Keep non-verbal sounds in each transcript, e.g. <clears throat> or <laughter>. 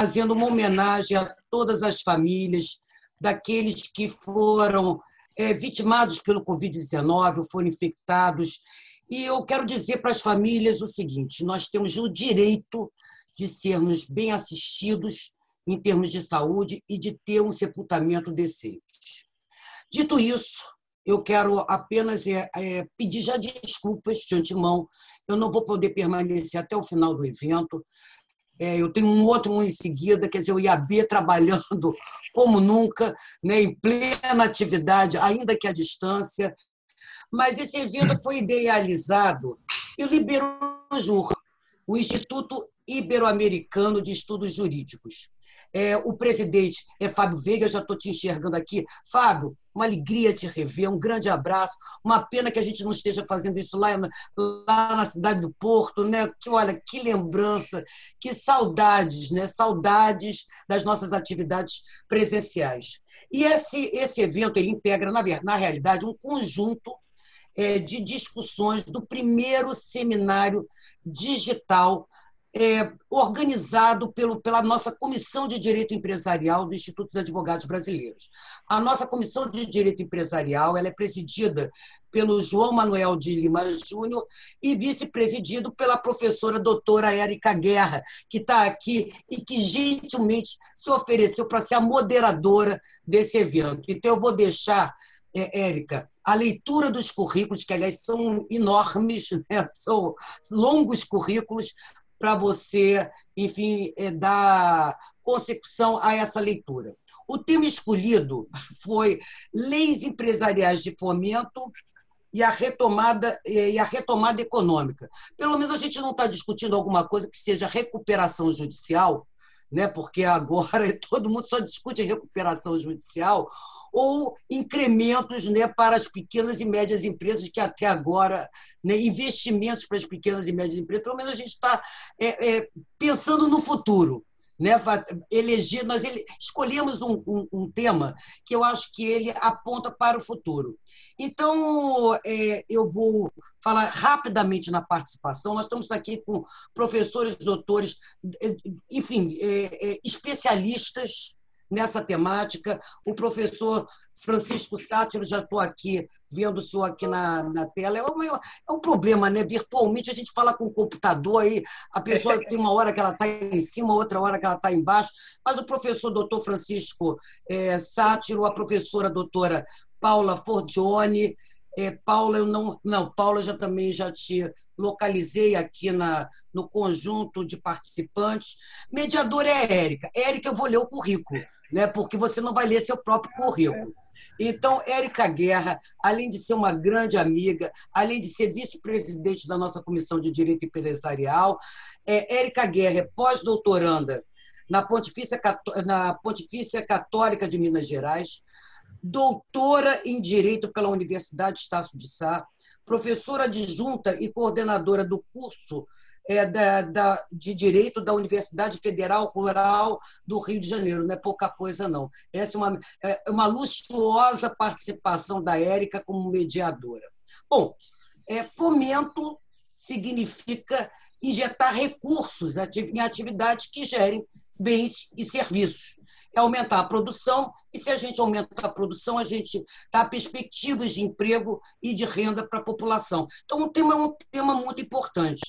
fazendo uma homenagem a todas as famílias daqueles que foram é, vitimados pelo Covid-19, foram infectados. E eu quero dizer para as famílias o seguinte: nós temos o direito de sermos bem assistidos em termos de saúde e de ter um sepultamento decente. Dito isso, eu quero apenas é, é, pedir já desculpas de antemão. Eu não vou poder permanecer até o final do evento. É, eu tenho um outro em seguida, quer dizer, o IAB <laughs> trabalhando como nunca, né, em plena atividade, ainda que à distância. Mas esse evento foi idealizado pelo Iberojur, o Instituto Ibero-Americano de Estudos Jurídicos. É, o presidente é Fábio Veiga, já estou te enxergando aqui. Fábio, uma alegria te rever, um grande abraço. Uma pena que a gente não esteja fazendo isso lá, lá na cidade do Porto, né? Que olha, que lembrança, que saudades, né? Saudades das nossas atividades presenciais. E esse, esse evento ele integra, na, na realidade, um conjunto é, de discussões do primeiro seminário digital é, organizado pelo, pela nossa Comissão de Direito Empresarial do Instituto dos Advogados Brasileiros. A nossa Comissão de Direito Empresarial ela é presidida pelo João Manuel de Lima Júnior e vice-presidido pela professora doutora Érica Guerra, que está aqui e que gentilmente se ofereceu para ser a moderadora desse evento. Então, eu vou deixar é, Érica, a leitura dos currículos, que aliás são enormes, <laughs> né? são longos currículos, para você, enfim, é, dar consecução a essa leitura. O tema escolhido foi Leis Empresariais de Fomento e a retomada e a retomada econômica. Pelo menos a gente não está discutindo alguma coisa que seja recuperação judicial, né? porque agora <laughs> todo mundo só discute recuperação judicial, ou incrementos né, para as pequenas e médias empresas, que até agora, né, investimentos para as pequenas e médias empresas, pelo menos a gente está é, é, pensando no futuro né, eleger, nós ele, escolhemos um, um, um, tema que eu acho que ele aponta para o futuro. Então, é, eu vou falar rapidamente na participação. Nós estamos aqui com professores, doutores, enfim, é, é, especialistas nessa temática. O professor Francisco Sátiro, já estou aqui vendo o senhor aqui na, na tela. É um, é um problema, né? Virtualmente a gente fala com o computador aí, a pessoa <laughs> tem uma hora que ela está em cima, outra hora que ela está embaixo. Mas o professor doutor Francisco é, Sátiro, a professora doutora Paula Forgione, é, Paula, eu não. Não, Paula já também já te localizei aqui na, no conjunto de participantes. Mediadora é Érica. Érica, eu vou ler o currículo, né? porque você não vai ler seu próprio currículo. Então, Érica Guerra, além de ser uma grande amiga, além de ser vice-presidente da nossa Comissão de Direito Empresarial, é, Érica Guerra é pós-doutoranda na Pontifícia, na Pontifícia Católica de Minas Gerais, doutora em Direito pela Universidade Estácio de Sá, professora adjunta e coordenadora do curso é, da, da, de Direito da Universidade Federal Rural do Rio de Janeiro. Não é pouca coisa, não. Essa é uma, é uma luxuosa participação da Érica como mediadora. Bom, é, fomento significa injetar recursos em atividades que gerem bens e serviços é aumentar a produção, e se a gente aumenta a produção, a gente dá perspectivas de emprego e de renda para a população. Então, o tema é um tema muito importante.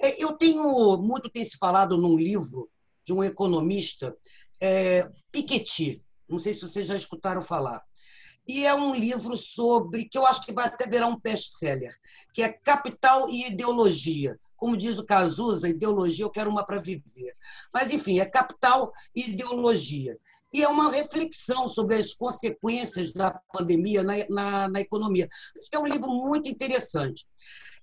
É, eu tenho, muito tem se falado num livro de um economista, é, Piketty, não sei se vocês já escutaram falar. E é um livro sobre, que eu acho que vai até virar um best-seller, que é Capital e Ideologia, como diz o Cazuza, ideologia eu quero uma para viver. Mas, enfim, é capital e ideologia. E é uma reflexão sobre as consequências da pandemia na, na, na economia. Isso é um livro muito interessante.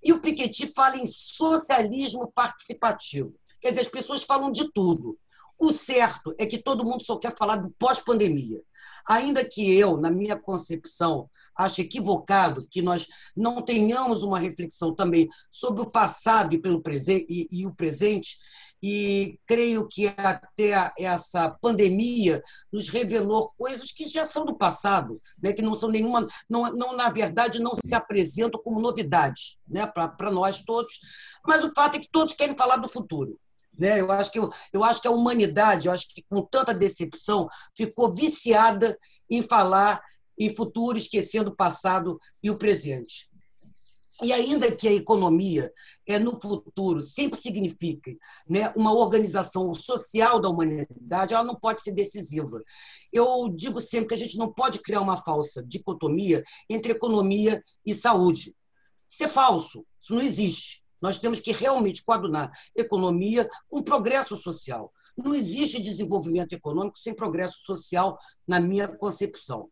E o Piketty fala em socialismo participativo. Quer dizer, as pessoas falam de tudo. O certo é que todo mundo só quer falar do pós-pandemia. Ainda que eu, na minha concepção, ache equivocado que nós não tenhamos uma reflexão também sobre o passado e, pelo presente, e, e o presente, e creio que até essa pandemia nos revelou coisas que já são do passado, né? que não são nenhuma, não, não na verdade não se apresentam como novidades né? para nós todos, mas o fato é que todos querem falar do futuro. Né? Eu, acho que, eu, eu acho que a humanidade, eu acho que com tanta decepção, ficou viciada em falar em futuro, esquecendo o passado e o presente. E ainda que a economia é, no futuro sempre signifique né, uma organização social da humanidade, ela não pode ser decisiva. Eu digo sempre que a gente não pode criar uma falsa dicotomia entre economia e saúde. Isso é falso, isso não existe. Nós temos que realmente coadunar economia com progresso social. Não existe desenvolvimento econômico sem progresso social, na minha concepção.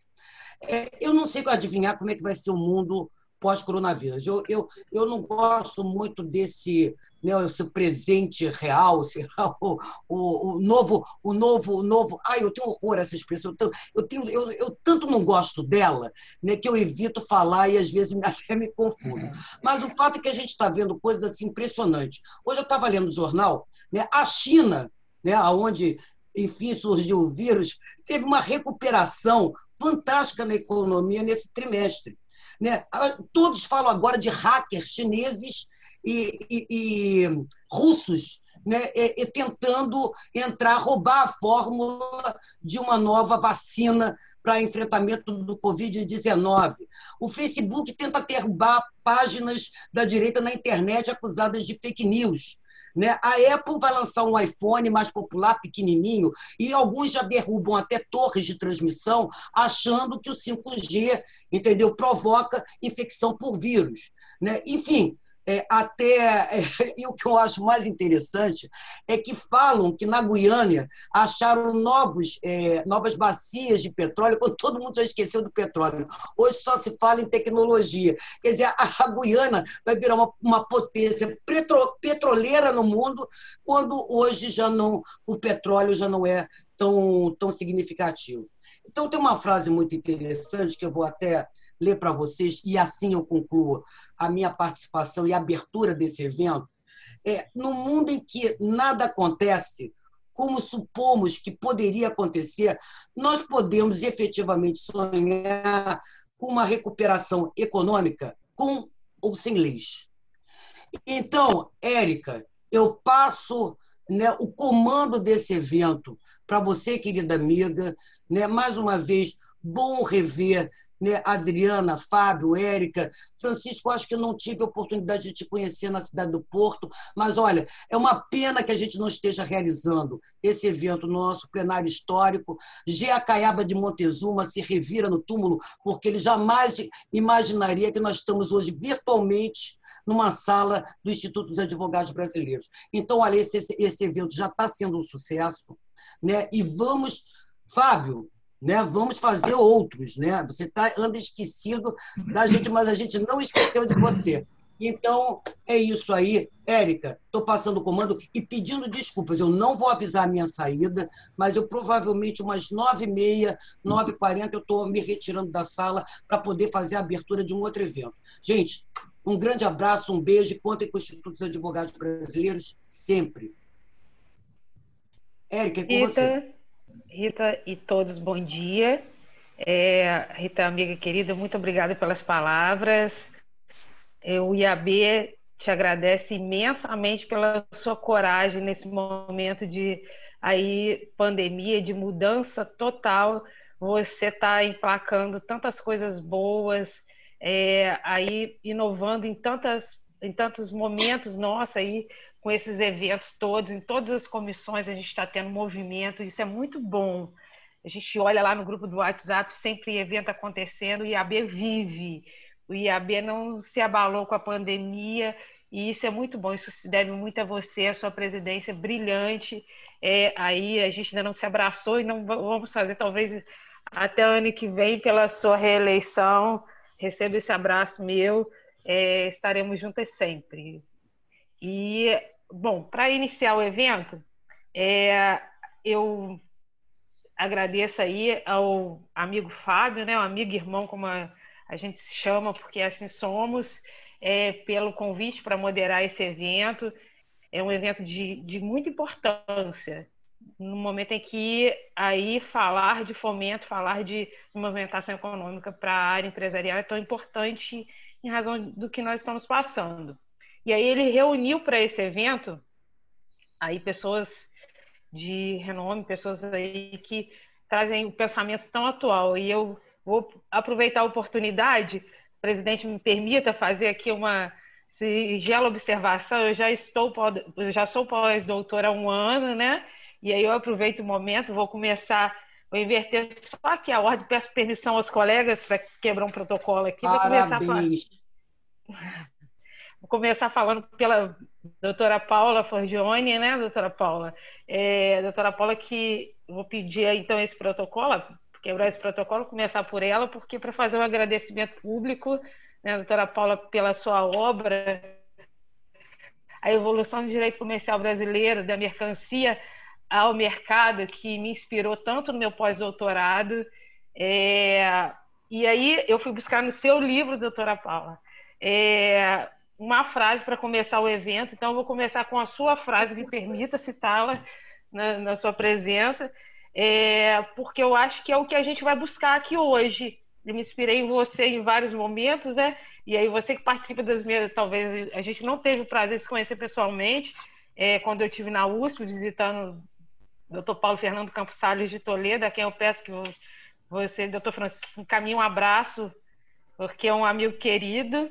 É, eu não sei adivinhar como é que vai ser o mundo pós-coronavírus. Eu, eu, eu não gosto muito desse né, esse presente real, <laughs> será o, o, o, novo, o novo, o novo. Ai, eu tenho horror a essa expressão. Eu, tenho, eu, eu tanto não gosto dela né, que eu evito falar e às vezes <laughs> até me confundo. Mas o fato é que a gente está vendo coisas assim impressionantes. Hoje eu estava lendo o jornal, né, a China, né, onde enfim surgiu o vírus, teve uma recuperação fantástica na economia nesse trimestre. Né? Todos falam agora de hackers chineses e, e, e russos né, e, tentando entrar, roubar a fórmula de uma nova vacina para enfrentamento do Covid-19. O Facebook tenta derrubar páginas da direita na internet acusadas de fake news. Né? A Apple vai lançar um iPhone mais popular, pequenininho, e alguns já derrubam até torres de transmissão, achando que o 5G entendeu, provoca infecção por vírus. Né? Enfim, é, até. É, <laughs> e o que eu acho mais interessante é que falam que na Guiânia acharam novos, é, novas bacias de petróleo, quando todo mundo já esqueceu do petróleo. Hoje só se fala em tecnologia. Quer dizer, a, Guiana vai virar uma, uma potência petro, petroleira no mundo, quando hoje já não o petróleo já não é tão, tão significativo. Então, tem uma frase muito interessante que eu vou até ler para vocês, e assim eu concluo a minha participação e abertura desse evento. É, no mundo em que nada acontece, como supomos que poderia acontecer, nós podemos efetivamente sonhar com uma recuperação econômica com ou sem leis. Então, Érica, eu passo né, o comando desse evento para você, querida amiga. Né, mais uma vez, bom rever né? Adriana, Fábio, Érica, Francisco, acho que não tive a oportunidade de te conhecer na cidade do Porto, mas olha, é uma pena que a gente não esteja realizando esse evento no nosso plenário histórico. Gea Caiaba de Montezuma se revira no túmulo, porque ele jamais imaginaria que nós estamos hoje virtualmente numa sala do Instituto dos Advogados Brasileiros. Então, olha, esse, esse evento já está sendo um sucesso, né? e vamos. Fábio, né? Vamos fazer outros, né? Você tá, anda esquecido da gente, mas a gente não esqueceu de você. Então, é isso aí. Érica, estou passando o comando e pedindo desculpas. Eu não vou avisar a minha saída, mas eu provavelmente umas 9h30, 9h40 eu estou me retirando da sala para poder fazer a abertura de um outro evento. Gente, um grande abraço, um beijo contem com o Instituto dos Advogados Brasileiros sempre. Érica, é com Rita, você. Rita e todos, bom dia. É, Rita, amiga querida, muito obrigada pelas palavras. O IAB te agradece imensamente pela sua coragem nesse momento de aí pandemia, de mudança total. Você está emplacando tantas coisas boas, é, aí inovando em tantas em tantos momentos, nossa, aí com esses eventos todos, em todas as comissões a gente está tendo movimento, isso é muito bom. A gente olha lá no grupo do WhatsApp, sempre evento acontecendo, o IAB vive, o IAB não se abalou com a pandemia, e isso é muito bom, isso se deve muito a você, a sua presidência brilhante. É, aí a gente ainda não se abraçou e não vamos fazer, talvez até ano que vem, pela sua reeleição. Receba esse abraço meu, é, estaremos juntas sempre. E, bom, para iniciar o evento, é, eu agradeço aí ao amigo Fábio, né, o amigo irmão, como a, a gente se chama, porque assim somos, é, pelo convite para moderar esse evento. É um evento de, de muita importância, no momento em que aí falar de fomento, falar de movimentação econômica para a área empresarial é tão importante em razão do que nós estamos passando. E aí ele reuniu para esse evento aí pessoas de renome, pessoas aí que trazem o pensamento tão atual. E eu vou aproveitar a oportunidade, presidente, me permita fazer aqui uma singela observação. Eu já estou, eu já sou pós-doutora há um ano, né? E aí eu aproveito o momento, vou começar, vou inverter só aqui a ordem, peço permissão aos colegas para quebrar um protocolo aqui. Vou começar, vou começar falando pela doutora Paula Forgione, né, doutora Paula? É, doutora Paula, que vou pedir então esse protocolo, quebrar esse protocolo, começar por ela, porque para fazer um agradecimento público, né, doutora Paula, pela sua obra, a evolução do direito comercial brasileiro, da mercancia ao mercado, que me inspirou tanto no meu pós-doutorado. É, e aí eu fui buscar no seu livro, doutora Paula, é, uma frase para começar o evento. Então, eu vou começar com a sua frase, me permita citá-la na, na, sua presença, é, porque eu acho que é o que a gente vai buscar aqui hoje. Eu me inspirei em você em vários momentos, né? E aí você que participa das minhas, talvez a gente não teve o prazer de se conhecer pessoalmente, é, quando eu estive na USP visitando o Dr. Paulo Fernando Campos Salles de Toledo, a quem eu peço que você, Dr. Francisco, encaminhe um abraço, porque é um amigo querido,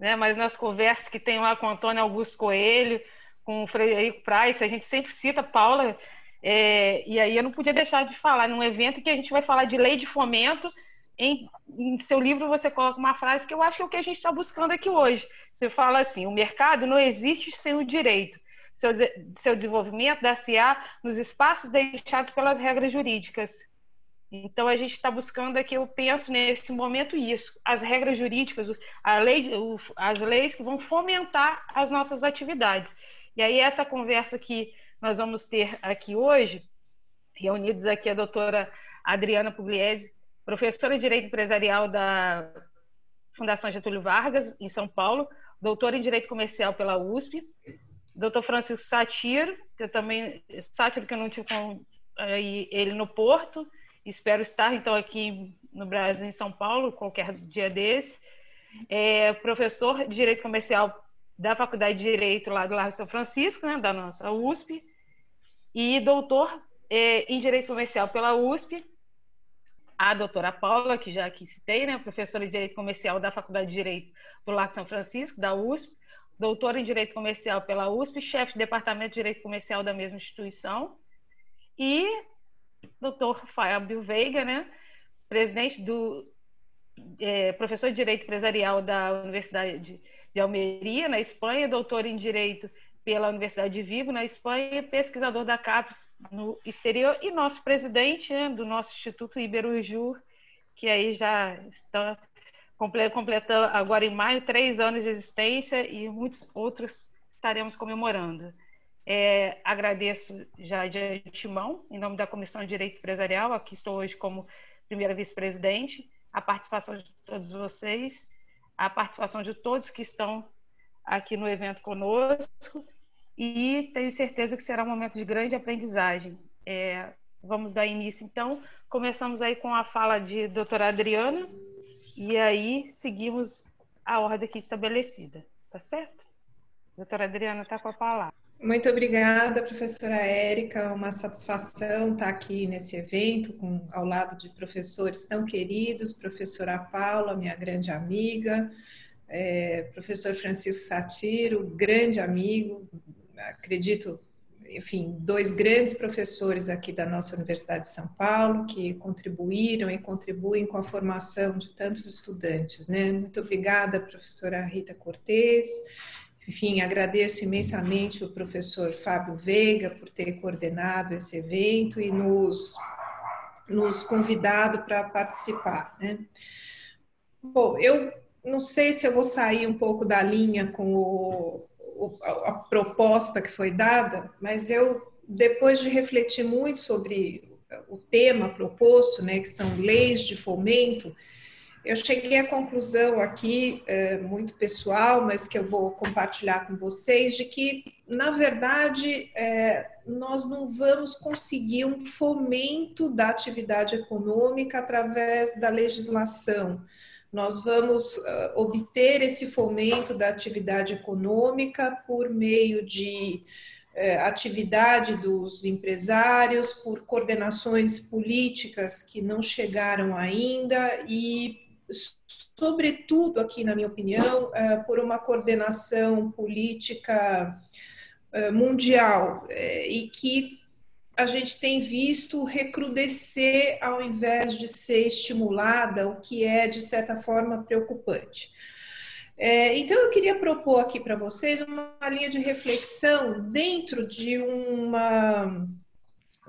né? Mas nas conversas que tem lá com o Antônio Augusto Coelho, com o Frederico Price, a gente sempre cita Paula, é, e aí eu não podia deixar de falar num evento que a gente vai falar de lei de fomento. Em, em seu livro você coloca uma frase que eu acho que é o que a gente está buscando aqui hoje. Você fala assim: o mercado não existe sem o direito. Seu, seu desenvolvimento dá-se-á nos espaços deixados pelas regras jurídicas. Então a gente está buscando aqui, eu penso nesse momento isso, as regras jurídicas, a lei, as leis que vão fomentar as nossas atividades. E aí essa conversa que nós vamos ter aqui hoje, reunidos aqui a doutora Adriana Pugliese, professora de Direito Empresarial da Fundação Getúlio Vargas, em São Paulo, doutora em Direito Comercial pela USP, doutor Francisco Satiro, que eu também, Satiro que eu não tive com ele no Porto, Espero estar, então, aqui no Brasil, em São Paulo, qualquer dia desse. É professor de Direito Comercial da Faculdade de Direito lá do Largo São Francisco, né, da nossa USP, e doutor é, em Direito Comercial pela USP, a doutora Paula, que já aqui citei, né, professora de Direito Comercial da Faculdade de Direito do Largo São Francisco, da USP, doutora em Direito Comercial pela USP, chefe de Departamento de Direito Comercial da mesma instituição, e doutor Fábio Veiga, né? presidente do é, professor de Direito Empresarial da Universidade de Almeria, na Espanha, doutor em Direito pela Universidade de Vigo, na Espanha, pesquisador da CAPES no exterior e nosso presidente né, do nosso Instituto Iberujur, que aí já está completando agora em maio três anos de existência e muitos outros estaremos comemorando. É, agradeço já de antemão, em nome da Comissão de Direito Empresarial, aqui estou hoje como primeira vice-presidente, a participação de todos vocês, a participação de todos que estão aqui no evento conosco, e tenho certeza que será um momento de grande aprendizagem. É, vamos dar início, então. Começamos aí com a fala de doutora Adriana, e aí seguimos a ordem aqui estabelecida, tá certo? Doutora Adriana está com a palavra. Muito obrigada, professora Érica. Uma satisfação estar aqui nesse evento com, ao lado de professores tão queridos, professora Paula, minha grande amiga, é, professor Francisco Satiro, grande amigo, acredito, enfim, dois grandes professores aqui da nossa Universidade de São Paulo que contribuíram e contribuem com a formação de tantos estudantes, né? Muito obrigada, professora Rita Cortez enfim, agradeço imensamente o professor Fábio Veiga por ter coordenado esse evento e nos, nos convidado para participar. Né? Bom, eu não sei se eu vou sair um pouco da linha com o, o, a proposta que foi dada, mas eu, depois de refletir muito sobre o tema proposto, né, que são leis de fomento, eu cheguei à conclusão aqui, é, muito pessoal, mas que eu vou compartilhar com vocês, de que, na verdade, é, nós não vamos conseguir um fomento da atividade econômica através da legislação. Nós vamos uh, obter esse fomento da atividade econômica por meio de é, atividade dos empresários, por coordenações políticas que não chegaram ainda e, sobretudo, aqui na minha opinião, é, por uma coordenação política é, mundial e que a gente tem visto recrudescer ao invés de ser estimulada, o que é, de certa forma, preocupante. Então, eu queria propor aqui para vocês uma linha de reflexão dentro de uma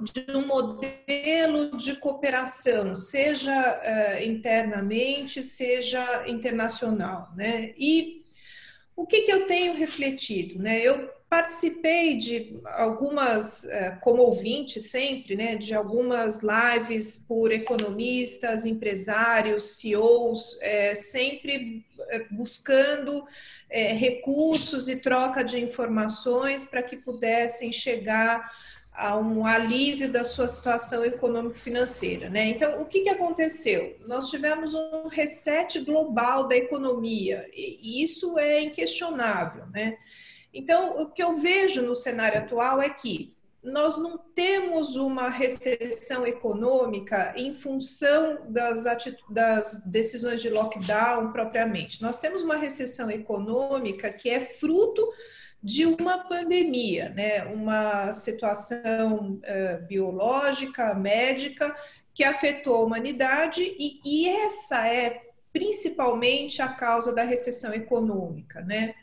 de um modelo de cooperação, seja uh, internamente, seja internacional, né? E o que, que eu tenho refletido, né? Eu participei de algumas, uh, como ouvinte sempre, né? De algumas lives por economistas, empresários, CEOs, uh, sempre é, buscando é, recursos e troca de informações para que pudessem chegar a um alívio da sua situação econômico-financeira. Né? Então, o que, que aconteceu? Nós tivemos um reset global da economia, e isso é inquestionável. Né? Então, o que eu vejo no cenário atual é que nós não temos uma recessão econômica em função das, das, decisões de lockdown propriamente. Nós temos uma recessão econômica que é fruto de uma pandemia, né? uma situação uh, biológica, médica, que afetou a humanidade, e, e essa é principalmente a causa da recessão econômica. Né?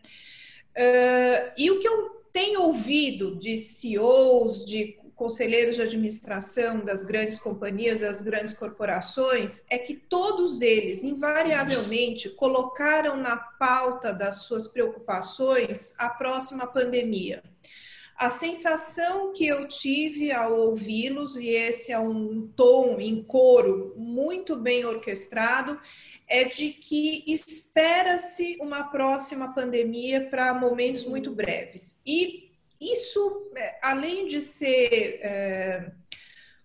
Uh, e o que eu tem ouvido de CEOs, de conselheiros de administração das grandes companhias, das grandes corporações, é que todos eles, invariavelmente, colocaram na pauta das suas preocupações a próxima pandemia. A sensação que eu tive ao ouvi-los, e esse é um tom em coro muito bem orquestrado, é de que espera-se uma próxima pandemia para momentos muito breves. E isso, é, além de ser é,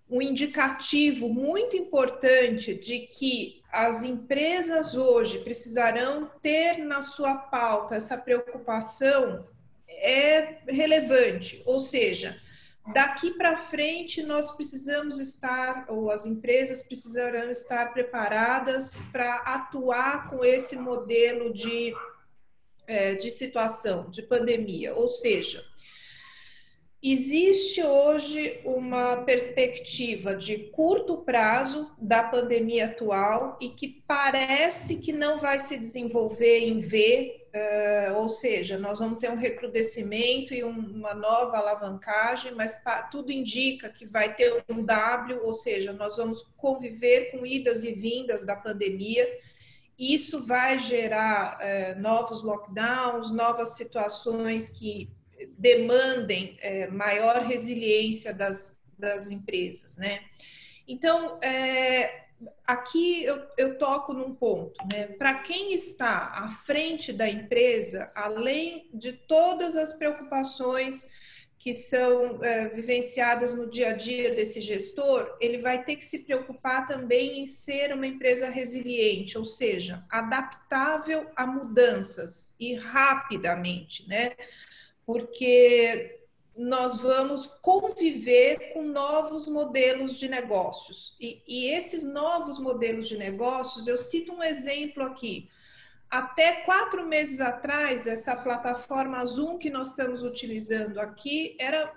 um indicativo muito importante de que as empresas hoje precisarão ter na sua pauta essa preocupação, é relevante. Ou seja, daqui para frente nós precisamos estar, ou as empresas precisarão estar preparadas para atuar com esse modelo de, é, de situação, de pandemia. Ou seja, existe hoje uma perspectiva de curto prazo da pandemia atual e que parece que não vai se desenvolver em V Uh, ou seja, nós vamos ter um recrudescimento e um, uma nova alavancagem, mas pa, tudo indica que vai ter um W, ou seja, nós vamos conviver com idas e vindas da pandemia. Isso vai gerar uh, novos lockdowns, novas situações que demandem uh, maior resiliência das, das empresas, né? Então, é, aqui eu, eu toco num ponto, né? Para quem está à frente da empresa, além de todas as preocupações que são é, vivenciadas no dia a dia desse gestor, ele vai ter que se preocupar também em ser uma empresa resiliente, ou seja, adaptável a mudanças e rapidamente, né? Porque nós vamos conviver com novos modelos de negócios. E, e, esses novos modelos de negócios, eu cito um exemplo aqui. Até quatro meses atrás, essa plataforma Zoom que nós estamos utilizando aqui era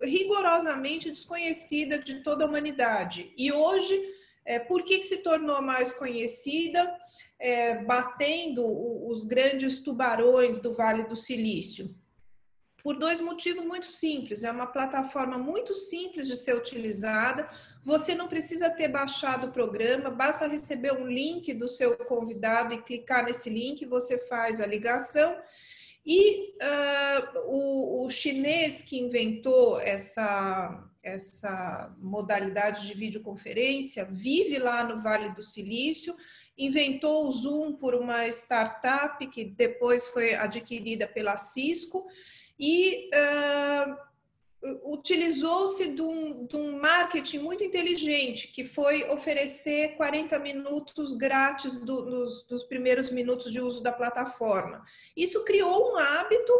rigorosamente desconhecida de toda a humanidade. E hoje, é, por que, que se tornou mais conhecida? É, batendo os grandes tubarões do Vale do Silício por dois motivos muito simples. É uma plataforma muito simples de ser utilizada. Você não precisa ter baixado o programa, basta receber um link do seu convidado e clicar nesse link, você faz a ligação. E uh, o, o, chinês que inventou essa, essa modalidade de videoconferência vive lá no Vale do Silício, inventou o Zoom por uma startup que depois foi adquirida pela Cisco e uh, utilizou-se de, um, de um, marketing muito inteligente, que foi oferecer 40 minutos grátis do, dos, dos primeiros minutos de uso da plataforma. Isso criou um hábito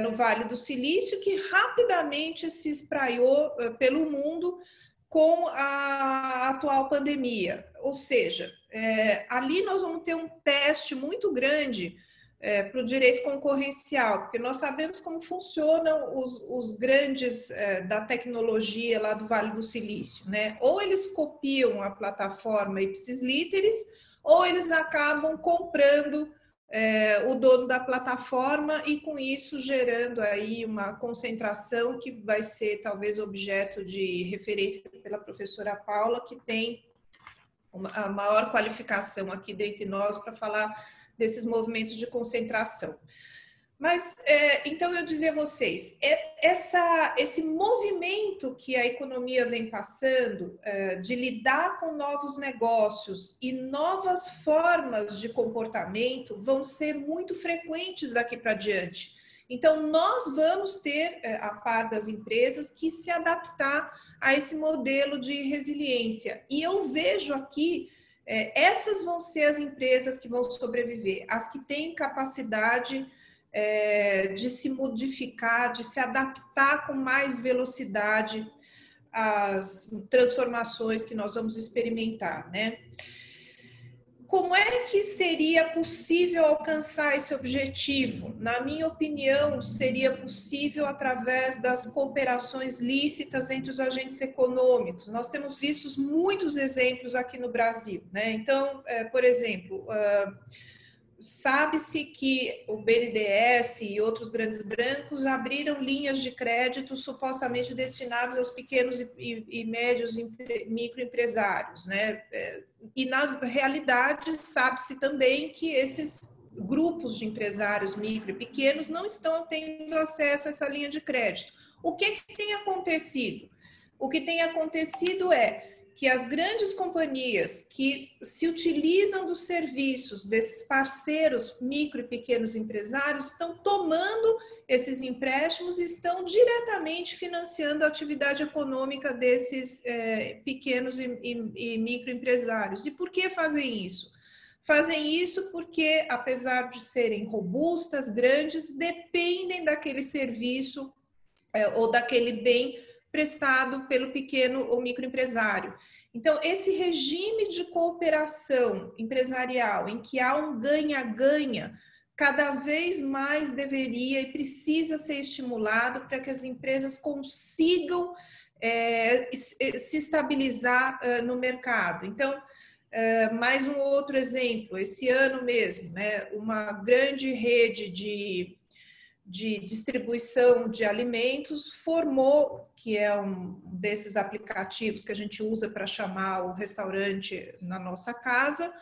no Vale do Silício, que rapidamente se espraiou pelo mundo com a atual pandemia. Ou seja, é, ali nós vamos ter um teste muito grande é, para o direito concorrencial, porque nós sabemos como funcionam os, os grandes é, da tecnologia lá do Vale do Silício, né? Ou eles copiam a plataforma Ipsis Literis, ou eles acabam comprando é, o dono da plataforma e com isso gerando aí uma concentração que vai ser talvez objeto de referência pela professora Paula, que tem uma, a maior qualificação aqui dentre nós para falar desses movimentos de concentração. Mas, é, então, eu dizer a vocês, é, essa, esse movimento que a economia vem passando é, de lidar com novos negócios e novas formas de comportamento vão ser muito frequentes daqui para diante. Então, nós vamos ter, é, a par das empresas, que se adaptar a esse modelo de resiliência. E eu vejo aqui é, essas vão ser as empresas que vão sobreviver, as que têm capacidade é, de se modificar, de se adaptar com mais velocidade às transformações que nós vamos experimentar, né? Como é que seria possível alcançar esse objetivo? Na minha opinião, seria possível através das cooperações lícitas entre os agentes econômicos. Nós temos visto muitos exemplos aqui no Brasil, né? Então, é, por exemplo, uh, Sabe-se que o BNDES e outros grandes brancos abriram linhas de crédito supostamente destinadas aos pequenos e, e, e médios microempresários, né? É, e na realidade sabe-se também que esses grupos de empresários micro e pequenos não estão tendo acesso a essa linha de crédito. O que, que tem acontecido? O que tem acontecido é que as grandes companhias que se utilizam dos serviços desses parceiros micro e pequenos empresários estão tomando esses empréstimos e estão diretamente financiando a atividade econômica desses é, pequenos e, e, e microempresários. E por que fazem isso? Fazem isso porque, apesar de serem robustas, grandes, dependem daquele serviço é, ou daquele bem prestado pelo pequeno ou microempresário. Então, esse regime de cooperação empresarial, em que há um ganha-ganha, cada vez mais deveria e precisa ser estimulado para que as empresas consigam é, se estabilizar uh, no mercado. Então, uh, mais um outro exemplo, esse ano mesmo, né, uma grande rede de de distribuição de alimentos formou, que é um desses aplicativos que a gente usa para chamar o restaurante na nossa casa,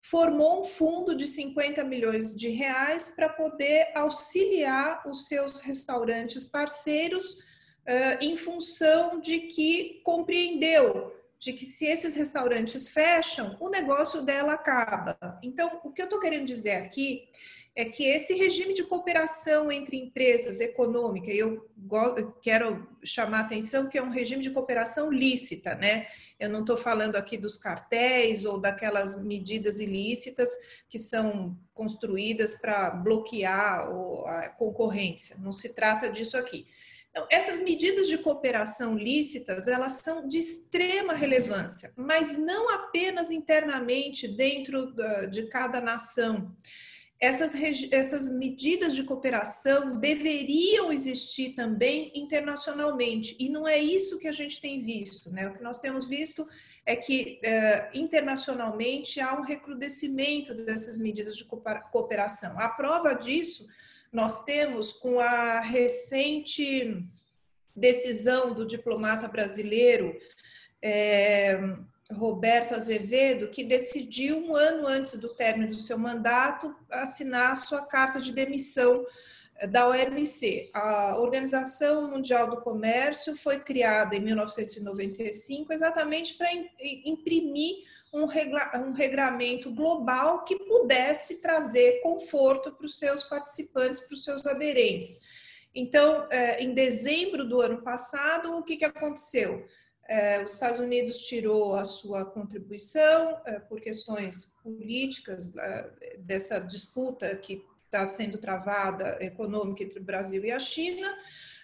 formou um fundo de 50 milhões de reais para poder auxiliar os seus restaurantes parceiros uh, em função de que compreendeu de que se esses restaurantes fecham, o negócio dela acaba. Então, o que eu estou querendo dizer aqui é que esse regime de cooperação entre empresas econômicas, eu quero chamar a atenção que é um regime de cooperação lícita, né? Eu não estou falando aqui dos cartéis ou daquelas medidas ilícitas que são construídas para bloquear a concorrência, não se trata disso aqui. Então, essas medidas de cooperação lícitas, elas são de extrema relevância, mas não apenas internamente dentro de cada nação essas, essas medidas de cooperação deveriam existir também internacionalmente, e não é isso que a gente tem visto, né? O que nós temos visto é que eh, internacionalmente há um recrudescimento dessas medidas de cooperação. A prova disso nós temos com a recente decisão do diplomata brasileiro. É, Roberto Azevedo, que decidiu um ano antes do término do seu mandato assinar a sua carta de demissão eh, da OMC. A Organização Mundial do Comércio foi criada em 1995 exatamente para imprimir um, regla, um regramento global que pudesse trazer conforto para os seus participantes, para os seus aderentes. Então, eh, em dezembro do ano passado, o que, que aconteceu? É, os Estados Unidos tirou a sua contribuição é, por questões políticas é, dessa disputa que está sendo travada econômica entre o Brasil e a China.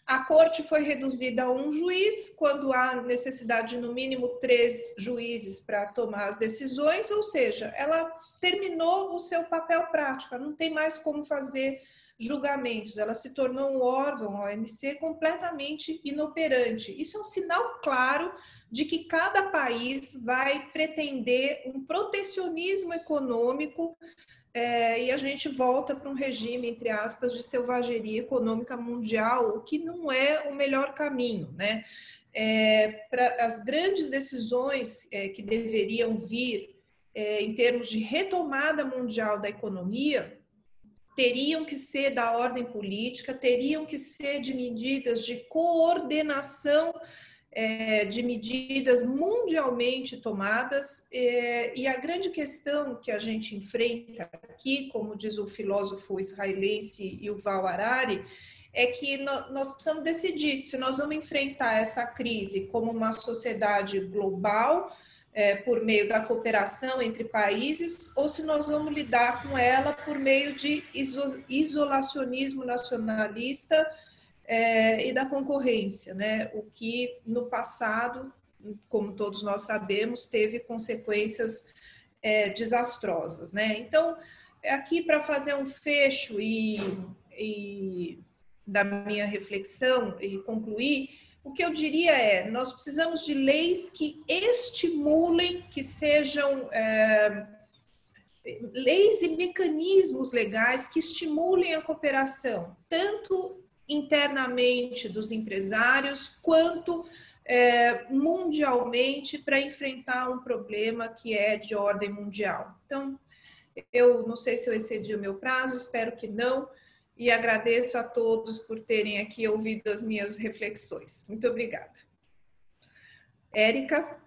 A corte foi reduzida a um juiz, quando há necessidade de no mínimo três juízes para tomar as decisões, ou seja, ela terminou o seu papel prático, não tem mais como fazer julgamentos, ela se tornou um órgão, OMC, completamente inoperante. Isso é um sinal claro de que cada país vai pretender um protecionismo econômico é, e a gente volta para um regime, entre aspas, de selvageria econômica mundial, o que não é o melhor caminho, né? É, para as grandes decisões é, que deveriam vir em termos de retomada mundial da economia, teriam que ser da ordem política, teriam que ser de medidas de coordenação é, de medidas mundialmente tomadas, é, e a grande questão que a gente enfrenta aqui, como diz o filósofo israelense Yuval Harari, é que nós precisamos decidir se nós vamos enfrentar essa crise como uma sociedade global, é, por meio da cooperação entre países, ou se nós vamos lidar com ela por meio de isolacionismo nacionalista é, e da concorrência, né? O que no passado, como todos nós sabemos, teve consequências é, desastrosas, né? Então, aqui para fazer um fecho e, e da minha reflexão e concluir, o que eu diria é: nós precisamos de leis que estimulem, que sejam é, leis e mecanismos legais que estimulem a cooperação, tanto internamente dos empresários, quanto é, mundialmente para enfrentar um problema que é de ordem mundial. Então, eu não sei se eu excedi o meu prazo, espero que não, e agradeço a todos por terem aqui ouvido as minhas reflexões. Muito obrigada. Érica?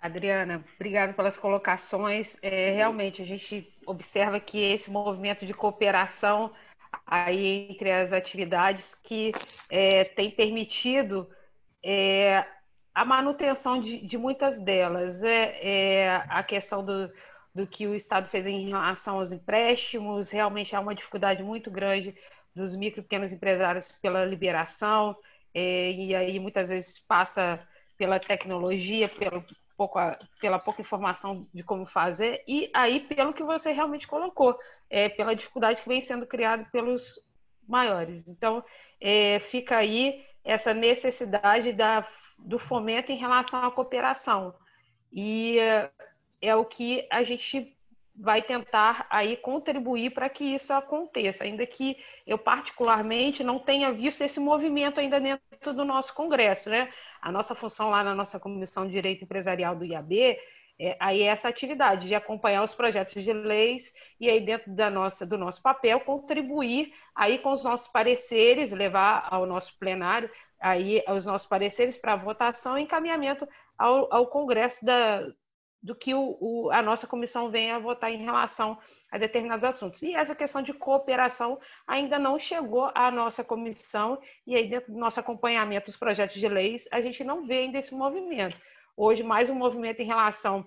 Adriana, obrigada pelas colocações. É, realmente, a gente observa que esse movimento de cooperação aí entre as atividades que é, tem permitido é, a manutenção de, de, muitas delas. É, é, a questão do, do que o Estado fez em relação aos empréstimos, realmente há uma dificuldade muito grande dos micro e pequenos empresários pela liberação, é, e aí muitas vezes passa pela tecnologia, pelo pouco, pela pouca informação de como fazer, e aí pelo que você realmente colocou, é, pela dificuldade que vem sendo criada pelos maiores. Então, é, fica aí essa necessidade da, do fomento em relação à cooperação. E é, o que a gente vai tentar aí contribuir para que isso aconteça, ainda que eu particularmente não tenha visto esse movimento ainda dentro do nosso congresso, né? A nossa função lá na nossa comissão de direito empresarial do IAB é, aí é essa atividade de acompanhar os projetos de leis e aí dentro da nossa, do nosso papel contribuir aí com os nossos pareceres, levar ao nosso plenário aí os nossos pareceres para votação e encaminhamento ao, ao Congresso da, do que o, o, a nossa comissão venha a votar em relação a determinados assuntos. E essa questão de cooperação ainda não chegou à nossa comissão, e aí, dentro do nosso acompanhamento dos projetos de leis, a gente não vê ainda esse movimento. Hoje, mais um movimento em relação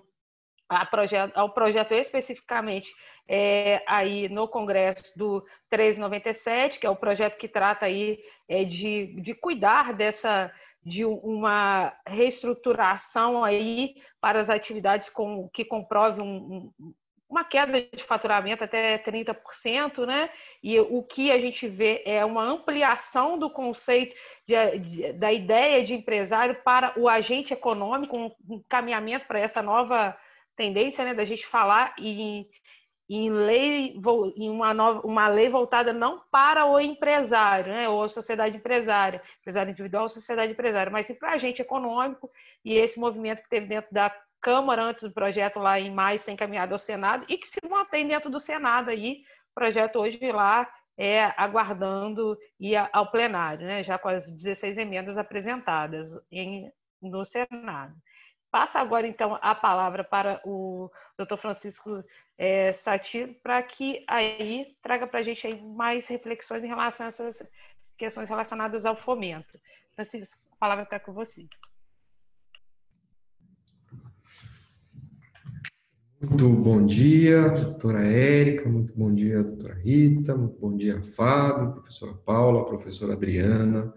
Projeto, ao projeto especificamente é, aí no Congresso do 397, que é o projeto que trata aí é, de, de cuidar dessa de uma reestruturação aí para as atividades com, que comprove um, um, uma queda de faturamento até 30%, né? E o que a gente vê é uma ampliação do conceito de, de, da ideia de empresário para o agente econômico, um encaminhamento para essa nova tendência, né, da gente falar em, em lei, em uma, nova, uma lei voltada não para o empresário, né, ou a sociedade empresária, empresário individual ou sociedade empresária, mas sim para agente econômico e esse movimento que teve dentro da Câmara antes do projeto lá em maio ser encaminhado ao Senado e que se mantém dentro do Senado aí, o projeto hoje lá é aguardando ir ao plenário, né, já com as 16 emendas apresentadas em, no Senado. Passa agora, então, a palavra para o doutor Francisco é, Satir, para que aí traga para a gente aí mais reflexões em relação a essas questões relacionadas ao fomento. Francisco, a palavra está com você. Muito bom dia, doutora Érica, muito bom dia, doutora Rita, muito bom dia, Fábio, professora Paula, professora Adriana.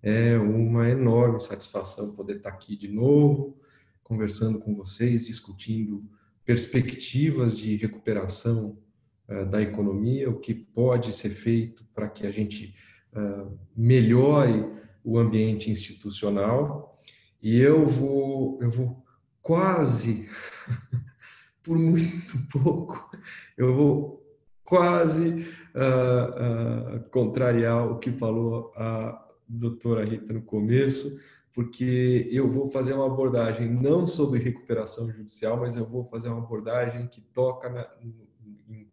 É uma enorme satisfação poder estar aqui de novo, conversando com vocês, discutindo perspectivas de recuperação uh, da economia, o que pode ser feito para que a gente uh, melhore o ambiente institucional. E eu vou, eu vou quase, <laughs> por muito pouco, eu vou quase uh, contrariar o que falou a doutora Rita no começo, porque eu vou fazer uma abordagem não sobre recuperação judicial, mas eu vou fazer uma abordagem que toca na, em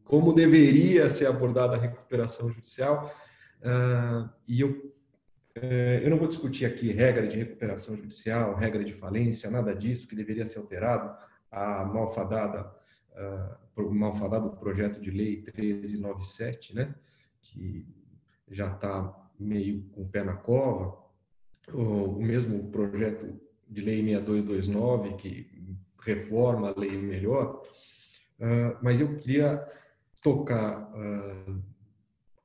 como deveria ser abordada a recuperação judicial. Uh, e eu, uh, eu não vou discutir aqui regra de recuperação judicial, regra de falência, nada disso que deveria ser alterado. A malfadada, uh, malfadado projeto de lei 1397, né, que já está meio com o pé na cova, o mesmo projeto de lei 6229, que reforma a lei melhor, uh, mas eu queria tocar uh,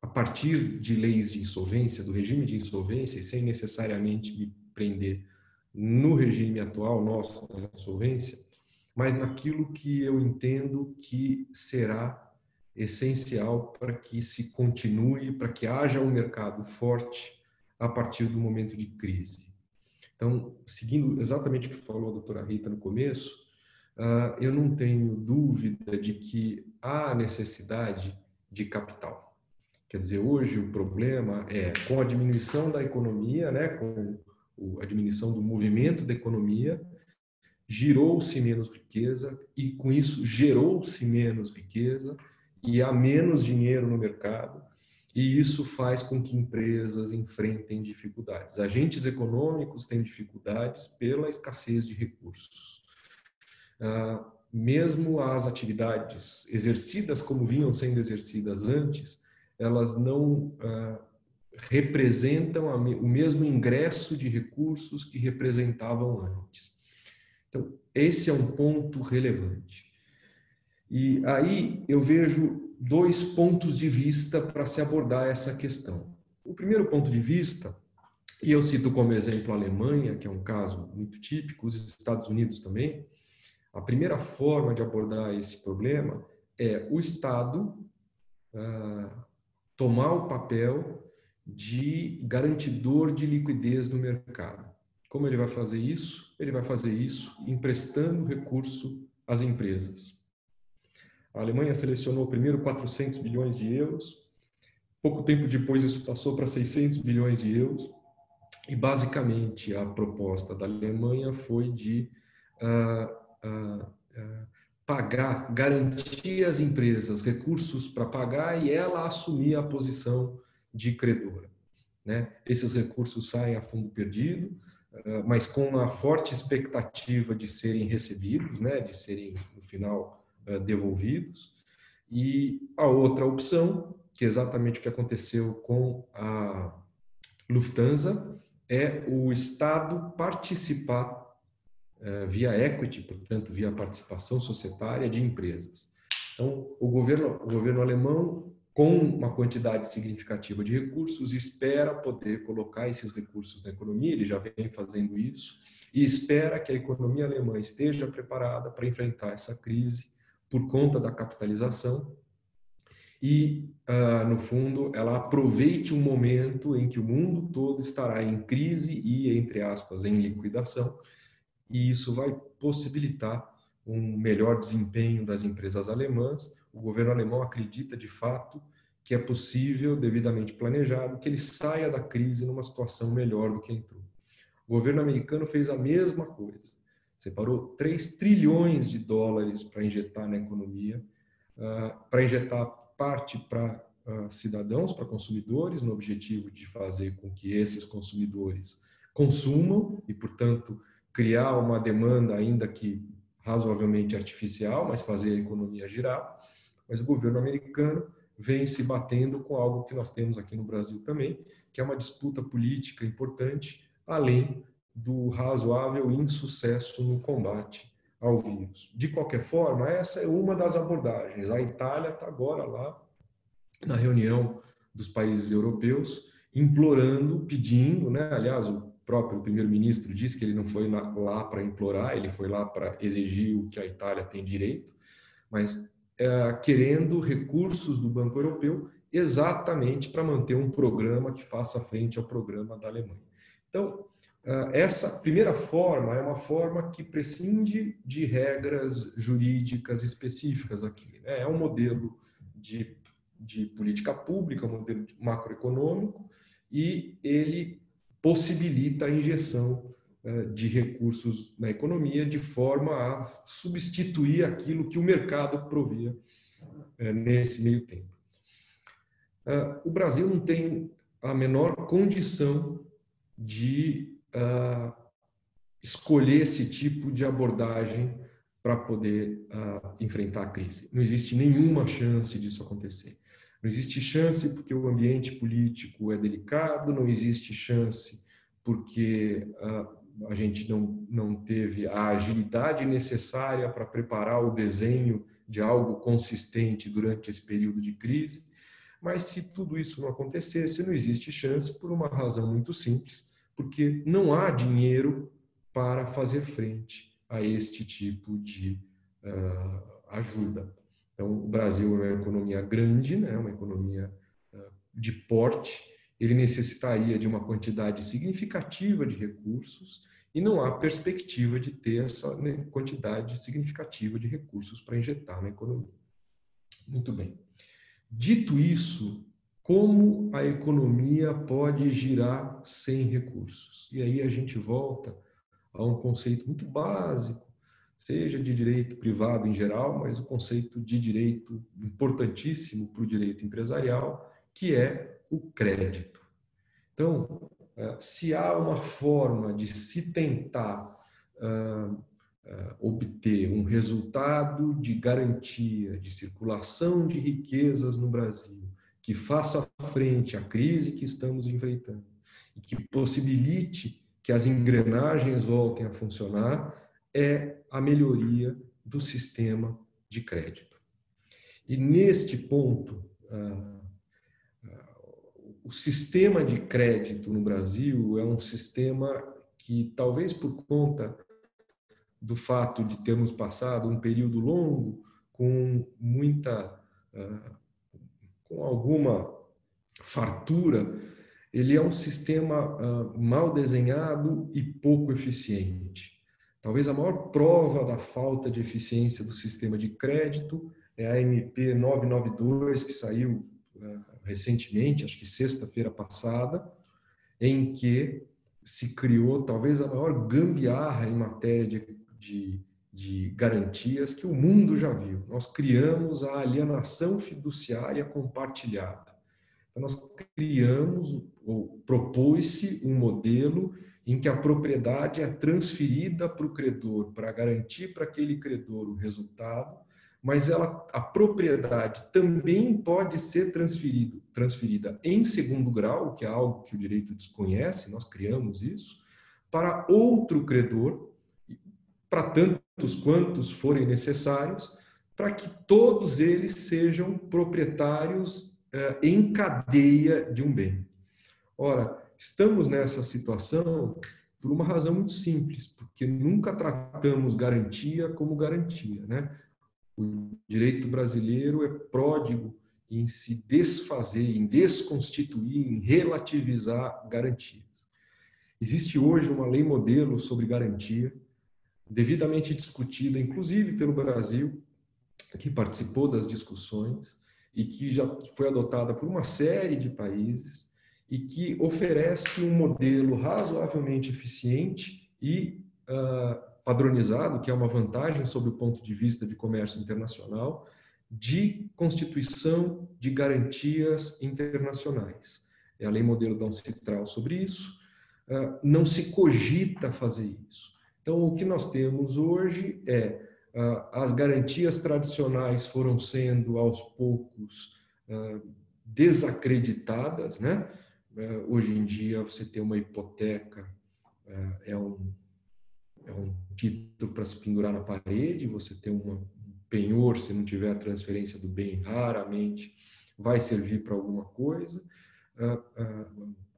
a partir de leis de insolvência, do regime de insolvência, e sem necessariamente me prender no regime atual nosso da insolvência, mas naquilo que eu entendo que será essencial para que se continue, para que haja um mercado forte a partir do momento de crise. Então, seguindo exatamente o que falou a doutora Rita no começo, uh, eu não tenho dúvida de que há necessidade de capital. Quer dizer, hoje o problema é com a diminuição da economia, né, com a diminuição do movimento da economia, girou-se menos riqueza e com isso gerou-se menos riqueza e há menos dinheiro no mercado e isso faz com que empresas enfrentem dificuldades. Agentes econômicos têm dificuldades pela escassez de recursos. Ah, mesmo as atividades exercidas como vinham sendo exercidas antes, elas não ah, representam o mesmo ingresso de recursos que representavam antes. Então, esse é um ponto relevante. E aí eu vejo dois pontos de vista para se abordar essa questão. O primeiro ponto de vista, e eu cito como exemplo a Alemanha, que é um caso muito típico, os Estados Unidos também, a primeira forma de abordar esse problema é o Estado ah, tomar o papel de garantidor de liquidez no mercado. Como ele vai fazer isso? Ele vai fazer isso emprestando recurso às empresas. A Alemanha selecionou primeiro 400 bilhões de euros. Pouco tempo depois, isso passou para 600 bilhões de euros. E, basicamente, a proposta da Alemanha foi de uh, uh, uh, pagar, garantir às empresas recursos para pagar e ela assumir a posição de credora. Né? Esses recursos saem a fundo perdido, mas com a forte expectativa de serem recebidos, né? de serem, no final, devolvidos. E a outra opção, que é exatamente o que aconteceu com a Lufthansa, é o Estado participar eh, via equity, portanto, via participação societária de empresas. Então, o governo, o governo alemão, com uma quantidade significativa de recursos, espera poder colocar esses recursos na economia, ele já vem fazendo isso, e espera que a economia alemã esteja preparada para enfrentar essa crise por conta da capitalização e, uh, no fundo, ela aproveite um momento em que o mundo todo estará em crise e, entre aspas, em liquidação, e isso vai possibilitar um melhor desempenho das empresas alemãs. O governo alemão acredita, de fato, que é possível, devidamente planejado, que ele saia da crise numa situação melhor do que entrou. O governo americano fez a mesma coisa separou 3 trilhões de dólares para injetar na economia, uh, para injetar parte para uh, cidadãos, para consumidores, no objetivo de fazer com que esses consumidores consumam e, portanto, criar uma demanda, ainda que razoavelmente artificial, mas fazer a economia girar. Mas o governo americano vem se batendo com algo que nós temos aqui no Brasil também, que é uma disputa política importante, além do razoável insucesso no combate ao vírus. De qualquer forma, essa é uma das abordagens. A Itália está agora lá na reunião dos países europeus, implorando, pedindo, né? aliás, o próprio primeiro-ministro disse que ele não foi lá para implorar, ele foi lá para exigir o que a Itália tem direito, mas é, querendo recursos do Banco Europeu exatamente para manter um programa que faça frente ao programa da Alemanha. Então, essa primeira forma é uma forma que prescinde de regras jurídicas específicas aqui. Né? É um modelo de, de política pública, um modelo macroeconômico, e ele possibilita a injeção é, de recursos na economia de forma a substituir aquilo que o mercado provia é, nesse meio tempo. É, o Brasil não tem a menor condição de escolher esse tipo de abordagem para poder enfrentar a crise. Não existe nenhuma chance disso acontecer. Não existe chance porque o ambiente político é delicado, não existe chance porque a gente não, não teve a agilidade necessária para preparar o desenho de algo consistente durante esse período de crise. Mas se tudo isso não acontecesse, não existe chance por uma razão muito simples, porque não há dinheiro para fazer frente a este tipo de uh, ajuda. Então, o Brasil é uma economia grande, né, uma economia uh, de porte, ele necessitaria de uma quantidade significativa de recursos e não há perspectiva de ter essa né, quantidade significativa de recursos para injetar na economia. Muito bem. Dito isso, como a economia pode girar sem recursos? E aí a gente volta a um conceito muito básico, seja de direito privado em geral, mas o conceito de direito importantíssimo para o direito empresarial, que é o crédito. Então, eh, se há uma forma de se tentar uh, uh, obter um resultado de garantia de circulação de riquezas no Brasil, que faça frente à crise que estamos enfrentando e que possibilite que as engrenagens voltem a funcionar, é a melhoria do sistema de crédito. E neste ponto, uh, o sistema de crédito no Brasil é um sistema que, talvez por conta do fato de termos passado um período longo com muita, ah, com alguma fartura, ele é um sistema ah, mal desenhado e pouco eficiente. Talvez a maior prova da falta de eficiência do sistema de crédito é a MP 992, que saiu ah, recentemente, acho que sexta-feira passada, em que se criou talvez a maior gambiarra em matéria de, de, de garantias que o mundo já viu. Nós criamos a alienação fiduciária compartilhada. Então, nós criamos, ou propôs-se um modelo em que a propriedade é transferida para o credor para garantir para aquele credor o resultado mas ela, a propriedade também pode ser transferido, transferida em segundo grau, que é algo que o direito desconhece, nós criamos isso, para outro credor, para tantos quantos forem necessários, para que todos eles sejam proprietários eh, em cadeia de um bem. Ora, estamos nessa situação por uma razão muito simples, porque nunca tratamos garantia como garantia, né? O direito brasileiro é pródigo em se desfazer, em desconstituir, em relativizar garantias. Existe hoje uma lei modelo sobre garantia, devidamente discutida, inclusive pelo Brasil, que participou das discussões e que já foi adotada por uma série de países e que oferece um modelo razoavelmente eficiente e uh, padronizado, que é uma vantagem sob o ponto de vista de comércio internacional, de constituição de garantias internacionais. É a lei modelo da UNCITRAL sobre isso. Ah, não se cogita fazer isso. Então, o que nós temos hoje é ah, as garantias tradicionais foram sendo aos poucos ah, desacreditadas, né? Hoje em dia, você ter uma hipoteca é um é um título para se pendurar na parede, você tem uma, um penhor, se não tiver a transferência do bem, raramente vai servir para alguma coisa.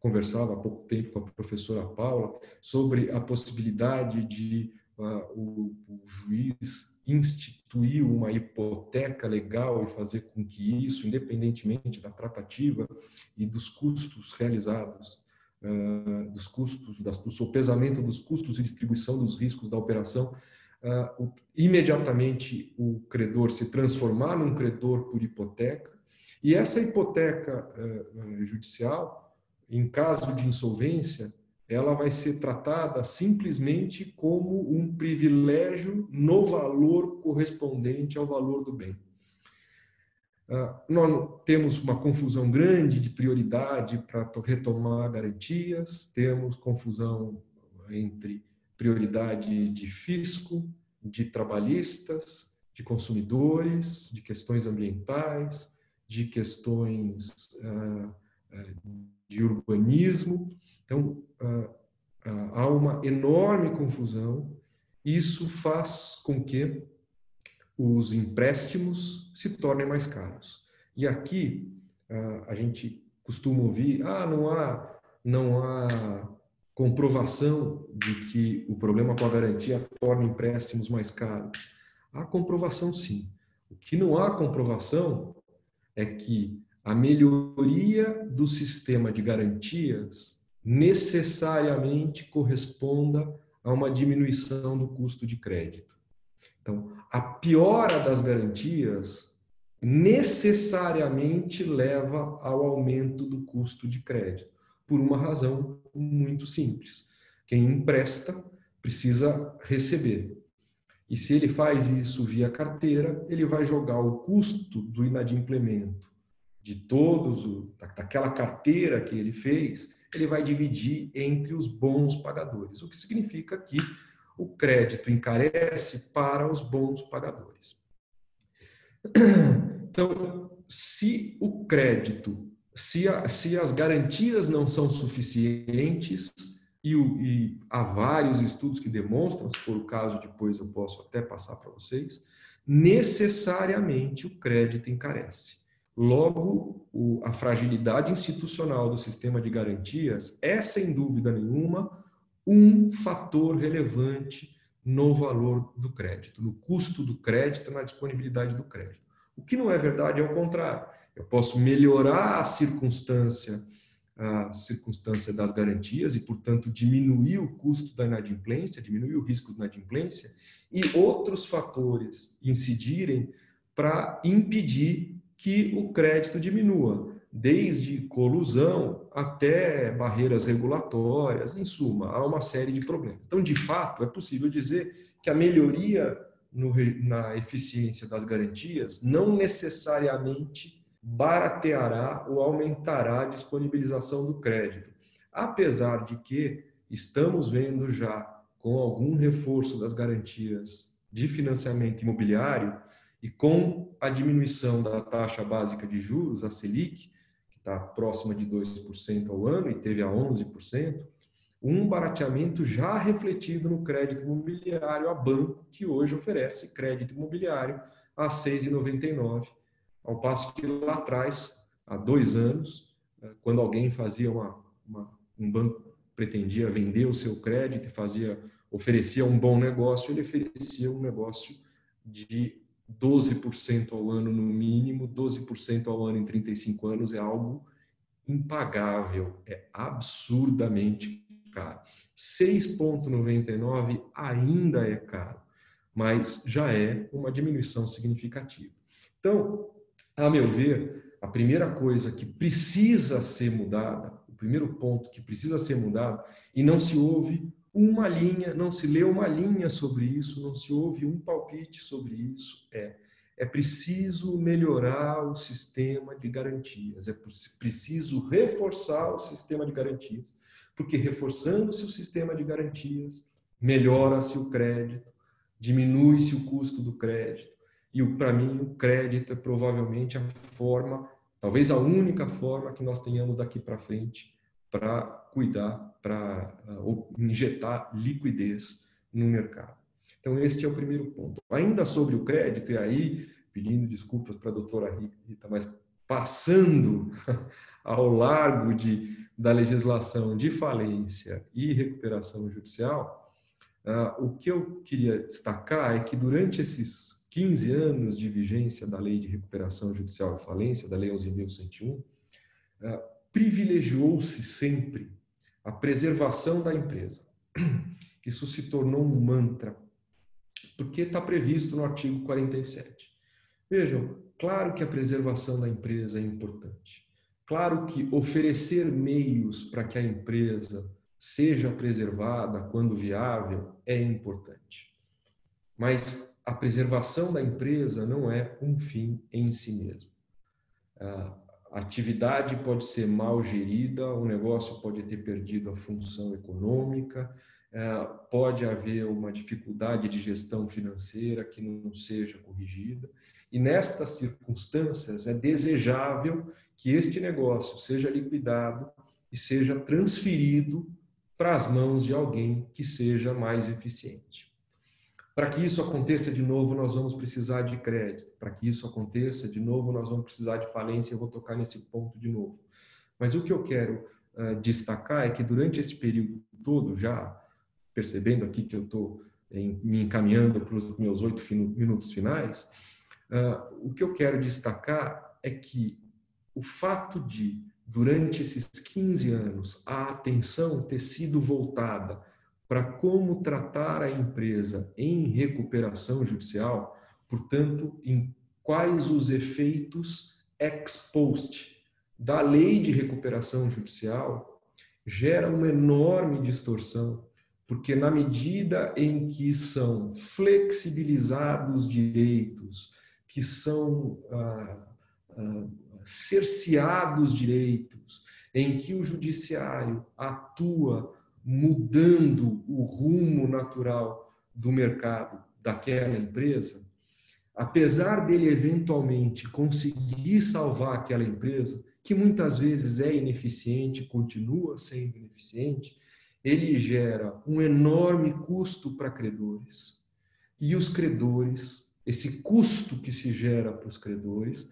Conversava há pouco tempo com a professora Paula sobre a possibilidade de uh, o, o, juiz instituir uma hipoteca legal e fazer com que isso, independentemente da tratativa e dos custos realizados, uh, dos custos, das, do sopesamento dos custos e distribuição dos riscos da operação, uh, o, imediatamente o credor se transformar num credor por hipoteca. E essa hipoteca judicial em caso de insolvência, ela vai ser tratada simplesmente como um privilégio no valor correspondente ao valor do bem. Uh, nós temos uma confusão grande de prioridade para retomar garantias, temos confusão entre prioridade de fisco, de trabalhistas, de consumidores, de questões ambientais, de questões uh, de urbanismo. Então, há uma enorme confusão. Isso faz com que os empréstimos se tornem mais caros. E aqui a gente costuma ouvir: ah, não há, não há comprovação de que o problema com a garantia torna empréstimos mais caros. Há comprovação, sim. O que não há comprovação é que a melhoria do sistema de garantias necessariamente corresponda a uma diminuição do custo de crédito. Então, a piora das garantias necessariamente leva ao aumento do custo de crédito, por uma razão muito simples. Quem empresta precisa receber. E se ele faz isso via carteira, ele vai jogar o custo do inadimplemento de todos, daquela carteira que ele fez, ele vai dividir entre os bons pagadores, o que significa que o crédito encarece para os bons pagadores. <clears throat> Então, se o crédito, se, a, se as garantias não são suficientes, e, o, e há vários estudos que demonstram, se for o caso, depois eu posso até passar para vocês, necessariamente o crédito encarece. Logo, a fragilidade institucional do sistema de garantias é, sem dúvida nenhuma, um fator relevante no valor do crédito, no custo do crédito, na disponibilidade do crédito. O que não é verdade é o contrário. Eu posso melhorar a circunstância, a circunstância das garantias e, portanto, diminuir o custo da inadimplência, diminuir o risco de inadimplência e outros fatores incidirem para impedir que o crédito diminua, desde colusão até barreiras regulatórias, em suma, há uma série de problemas. Então, de fato, é possível dizer que a melhoria no, na eficiência das garantias não necessariamente barateará ou aumentará a disponibilização do crédito, apesar de que estamos vendo já com algum reforço das garantias de financiamento imobiliário e com a diminuição da taxa básica de juros, a Selic, que está próxima de 2% ao ano e teve a 11%, um barateamento já refletido no crédito imobiliário a banco, que hoje oferece crédito imobiliário a 6,99, ao passo que lá atrás, há dois anos, eh, quando alguém fazia uma, uma um banco pretendia vender o seu crédito fazia oferecia um bom negócio, ele oferecia um negócio de 12% ao ano no mínimo, 12% ao ano em 35 anos é algo impagável, é absurdamente caro. 6,99 ainda é caro, mas já é uma diminuição significativa. Então, a meu ver, a primeira coisa que precisa ser mudada, o primeiro ponto que precisa ser mudado, e não se ouve uma linha, não se lê uma linha sobre isso, não se ouve um palpite sobre isso. É, é preciso melhorar o sistema de garantias, é preciso reforçar o sistema de garantias, porque reforçando-se o sistema de garantias, melhora-se o crédito, diminui-se o custo do crédito. E para mim, o crédito é provavelmente a forma, talvez a única forma que nós tenhamos daqui para frente para cuidar, para uh, injetar liquidez no mercado. Então, este é o primeiro ponto. Ainda sobre o crédito, e aí, pedindo desculpas para a doutora Rita, mas passando <laughs> ao largo de, da legislação de falência e recuperação judicial, uh, o que eu queria destacar é que durante esses 15 anos de vigência da Lei de Recuperação Judicial e Falência, da Lei 11.101, uh, privilegiou-se sempre a preservação da empresa. <clears throat> Isso se tornou um mantra, porque está previsto no artigo 47. Vejam, claro que a preservação da empresa é importante. Claro que oferecer meios para que a empresa seja preservada quando viável é importante. Mas a preservação da empresa não é um fim em si mesmo. A atividade pode ser mal gerida, o negócio pode ter perdido a função econômica, é, pode haver uma dificuldade de gestão financeira que não seja corrigida. E nestas circunstâncias, é desejável que este negócio seja liquidado e seja transferido para as mãos de alguém que seja mais eficiente. Para que isso aconteça de novo, nós vamos precisar de crédito. Para que isso aconteça de novo, nós vamos precisar de falência. Eu vou tocar nesse ponto de novo. Mas o que eu quero uh, destacar é que durante esse período todo, já percebendo aqui que eu estou me encaminhando para os meus oito minutos finais, uh, o que eu quero destacar é que o fato de, durante esses 15 anos, a atenção ter sido voltada para como tratar a empresa em recuperação judicial, portanto, em quais os efeitos ex post da lei de recuperação judicial, gera uma enorme distorção porque na medida em que são flexibilizados direitos, que são ah, ah, cerceados direitos, em que o judiciário atua mudando o rumo natural do mercado daquela empresa, apesar dele eventualmente conseguir salvar aquela empresa, que muitas vezes é ineficiente, continua sendo ineficiente, ele gera um enorme custo para credores. E os credores, esse custo que se gera para os credores,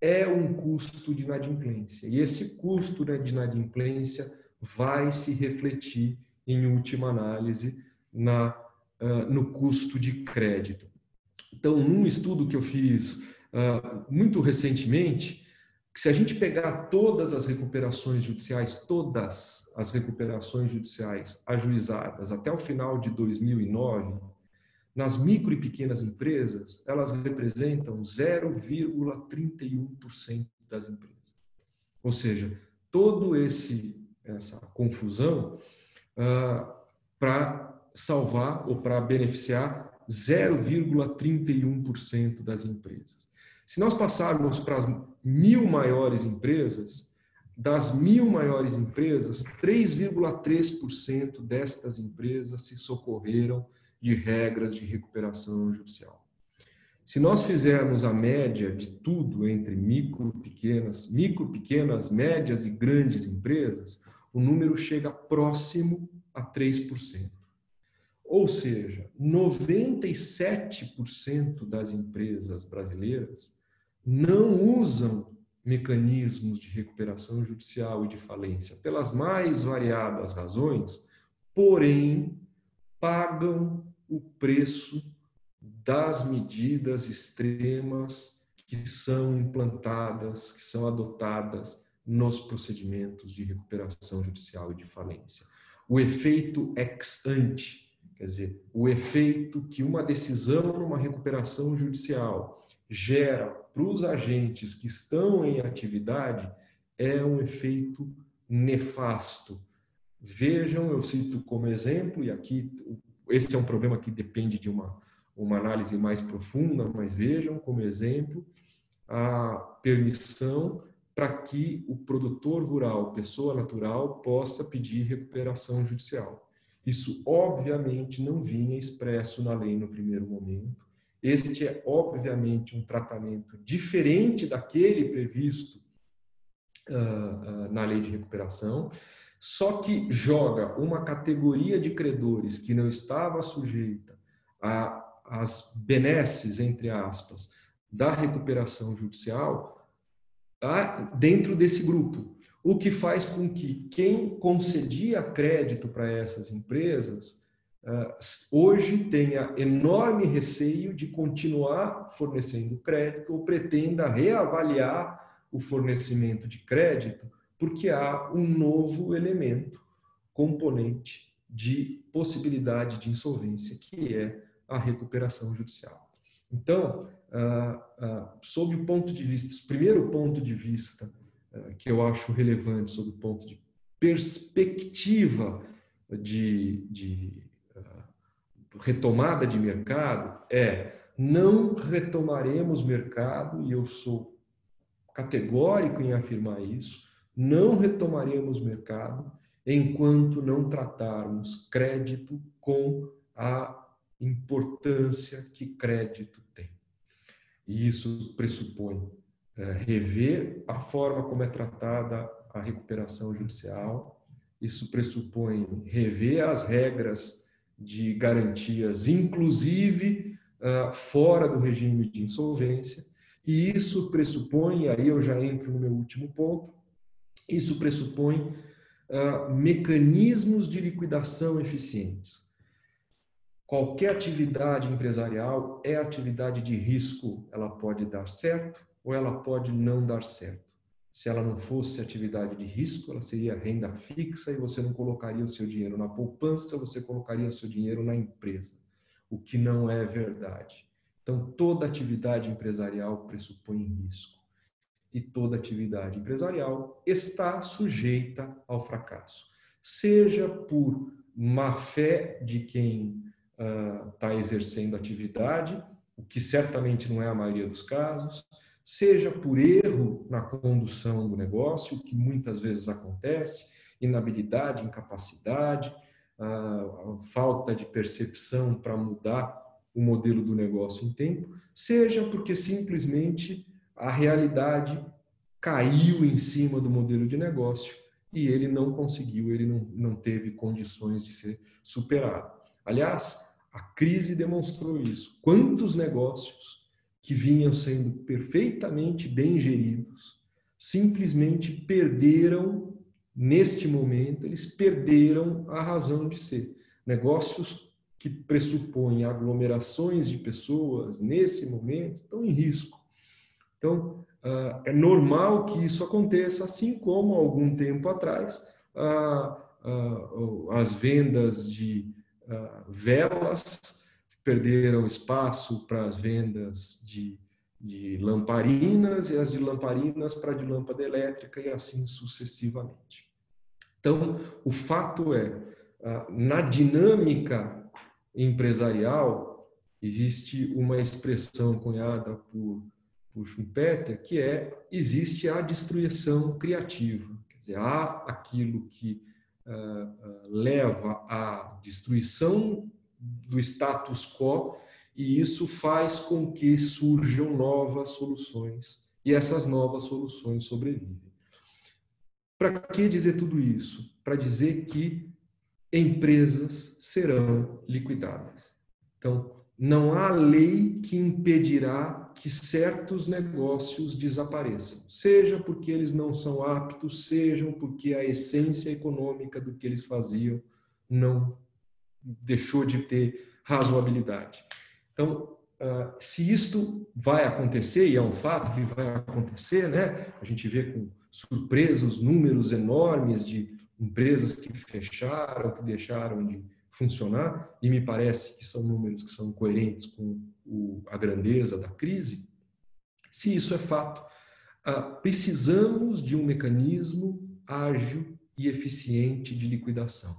é um custo de inadimplência. E esse custo de inadimplência vai se refletir, em última análise, na, uh, no custo de crédito. Então, num estudo que eu fiz uh, muito recentemente, que se a gente pegar todas as recuperações judiciais, todas as recuperações judiciais ajuizadas até o final de 2009, nas micro e pequenas empresas, elas representam 0,31% das empresas. Ou seja, todo esse essa confusão uh, para salvar ou para beneficiar 0,31% das empresas. Se nós passarmos para as mil maiores empresas, das mil maiores empresas, 3,3% destas empresas se socorreram de regras de recuperação judicial. Se nós fizermos a média de tudo entre micro, pequenas, micro, pequenas, médias e grandes empresas, o número chega próximo a 3%. Ou seja, 97% das empresas brasileiras não usam mecanismos de recuperação judicial e de falência pelas mais variadas razões, porém pagam o preço das medidas extremas que são implantadas, que são adotadas nos procedimentos de recuperação judicial e de falência. O efeito ex ante, quer dizer, o efeito que uma decisão numa recuperação judicial gera para os agentes que estão em atividade é um efeito nefasto. Vejam, eu cito como exemplo, e aqui esse é um problema que depende de uma, uma análise mais profunda, mas vejam como exemplo a permissão para que o produtor rural, pessoa natural, possa pedir recuperação judicial. Isso, obviamente, não vinha expresso na lei no primeiro momento, este é, obviamente, um tratamento diferente daquele previsto uh, uh, na lei de recuperação. só que joga uma categoria de credores que não estava sujeita às benesses, entre aspas, da recuperação judicial, tá? dentro desse grupo. O que faz com que quem concedia crédito para essas empresas ah, hoje tenha enorme receio de continuar fornecendo crédito ou pretenda reavaliar o fornecimento de crédito porque há um novo elemento, componente de possibilidade de insolvência, que é a recuperação judicial. Então, ah, ah, sob o ponto de vista, o primeiro ponto de vista ah, que eu acho relevante, sob o ponto de perspectiva de, de retomada de mercado, é não retomaremos mercado, e eu sou categórico em afirmar isso, não retomaremos mercado enquanto não tratarmos crédito com a importância que crédito tem. E isso pressupõe é, rever a forma como é tratada a recuperação judicial, isso pressupõe rever as regras de garantias, inclusive uh, fora do regime de insolvência, e isso pressupõe, aí eu já entro no meu último ponto, isso pressupõe uh, mecanismos de liquidação eficientes. Qualquer atividade empresarial é atividade de risco. Ela pode dar certo ou ela pode não dar certo. Se ela não fosse atividade de risco, ela seria renda fixa e você não colocaria o seu dinheiro na poupança, você colocaria o seu dinheiro na empresa, o que não é verdade. Então, toda atividade empresarial pressupõe risco e toda atividade empresarial está sujeita ao fracasso, seja por má fé de quem está uh, exercendo atividade, o que certamente não é a maioria dos casos, seja por erro na condução do negócio, o que muitas vezes acontece, inabilidade, incapacidade, uh, falta de percepção para mudar o modelo do negócio em tempo, seja porque simplesmente a realidade caiu em cima do modelo de negócio e ele não conseguiu, ele não, não teve condições de ser superado. Aliás, a crise demonstrou isso. Quantos negócios que vinham sendo perfeitamente bem geridos simplesmente perderam, neste momento, eles perderam a razão de ser. Negócios que pressupõem aglomerações de pessoas, nesse momento, estão em risco. Então, uh, é normal que isso aconteça, assim como algum tempo atrás uh, uh, as vendas de velas perderam espaço para as vendas de, de lamparinas e as de lamparinas para de lâmpada elétrica e assim sucessivamente. Então, o fato é, na dinâmica empresarial, existe uma expressão cunhada por por Schumpeter, que é existe a destruição criativa, quer dizer, há aquilo que leva à destruição do status quo e isso faz com que surjam novas soluções e essas novas soluções sobrevivem. Para que dizer tudo isso? Para dizer que empresas serão liquidadas. Então, não há lei que impedirá que certos negócios desapareçam, seja porque eles não são aptos, sejam porque a essência econômica do que eles faziam não deixou de ter razoabilidade. Então, ah, se isto vai acontecer, e é um fato que vai acontecer, né? a gente vê com surpresa os números enormes de empresas que fecharam, que deixaram de funcionar, e me parece que são números que são coerentes com o, a grandeza da crise, se isso é fato, uh, precisamos de um mecanismo ágil e eficiente de liquidação.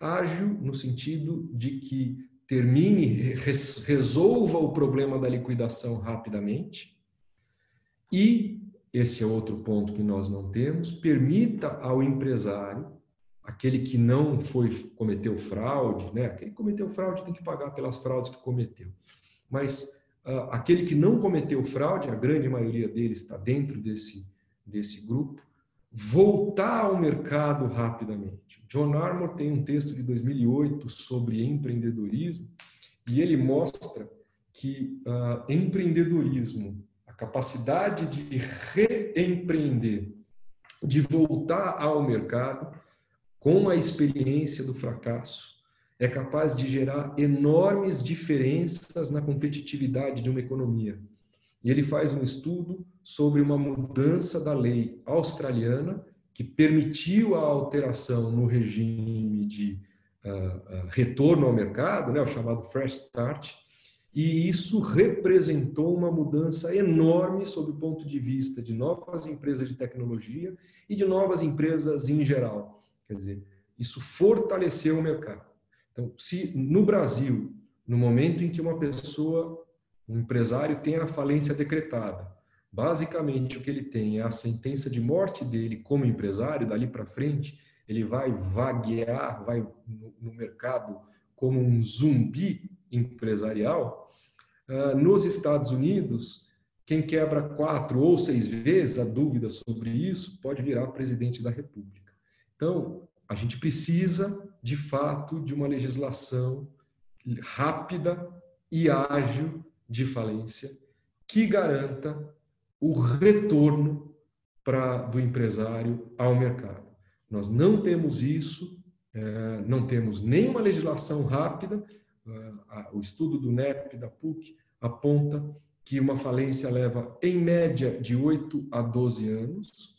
Ágil no sentido de que termine, resolva o problema da liquidação rapidamente e, esse é outro ponto que nós não temos, permita ao empresário aquele que não foi cometeu fraude, né? Aquele que cometeu fraude tem que pagar pelas fraudes que cometeu. Mas uh, aquele que não cometeu fraude, a grande maioria deles está dentro desse desse grupo, voltar ao mercado rapidamente. John Armour tem um texto de 2008 sobre empreendedorismo e ele mostra que uh, empreendedorismo, a capacidade de reempreender, de voltar ao mercado com a experiência do fracasso, é capaz de gerar enormes diferenças na competitividade de uma economia. E ele faz um estudo sobre uma mudança da lei australiana que permitiu a alteração no regime de uh, uh, retorno ao mercado, né, o chamado Fresh Start, e isso representou uma mudança enorme sob o ponto de vista de novas empresas de tecnologia e de novas empresas em geral. Quer dizer, isso fortaleceu o mercado. Então, se no Brasil, no momento em que uma pessoa, um empresário, tem a falência decretada, basicamente o que ele tem é a sentença de morte dele como empresário, dali para frente, ele vai vaguear, vai no, mercado como um zumbi empresarial. Uh, nos Estados Unidos, quem quebra quatro ou seis vezes, a dúvida sobre isso, pode virar presidente da República. Então, a gente precisa, de fato, de uma legislação rápida e ágil de falência que garanta o retorno para do empresário ao mercado. Nós não temos isso, é, não temos nenhuma legislação rápida. O estudo do NEP, da PUC, aponta que uma falência leva, em média, de 8 a 12 anos,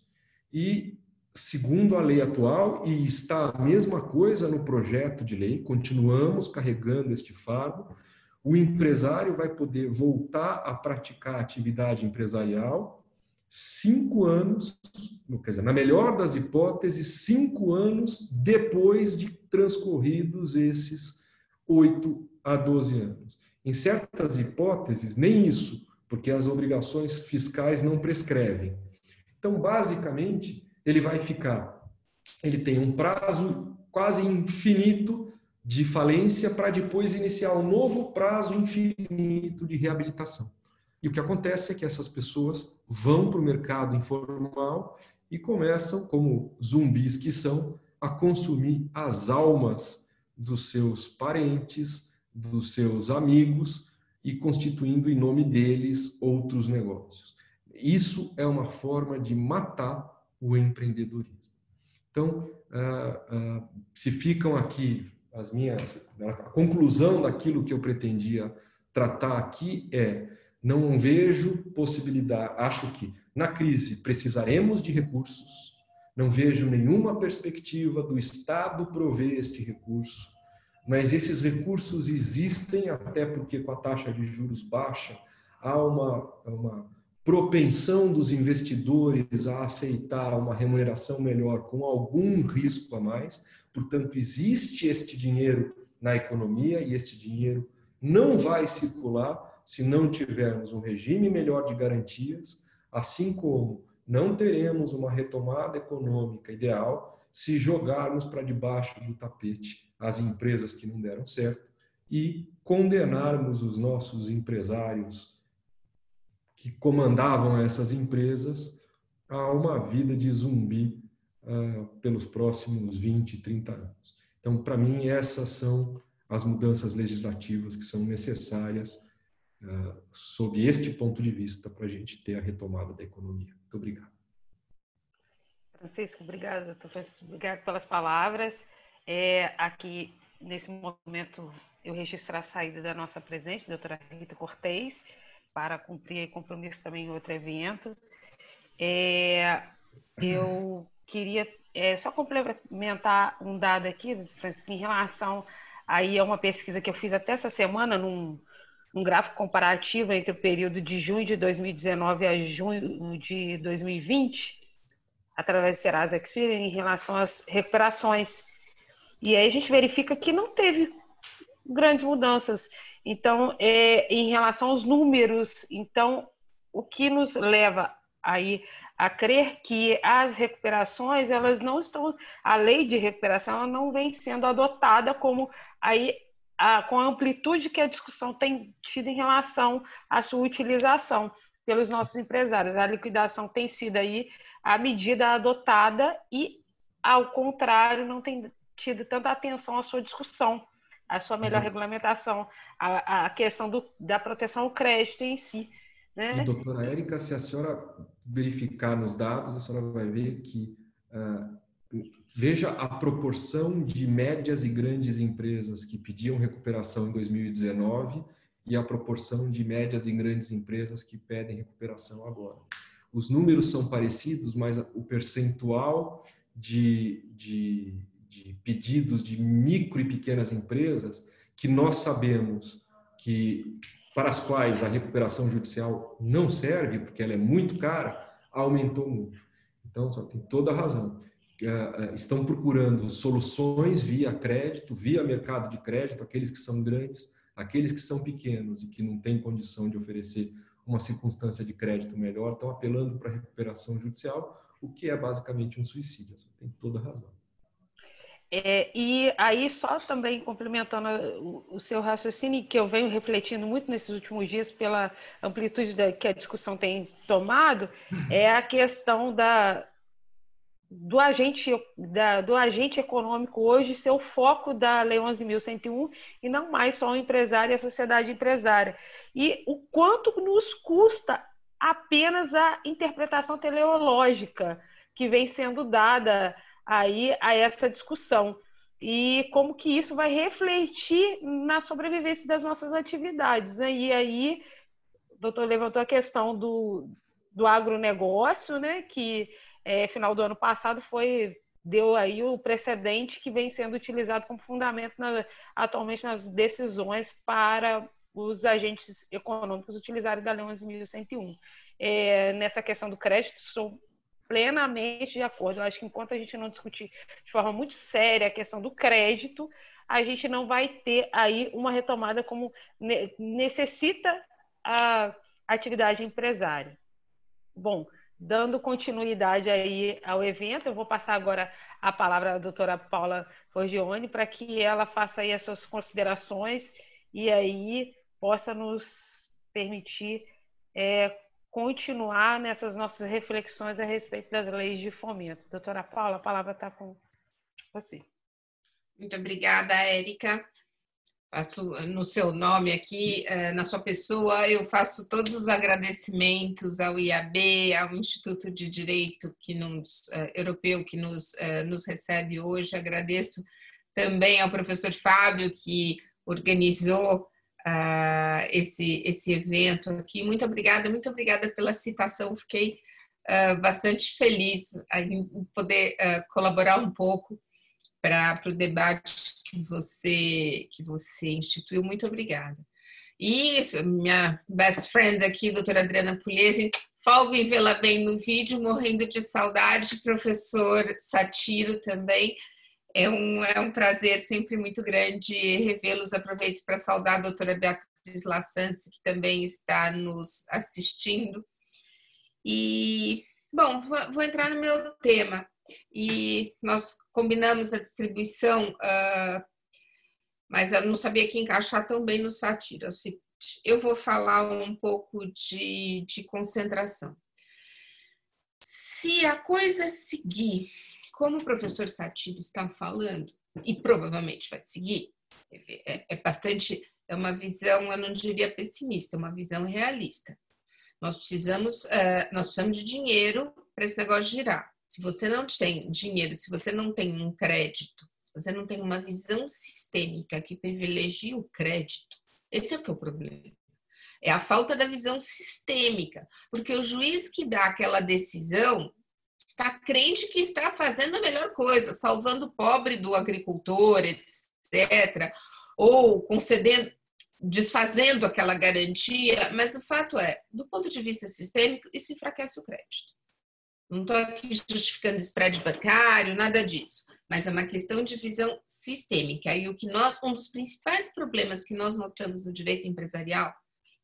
e segundo a lei atual, e está a mesma coisa no projeto de lei, continuamos carregando este fardo, o empresário vai poder voltar a praticar atividade empresarial cinco anos, quer dizer, na melhor das hipóteses, cinco anos depois de transcorridos esses oito a doze anos. Em certas hipóteses, nem isso, porque as obrigações fiscais não prescrevem. Então, basicamente, ele vai ficar, ele tem um prazo quase infinito de falência para depois iniciar um novo prazo infinito de reabilitação. E o que acontece é que essas pessoas vão para o mercado informal e começam, como zumbis que são, a consumir as almas dos seus parentes, dos seus amigos e constituindo em nome deles outros negócios. Isso é uma forma de matar o empreendedorismo. Então, uh, uh, se ficam aqui as minhas, a conclusão daquilo que eu pretendia tratar aqui é não vejo possibilidade, acho que na crise precisaremos de recursos, não vejo nenhuma perspectiva do Estado prover este recurso, mas esses recursos existem até porque com a taxa de juros baixa há uma, uma propensão dos investidores a aceitar uma remuneração melhor com algum risco a mais. Portanto, existe este dinheiro na economia e este dinheiro não vai circular se não tivermos um regime melhor de garantias, assim como não teremos uma retomada econômica ideal se jogarmos para debaixo do tapete as empresas que não deram certo e condenarmos os nossos empresários que comandavam essas empresas a uma vida de zumbi uh, pelos próximos 20, 30 anos. Então, para mim, essas são as mudanças legislativas que são necessárias uh, sob este ponto de vista para a gente ter a retomada da economia. Muito obrigado. Francisco, obrigado, doutor Francisco, obrigado pelas palavras. É, aqui, nesse momento, eu registrar a saída da nossa presidente, doutora Rita Cortez, para cumprir compromisso também em outro evento. É, eu queria é, só complementar um dado aqui, em relação aí a uma pesquisa que eu fiz até essa semana num, gráfico comparativo entre o período de junho de 2019 a junho de 2020, através do Serasa Experian, em relação às recuperações. E aí a gente verifica que não teve grandes mudanças. Então, é, em relação aos números, então, o que nos leva aí a crer que as recuperações, elas não estão, a lei de recuperação não vem sendo adotada como aí a, com a amplitude que a discussão tem tido em relação à sua utilização. pelos nossos empresários. A liquidação tem sido aí a medida adotada e, ao contrário, não tem tido tanta atenção à sua discussão, à sua melhor uhum. regulamentação, à, à questão do, da proteção ao crédito em si. Né? E, doutora Érica, se a senhora verificar nos dados, a senhora vai ver que uh, veja a proporção de médias e grandes empresas que pediam recuperação em 2019 e a proporção de médias e grandes empresas que pedem recuperação agora. Os números são parecidos, mas o percentual de, de, de pedidos de micro e pequenas empresas que nós sabemos que para as quais a recuperação judicial não serve, porque ela é muito cara, aumentou muito. Então, só tem toda a razão. É, é, estão procurando soluções via crédito, via mercado de crédito, aqueles que são grandes, aqueles que são pequenos e que não têm condição de oferecer uma circunstância de crédito melhor, estão apelando para a recuperação judicial, o que é basicamente um suicídio. Tem toda a razão. É, e aí, só também complementando o, seu raciocínio, que eu venho refletindo muito nesses últimos dias pela amplitude da, que a discussão tem tomado, é a questão da, do agente, da, do agente econômico hoje ser o foco da Lei 11.101 e não mais só o empresário e a sociedade empresária. E o quanto nos custa apenas a interpretação teleológica que vem sendo dada aí a essa discussão e como que isso vai refletir na sobrevivência das nossas atividades. Né? E aí, o doutor levantou a questão do, do agronegócio, né? que é, final do ano passado foi deu aí o precedente que vem sendo utilizado como fundamento na, atualmente nas decisões para os agentes econômicos utilizarem da Lei 11.101. É, nessa questão do crédito, sou plenamente de acordo. Eu acho que enquanto a gente não discutir de forma muito séria a questão do crédito, a gente não vai ter aí uma retomada como necessita a atividade empresária. Bom, dando continuidade aí ao evento, eu vou passar agora a palavra à doutora Paula Forgione para que ela faça aí as suas considerações e aí possa nos permitir é, continuar nessas nossas reflexões a respeito das leis de fomento. Doutora Paula, a palavra está com você. Muito obrigada, Érica no seu nome aqui, eh, na sua pessoa, eu faço todos os agradecimentos ao IAB, ao Instituto de Direito que nos, uh, Europeu que nos, uh, nos recebe hoje. Agradeço também ao professor Fábio que organizou uh, esse, esse evento aqui. Muito obrigada, muito obrigada pela citação. Fiquei bastante feliz em poder colaborar um pouco para o debate que você, que você instituiu. Muito obrigada. E minha best friend aqui, doutora Adriana Pugliese, em vê-la bem no vídeo, morrendo de saudade. Professor Satiro também. É um, é um prazer sempre muito grande revê-los. Aproveito para saudar a doutora Beatriz Lassance, que também está nos assistindo. E, bom, vou entrar no meu tema e nós combinamos a distribuição, uh, mas eu não sabia que encaixar tão bem no sátira. Eu vou falar um pouco de, de concentração. Se a coisa seguir como o professor Satiro está falando, e provavelmente vai seguir, é, é bastante, é uma visão, eu não diria pessimista, é uma visão realista. Nós precisamos, uh, nós precisamos de dinheiro para esse negócio girar. Se você não tem dinheiro, se você não tem um crédito, se você não tem uma visão sistêmica que privilegia o crédito, esse é o que é o problema. É a falta da visão sistêmica, porque o juiz que dá aquela decisão está crente que está fazendo a melhor coisa, salvando o pobre do agricultor, etc., ou concedendo, desfazendo aquela garantia, mas o fato é, do ponto de vista sistêmico, isso enfraquece o crédito. Não estou aqui justificando spread bancário, nada disso. Mas é uma questão de visão sistêmica. E o que nós, um dos principais problemas que nós notamos no direito empresarial,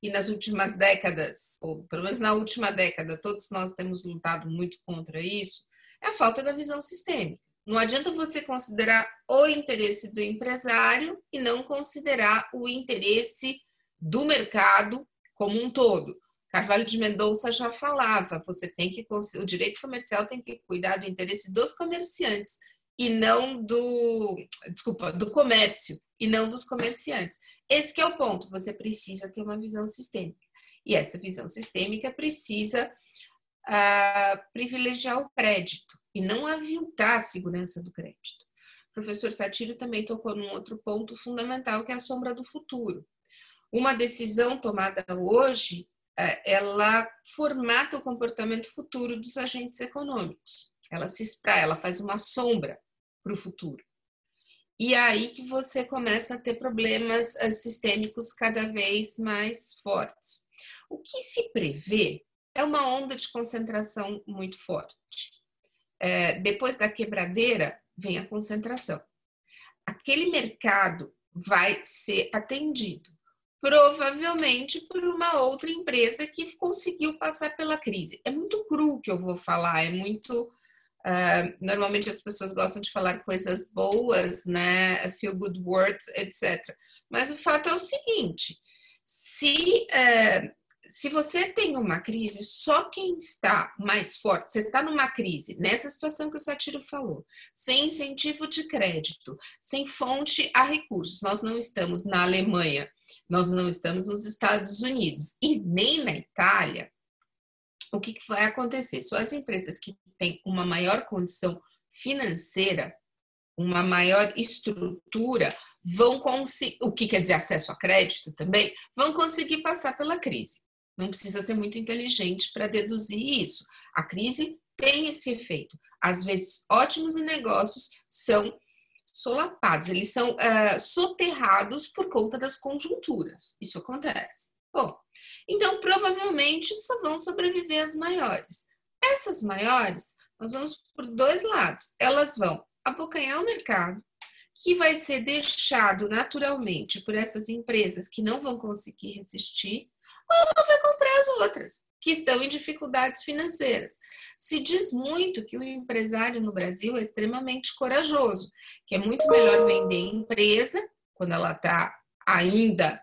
e nas últimas décadas, ou pelo menos na última década, todos nós temos lutado muito contra isso, é a falta da visão sistêmica. Não adianta você considerar o interesse do empresário e não considerar o interesse do mercado como um todo. Carvalho de Mendonça já falava, você tem que o direito comercial tem que cuidar do interesse dos comerciantes e não do, desculpa, do comércio e não dos comerciantes. Esse é o ponto, você precisa ter uma visão sistêmica. E essa visão sistêmica precisa uh, privilegiar o crédito e não aviltar a segurança do crédito. O professor Satírio também tocou num outro ponto fundamental, que é a sombra do futuro. Uma decisão tomada hoje, é, ela formata o comportamento futuro dos agentes econômicos. Ela se espraia, ela faz uma sombra para o futuro. E é aí que você começa a ter problemas eh, sistêmicos cada vez mais fortes. O que se prevê é uma onda de concentração muito forte. É, depois da quebradeira, vem a concentração. Aquele mercado vai ser atendido, provavelmente por uma outra empresa que conseguiu passar pela crise. É muito cru que eu vou falar, é muito. Uh, normalmente as pessoas gostam de falar coisas boas, né? Feel good words, etc. Mas o fato é o seguinte: se uh, se você tem uma crise, só quem está mais forte, você está numa crise, nessa situação que o Satiro falou, sem incentivo de crédito, sem fonte a recursos, nós não estamos na Alemanha, nós não estamos nos Estados Unidos e nem na Itália, o que, que vai acontecer? Só as empresas que têm uma maior condição financeira, uma maior estrutura, vão conseguir, o que quer dizer acesso a crédito também, vão conseguir passar pela crise. Não precisa ser muito inteligente para deduzir isso. A crise tem esse efeito. Às vezes, ótimos negócios são solapados, eles são uh, soterrados por conta das conjunturas. Isso acontece. Bom, então provavelmente só vão sobreviver as maiores. Essas maiores, nós vamos por dois lados. Elas vão abocanhar o mercado, que vai ser deixado naturalmente por essas empresas que não vão conseguir resistir, ou ela vai comprar as outras, que estão em dificuldades financeiras. Se diz muito que o empresário no Brasil é extremamente corajoso, que é muito melhor vender empresa, quando ela está ainda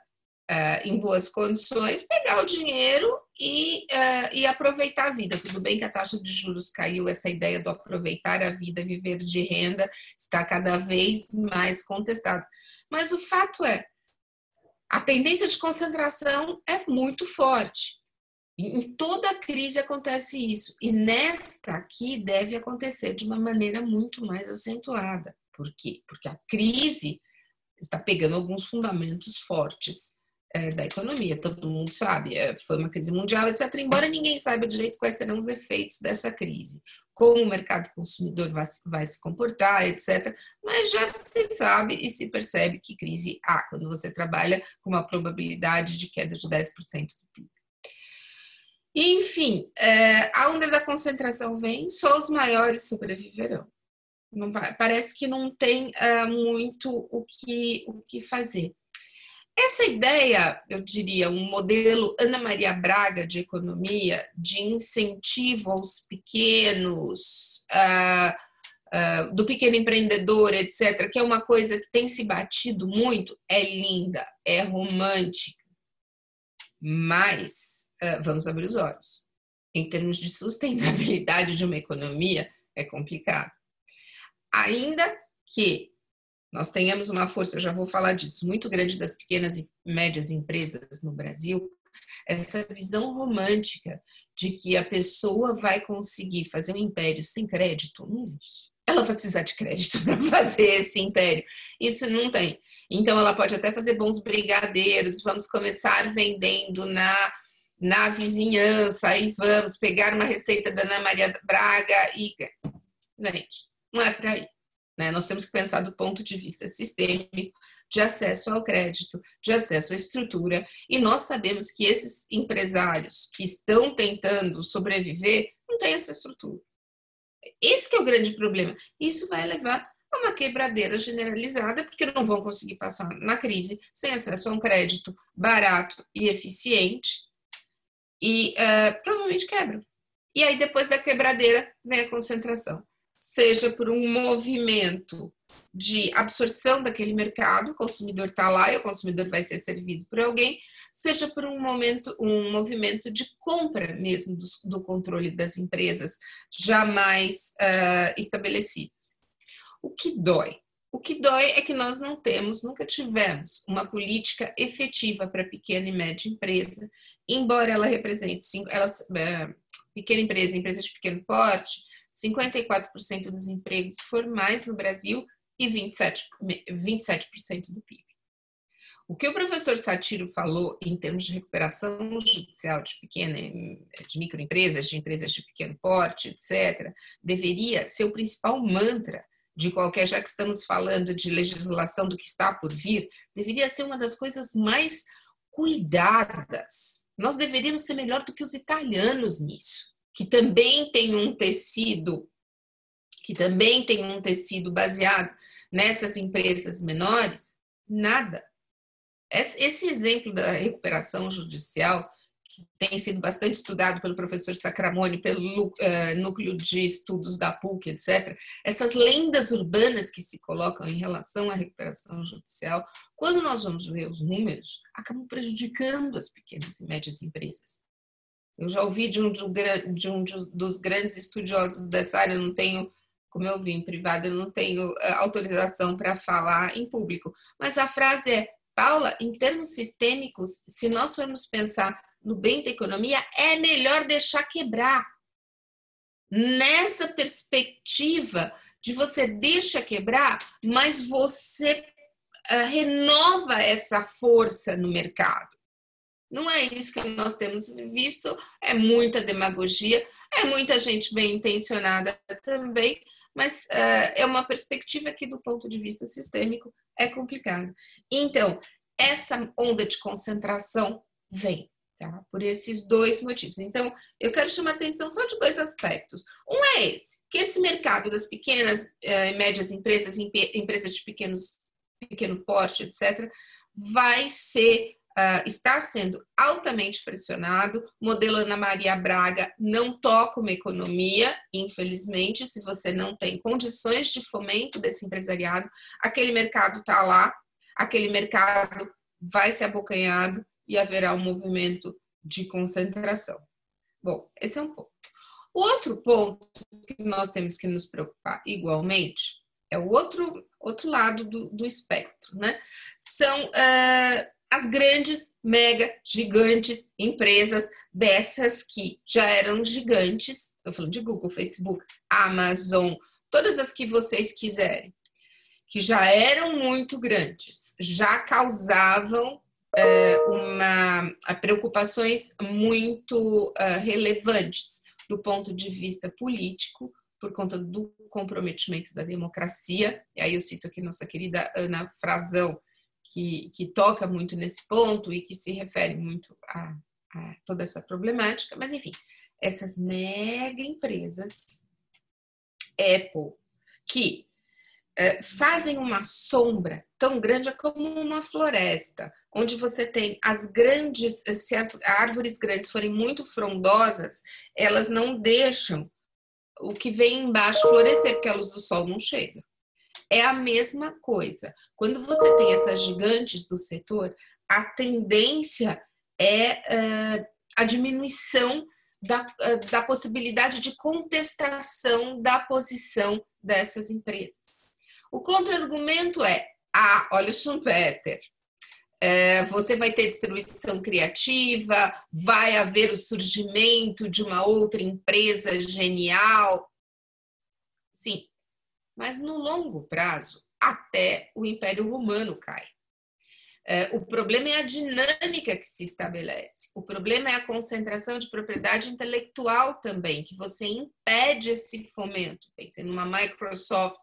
uh, em boas condições, pegar o dinheiro e, uh, e aproveitar a vida. Tudo bem que a taxa de juros caiu, essa ideia do aproveitar a vida, viver de renda, está cada vez mais contestada. Mas o fato é, a tendência de concentração é muito forte. Em toda crise acontece isso. E nesta aqui deve acontecer de uma maneira muito mais acentuada. Por quê? Porque a crise está pegando alguns fundamentos fortes é, da economia. Todo mundo sabe, é, foi uma crise mundial, etc. Embora ninguém saiba direito quais serão os efeitos dessa crise como o mercado consumidor vai, vai, se comportar, etc. Mas já se sabe e se percebe que crise há quando você trabalha com uma probabilidade de queda de 10% do PIB. Enfim, é, a onda da concentração vem, só os maiores sobreviverão. Não, parece que não tem é, muito o que, o que fazer. Essa ideia, eu diria, um modelo Ana Maria Braga de economia, de incentivo aos pequenos, uh, uh, do pequeno empreendedor, etc., que é uma coisa que tem se batido muito, é linda, é romântica. Mas, uh, vamos abrir os olhos. Em termos de sustentabilidade de uma economia, é complicado. Ainda que nós tenhamos uma força, já vou falar disso, muito grande das pequenas e médias empresas no Brasil, essa visão romântica de que a pessoa vai conseguir fazer um império sem crédito não existe. Ela vai precisar de crédito <laughs> para fazer esse império. Isso não tem. Então, ela pode até fazer bons brigadeiros, vamos começar vendendo na, na vizinhança, e vamos pegar uma receita da Ana Maria Braga e. Gente, não é para aí. Né? Nós temos que pensar do ponto de vista sistêmico, de acesso ao crédito, de acesso à estrutura, e nós sabemos que esses empresários que estão tentando sobreviver não têm essa estrutura. Esse é o grande problema. Isso vai levar a uma quebradeira generalizada, porque não vão conseguir passar na crise sem acesso a um crédito barato e eficiente, e uh, provavelmente quebram. E aí, depois da quebradeira, vem a concentração. Seja por um movimento de absorção daquele mercado, o consumidor está lá e o consumidor vai ser servido por alguém, seja por um momento, um movimento de compra mesmo do, do controle das empresas jamais uh, estabelecidas. O que dói? O que dói é que nós não temos, nunca tivemos uma política efetiva para pequena e média empresa, embora ela represente cinco, uh, pequena empresa, empresa de pequeno porte, 54% dos empregos formais no Brasil e 27%, 27 do PIB. O que o professor Satiro falou em termos de recuperação judicial de pequena, de microempresas, de empresas de pequeno porte, etc., deveria ser o principal mantra de qualquer, já que estamos falando de legislação do que está por vir, deveria ser uma das coisas mais cuidadas. Nós deveríamos ser melhor do que os italianos nisso, que também tem um tecido que também tem um tecido baseado nessas empresas menores, nada. Esse exemplo da recuperação judicial, que tem sido bastante estudado pelo professor Sacramone, pelo eh, núcleo de estudos da PUC, etc., essas lendas urbanas que se colocam em relação à recuperação judicial, quando nós vamos ver os números, acabam prejudicando as pequenas e médias empresas. Eu já ouvi de um, de um dos grandes estudiosos dessa área, não tenho como eu vi em privado, eu não tenho eh, autorização para falar em público. Mas a frase é: Paula, em termos sistêmicos, se nós formos pensar no bem da economia, é melhor deixar quebrar. Nessa perspectiva de você deixa quebrar, mas você uh, renova essa força no mercado. Não é isso que nós temos visto, é muita demagogia, é muita gente bem intencionada também, mas uh, é uma perspectiva que, do ponto de vista sistêmico, é complicada. Então, essa onda de concentração vem. Tá? Por esses dois motivos. Então, eu quero chamar atenção só de dois aspectos. Um é esse, que esse mercado das pequenas e médias empresas, empresas de pequenos, pequeno porte, etc., vai ser uh, está sendo altamente pressionado. O modelo Ana Maria Braga não toca uma economia, infelizmente, se você não tem condições de fomento desse empresariado, aquele mercado está lá, aquele mercado vai ser abocanhado e haverá um movimento de concentração. Bom, esse é um ponto. O outro ponto que nós temos que nos preocupar igualmente é o outro, outro lado do, do espectro, né? São uh, as grandes, mega, gigantes empresas dessas que já eram gigantes, estou falando de Google, Facebook, Amazon, todas as que vocês quiserem, que já eram muito grandes, já causavam é, uma preocupações muito uh, relevantes do ponto de vista político, por conta do comprometimento da democracia. E aí eu cito aqui nossa querida Ana Frazão, que, que toca muito nesse ponto e que se refere muito a, a toda essa problemática, mas enfim, essas mega empresas, Apple, que é, fazem uma sombra tão grande como uma floresta, onde você tem as grandes, se as árvores grandes forem muito frondosas, elas não deixam o que vem embaixo florescer, porque a luz do sol não chega. É a mesma coisa. Quando você tem essas gigantes do setor, a tendência é uh, a diminuição da, uh, da possibilidade de contestação da posição dessas empresas. O contra-argumento é: ah, olha o Schumpeter, é, você vai ter distribuição criativa, vai haver o surgimento de uma outra empresa genial. Sim, mas no longo prazo, até o Império Romano cai. É, o problema é a dinâmica que se estabelece. O problema é a concentração de propriedade intelectual também, que você impede esse fomento. Pense numa Microsoft.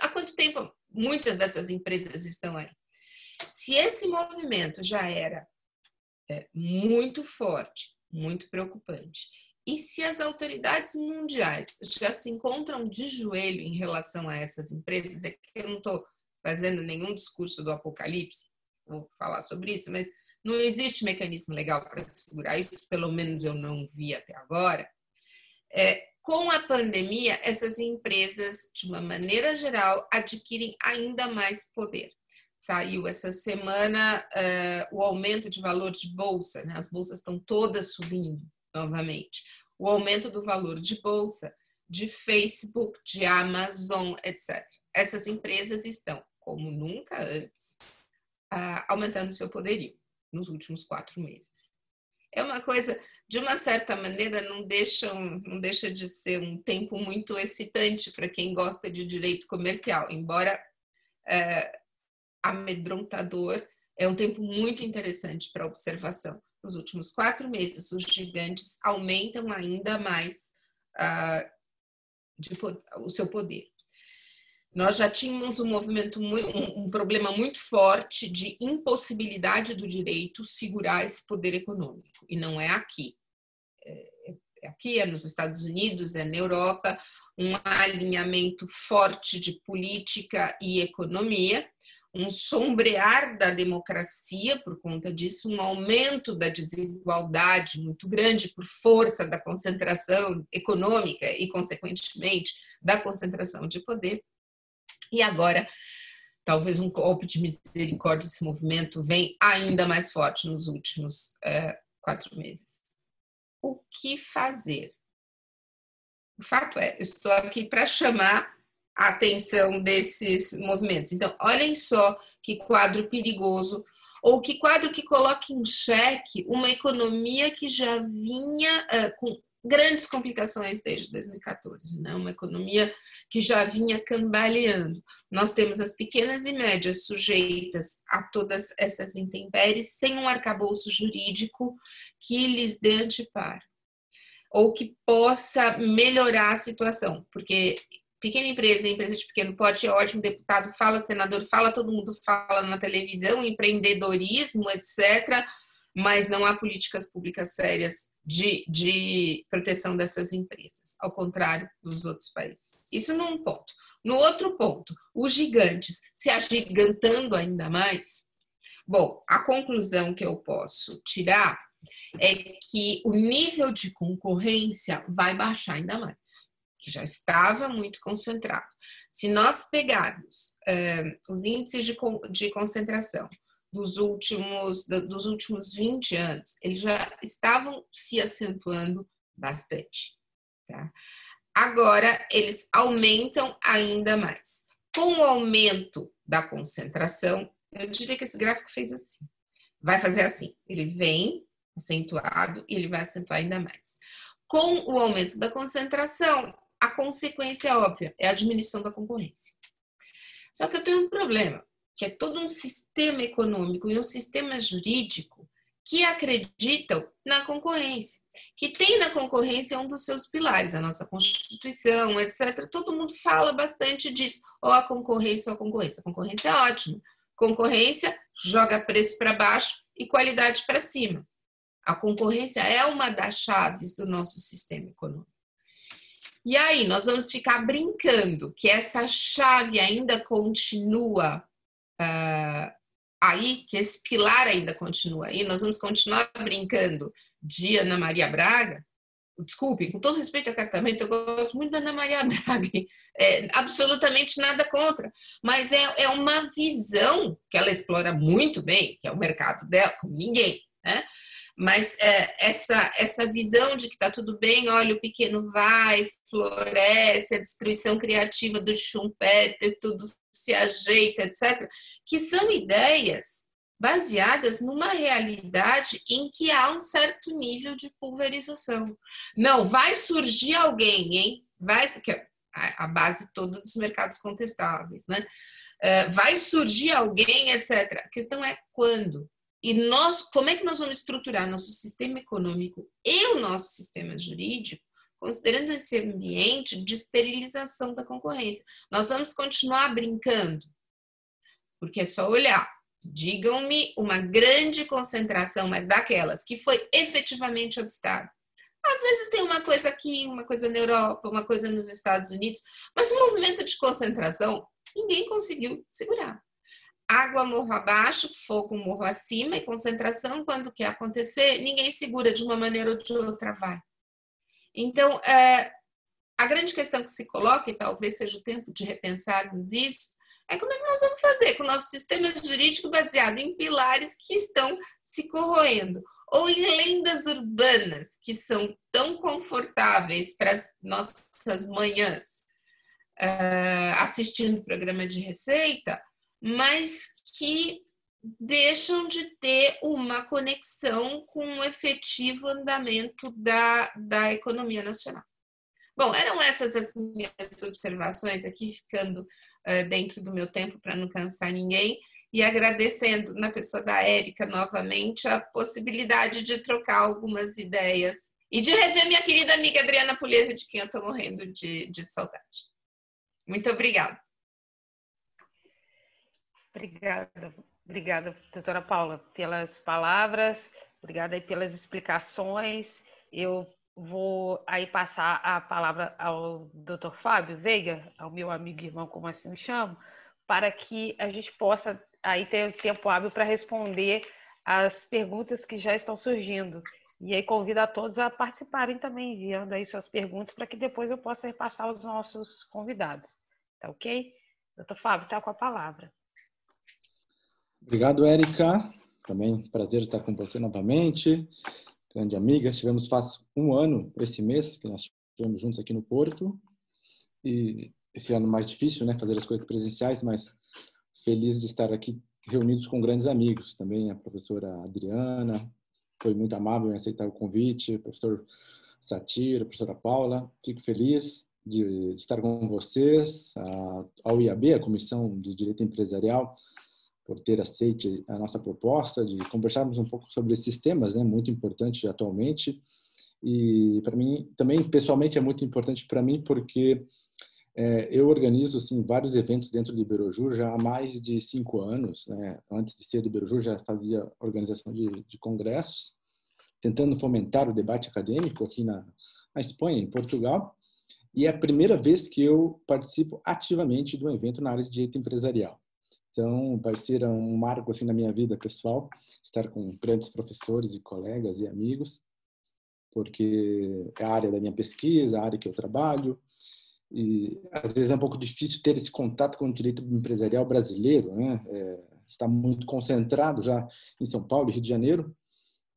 há quanto tempo muitas dessas empresas estão aí? Se esse movimento já era é, muito forte, muito preocupante, e se as autoridades mundiais já se encontram de joelho em relação a essas empresas, é que eu não estou fazendo nenhum discurso do apocalipse, vou falar sobre isso, mas não existe mecanismo legal para segurar isso, pelo menos eu não vi até agora. É, Com a pandemia, essas empresas, de uma maneira geral, adquirem ainda mais poder. Saiu essa semana uh, o aumento de valor de bolsa, né? as bolsas estão todas subindo novamente. O aumento do valor de bolsa de Facebook, de Amazon, etc. Essas empresas estão, como nunca antes, uh, aumentando seu poderio nos últimos quatro meses. É uma coisa de uma certa maneira, não deixa, não deixa de ser um tempo muito excitante para quem gosta de direito comercial, embora é, amedrontador, é um tempo muito interessante para observação. Nos últimos quatro meses, os gigantes aumentam ainda mais uh, de, o seu poder. Nós já tínhamos um movimento, um problema muito forte de impossibilidade do direito segurar esse poder econômico, e não é aqui. É, é aqui, é nos Estados Unidos, é na Europa, um alinhamento forte de política e economia, um sombrear da democracia por conta disso, um aumento da desigualdade muito grande por força da concentração econômica e, consequentemente, da concentração de poder. E agora, talvez um golpe de misericórdia desse movimento vem ainda mais forte nos últimos é, quatro meses o que fazer. O fato é, eu estou aqui para chamar a atenção desses movimentos. Então, olhem só que quadro perigoso, ou que quadro que coloca em xeque uma economia que já vinha uh, com grandes complicações desde 2014, né? uma economia que já vinha cambaleando. Nós temos as pequenas e médias sujeitas a todas essas intempéries, sem um arcabouço jurídico que lhes dê anteparo, ou que possa melhorar a situação, porque pequena empresa, empresa de pequeno porte é ótimo, deputado fala, senador fala, todo mundo fala na televisão, empreendedorismo, etc., mas não há políticas públicas sérias de, de proteção dessas empresas, ao contrário dos outros países. Isso num ponto. No outro ponto, os gigantes se agigantando ainda mais. Bom, a conclusão que eu posso tirar é que o nível de concorrência vai baixar ainda mais, que já estava muito concentrado. Se nós pegarmos uh, os índices de, de concentração dos últimos, dos últimos 20 anos, eles já estavam se acentuando bastante. Tá? Agora, eles aumentam ainda mais. Com o aumento da concentração, eu diria que esse gráfico fez assim. Vai fazer assim: ele vem acentuado e ele vai acentuar ainda mais. Com o aumento da concentração, a consequência é óbvia é a diminuição da concorrência. Só que eu tenho um problema que é todo um sistema econômico e um sistema jurídico que acreditam na concorrência, que tem na concorrência um dos seus pilares, a nossa Constituição, etc. Todo mundo fala bastante disso, ou a concorrência ou a concorrência. A concorrência é ótima. Concorrência joga preço para baixo e qualidade para cima. A concorrência é uma das chaves do nosso sistema econômico. E aí, nós vamos ficar brincando que essa chave ainda continua uh, aí, que esse pilar ainda continua aí, nós vamos continuar brincando de Ana Maria Braga. Desculpe, com todo respeito ao tratamento, eu gosto muito da Ana Maria <laughs> Braga, é, absolutamente nada contra, mas é, é uma visão que ela explora muito bem, que é o mercado dela, como ninguém, né? Mas é, essa, essa visão de que está tudo bem, olha, o pequeno vai, floresce, a destruição criativa do Schumpeter, tudo se ajeita, etc., que são ideias baseadas numa realidade em que há um certo nível de pulverização. Não, vai surgir alguém, hein? Vai, que é a base toda dos mercados contestáveis, né? É, vai surgir alguém, etc. A questão é quando. E nós, como é que nós vamos estruturar nosso sistema econômico e o nosso sistema jurídico considerando esse ambiente de esterilização da concorrência. Nós vamos continuar brincando, porque é só olhar. Digam-me uma grande concentração, mas daquelas que foi efetivamente obstada. Às vezes tem uma coisa aqui, uma coisa na Europa, uma coisa nos Estados Unidos, mas o movimento de concentração ninguém conseguiu segurar. Água morro abaixo, fogo morro acima e concentração, quando quer acontecer, ninguém segura de uma maneira ou de outra, vai. Então, é, a grande questão que se coloca, e talvez seja o tempo de repensarmos isso, é como é que nós vamos fazer com o nosso sistema jurídico baseado em pilares que estão se corroendo, ou em lendas urbanas que são tão confortáveis para as nossas manhãs uh, assistindo programa de receita, mas que deixam de ter uma conexão com o efetivo andamento da, da economia nacional. Bom, eram essas as minhas observações aqui, ficando uh, dentro do meu tempo para não cansar ninguém, e agradecendo na pessoa da Érica novamente a possibilidade de trocar algumas ideias e de rever minha querida amiga Adriana Pulese, de quem eu estou morrendo de, de saudade. Muito obrigada. Obrigada, obrigada, doutora Paula, pelas palavras, obrigada aí pelas explicações. Eu vou aí passar a palavra ao doutor Fábio Veiga, ao meu amigo e irmão, como assim me chamo, para que a gente possa aí ter tempo hábil para responder as perguntas que já estão surgindo. E aí convido a todos a participarem também, enviando aí suas perguntas, para que depois eu possa repassar aos nossos convidados. Tá ok? Doutor Fábio, está com a palavra. Obrigado, Érica. Também prazer estar com você novamente grande amiga. Estivemos faz um ano, esse mês, que nós estivemos juntos aqui no Porto. E esse ano mais difícil, né, fazer as coisas presenciais, mas feliz de estar aqui reunidos com grandes amigos. Também a professora Adriana foi muito amável em aceitar o convite, o professor Satira, professora Paula. Fico feliz de, estar com vocês, a, a UIAB, a Comissão de Direito Empresarial, por ter aceito a nossa proposta de conversarmos um pouco sobre esses temas, né, muito importante atualmente. E para mim também pessoalmente é muito importante para mim porque é, eu organizo assim vários eventos dentro do Iberojur já há mais de cinco anos. Né? Antes de ser do Iberojur já fazia organização de, de congressos, tentando fomentar o debate acadêmico aqui na, na Espanha, em Portugal. E é a primeira vez que eu participo ativamente de um evento na área de direito empresarial. Então, ser um marco assim na minha vida pessoal, estar com grandes professores e colegas e amigos, porque é a área da minha pesquisa, a área que eu trabalho, e às vezes é um pouco difícil ter esse contato com o direito empresarial brasileiro, né? É, está muito concentrado já em São Paulo e Rio de Janeiro,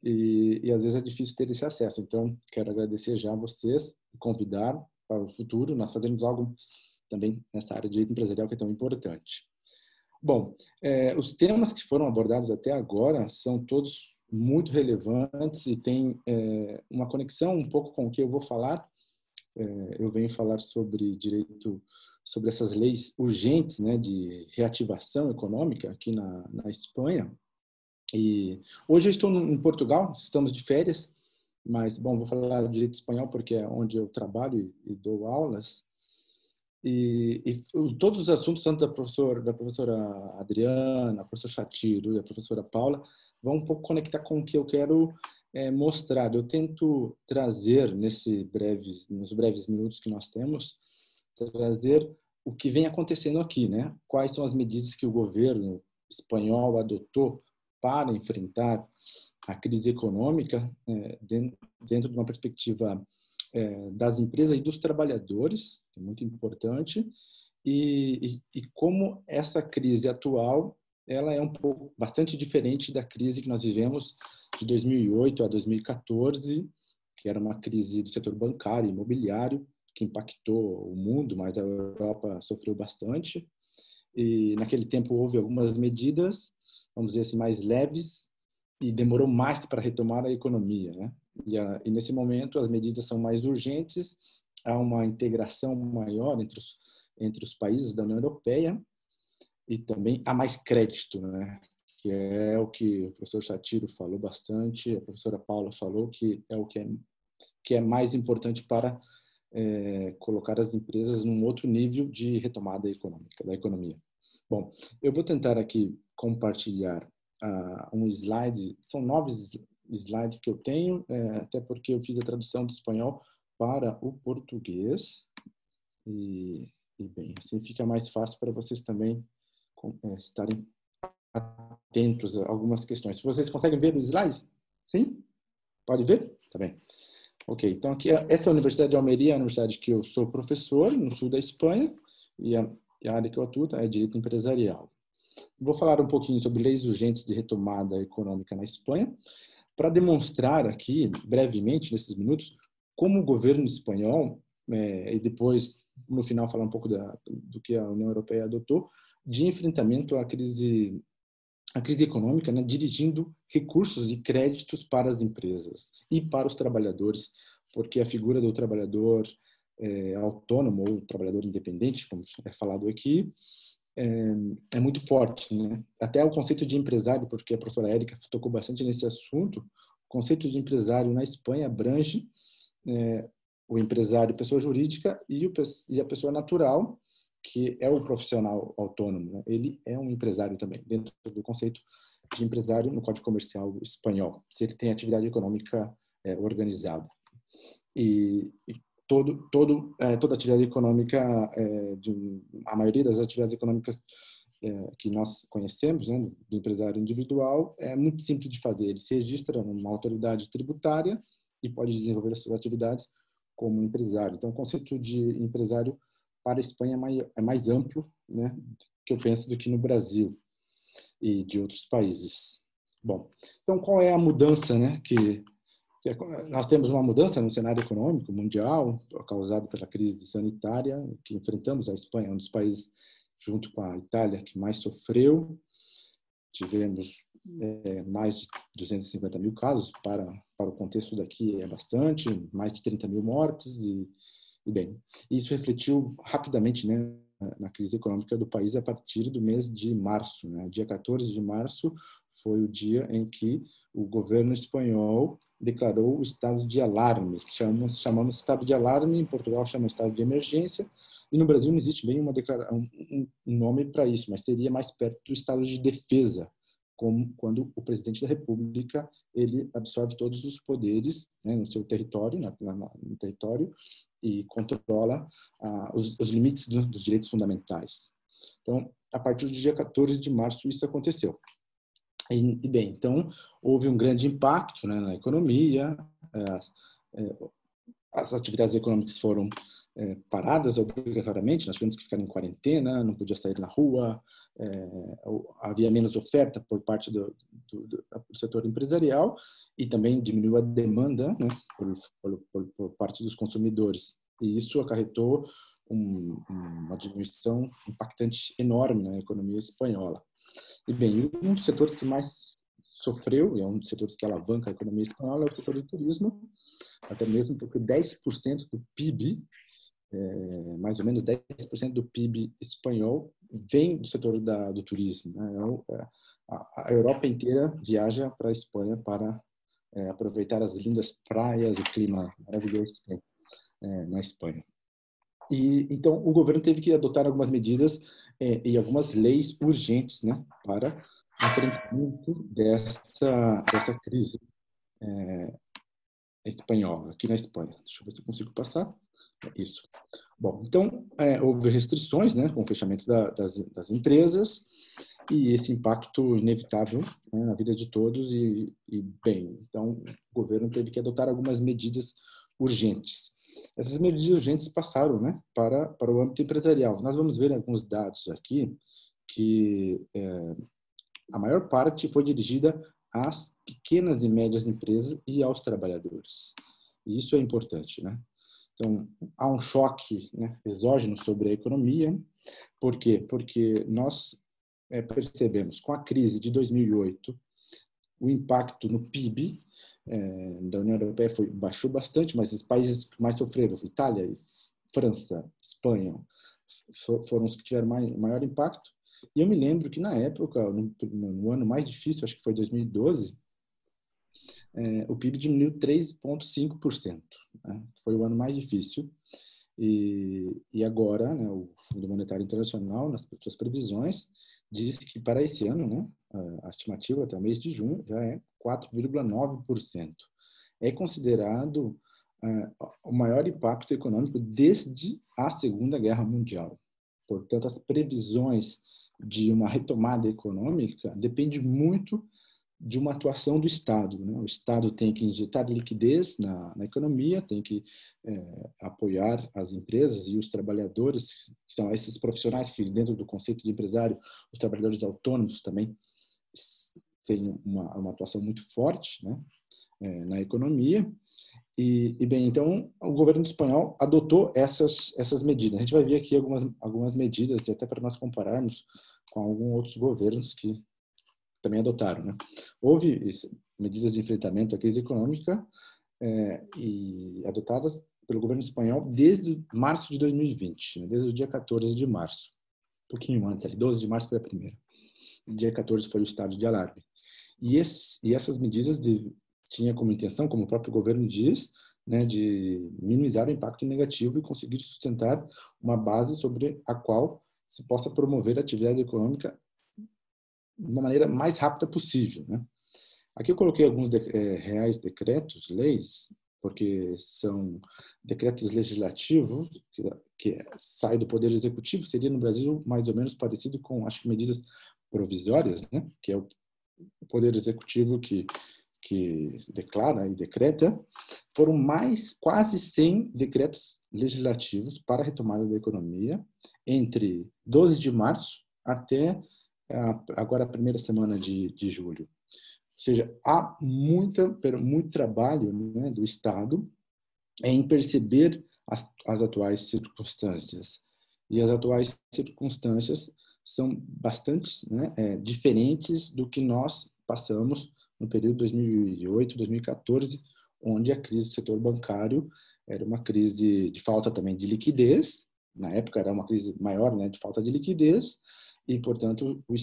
e, e, às vezes é difícil ter esse acesso. Então, quero agradecer já a vocês e convidar para o futuro nós fazermos algo também nessa área de direito empresarial que é tão importante. Bom, é, os temas que foram abordados até agora são todos muito relevantes e têm é, uma conexão um pouco com o que eu vou falar. É, eu venho falar sobre direito, sobre essas leis urgentes né, de reativação econômica aqui na, na Espanha. E hoje eu estou em Portugal, estamos de férias, mas, bom, vou falar direito espanhol porque é onde eu trabalho e, e dou aulas. E, e, todos os assuntos, tanto da professora, da professora Adriana, a professora Chatiro e a professora Paula, vão um pouco conectar com o que eu quero é, mostrar. Eu tento trazer, nesse breves, nos breves minutos que nós temos, trazer o que vem acontecendo aqui, né? Quais são as medidas que o governo espanhol adotou para enfrentar a crise econômica é, dentro de uma perspectiva é, das empresas e dos trabalhadores, é muito importante, e, e, e, como essa crise atual ela é um pouco bastante diferente da crise que nós vivemos de 2008 a 2014, que era uma crise do setor bancário e imobiliário que impactou o mundo, mas a Europa sofreu bastante. E naquele tempo houve algumas medidas, vamos dizer assim, mais leves e demorou mais para retomar a economia, né? E, a, e, nesse momento as medidas são mais urgentes, há uma integração maior entre os, entre os países da União Europeia e também há mais crédito, né? que é o que o professor Satiro falou bastante, a professora Paula falou, que é o que é, que é mais importante para é, colocar as empresas num outro nível de retomada econômica, da economia. Bom, eu vou tentar aqui compartilhar uh, um slide, são nove slide que eu tenho, é, até porque eu fiz a tradução do espanhol para o português. E, e bem, assim fica mais fácil para vocês também é, estarem atentos a algumas questões. Vocês conseguem ver o slide? Sim? Pode ver? Tá bem. Ok, então aqui essa Universidade de Almeria é a universidade que eu sou professor no sul da Espanha e a, a área que eu atuo é direito empresarial. Vou falar um pouquinho sobre leis urgentes de retomada econômica na Espanha, para demonstrar aqui, brevemente, nesses minutos, como o governo espanhol, é, e depois, no final, falar um pouco da, do que a União Europeia adotou, de enfrentamento à crise, à crise econômica, né, dirigindo recursos e créditos para as empresas e para os trabalhadores, porque a figura do trabalhador é, autônomo ou trabalhador independente, como é falado aqui, é, é, muito forte. Né? Até o conceito de empresário, porque a professora Érica tocou bastante nesse assunto, o conceito de empresário na Espanha abrange é, o empresário pessoa jurídica e, o, e, a pessoa natural, que é o profissional autônomo. Né? Ele é um empresário também, dentro do conceito de empresário no Código Comercial espanhol, se ele tem atividade econômica é, organizada. E, e todo, todo, é, toda atividade econômica, é, de, a maioria das atividades econômicas é, que nós conhecemos, né, do empresário individual, é muito simples de fazer. Ele se registra numa autoridade tributária e pode desenvolver as suas atividades como empresário. Então, o conceito de empresário para a Espanha é mais, é mais amplo, né, que eu penso, do que no Brasil e de outros países. Bom, então qual é a mudança, né, que nós temos uma mudança no cenário econômico mundial causado pela crise sanitária que enfrentamos. A Espanha é um dos países, junto com a Itália, que mais sofreu. Tivemos é, mais de 250 mil casos, para, para o contexto daqui é bastante, mais de 30 mil mortes. E, e bem, isso refletiu rapidamente né, na crise econômica do país a partir do mês de março. Né? Dia 14 de março foi o dia em que o governo espanhol declarou o estado de alarme, que chamamos, chamamos estado de alarme, em Portugal chama estado de emergência, e no Brasil não existe bem uma um, um nome para isso, mas seria mais perto do estado de defesa, como quando o presidente da República ele absorve todos os poderes né, no seu território, na, na, no território, e controla ah, os, os, limites do, dos direitos fundamentais. Então, a partir do dia 14 de março isso aconteceu. E, e bem, então houve um grande impacto né, na economia, é, é, as atividades econômicas foram é, paradas obrigatoriamente, nós tivemos que ficar em quarentena, não podia sair na rua, é, havia menos oferta por parte do, do, do, do, setor empresarial e também diminuiu a demanda né, por, por, por, parte dos consumidores. E isso acarretou um, uma diminuição impactante enorme na economia espanhola. E bem, um dos setores que mais sofreu, e é um dos setores que alavanca a economia espanhola, é o setor do turismo, até mesmo porque 10% do PIB, é, mais ou menos 10% do PIB espanhol, vem do setor da, do turismo. Né? É, a, a, Europa inteira viaja para a Espanha para é, aproveitar as lindas praias, o clima maravilhoso que tem é, na Espanha. E então o governo teve que adotar algumas medidas é, e algumas leis urgentes, né, para enfrentamento dessa dessa crise é, espanhola aqui na Espanha. Deixa eu ver se eu consigo passar. Isso. Bom, então é, houve restrições, né, com o fechamento da, das, das empresas e esse impacto inevitável né, na vida de todos e, e bem, então o governo teve que adotar algumas medidas urgentes. Essas medidas urgentes passaram né, para, para o âmbito empresarial. Nós vamos ver alguns dados aqui que é, a maior parte foi dirigida às pequenas e médias empresas e aos trabalhadores. E isso é importante, né? Então, há um choque né, exógeno sobre a economia. Por quê? Porque nós é, percebemos com a crise de 2008 o impacto no PIB é, da União Europeia foi baixou bastante, mas os países que mais sofreram, Itália, França, Espanha, foram os que tiveram mais, maior impacto. E eu me lembro que na época, no, no ano mais difícil, acho que foi 2012, é, o PIB diminuiu 3,5%. Né? Foi o ano mais difícil. E, e agora, né, o Fundo Monetário Internacional, nas suas previsões, diz que para esse ano, né, a estimativa até o mês de junho já é 4,9%. É considerado uh, o maior impacto econômico desde a Segunda Guerra Mundial. Portanto, as previsões de uma retomada econômica dependem muito de uma atuação do Estado. Né? O Estado tem que injetar liquidez na, na economia, tem que é, apoiar as empresas e os trabalhadores, que são esses profissionais que, dentro do conceito de empresário, os trabalhadores autônomos também têm uma, uma atuação muito forte né? É, na economia. E, e, bem, então o governo espanhol adotou essas essas medidas. A gente vai ver aqui algumas algumas medidas, até para nós compararmos com alguns outros governos que também adotaram. Né? Houve medidas de enfrentamento à crise econômica é, e adotadas pelo governo espanhol desde março de 2020, né? desde o dia 14 de março, um pouquinho antes, ali, 12 de março foi a primeira. Dia 14 foi o estado de alarme. E, esse, e essas medidas de, tinha como intenção, como o próprio governo diz, né, de minimizar o impacto negativo e conseguir sustentar uma base sobre a qual se possa promover a atividade econômica de uma maneira mais rápida possível. Né? Aqui eu coloquei alguns de, é, reais decretos, leis, porque são decretos legislativos que, que saem do Poder Executivo, seria no Brasil mais ou menos parecido com, acho que, medidas provisórias, né? que é o Poder Executivo que que declara e decreta, foram mais quase 100 decretos legislativos para a retomada da economia entre 12 de março até agora a primeira semana de, de julho. Ou seja, há muita, muito trabalho né, do Estado em perceber as, as atuais circunstâncias. E as atuais circunstâncias são bastante né, é, diferentes do que nós passamos no período 2008, 2014, onde a crise do setor bancário era uma crise de falta também de liquidez, na época era uma crise maior, né, de falta de liquidez, e, portanto, o,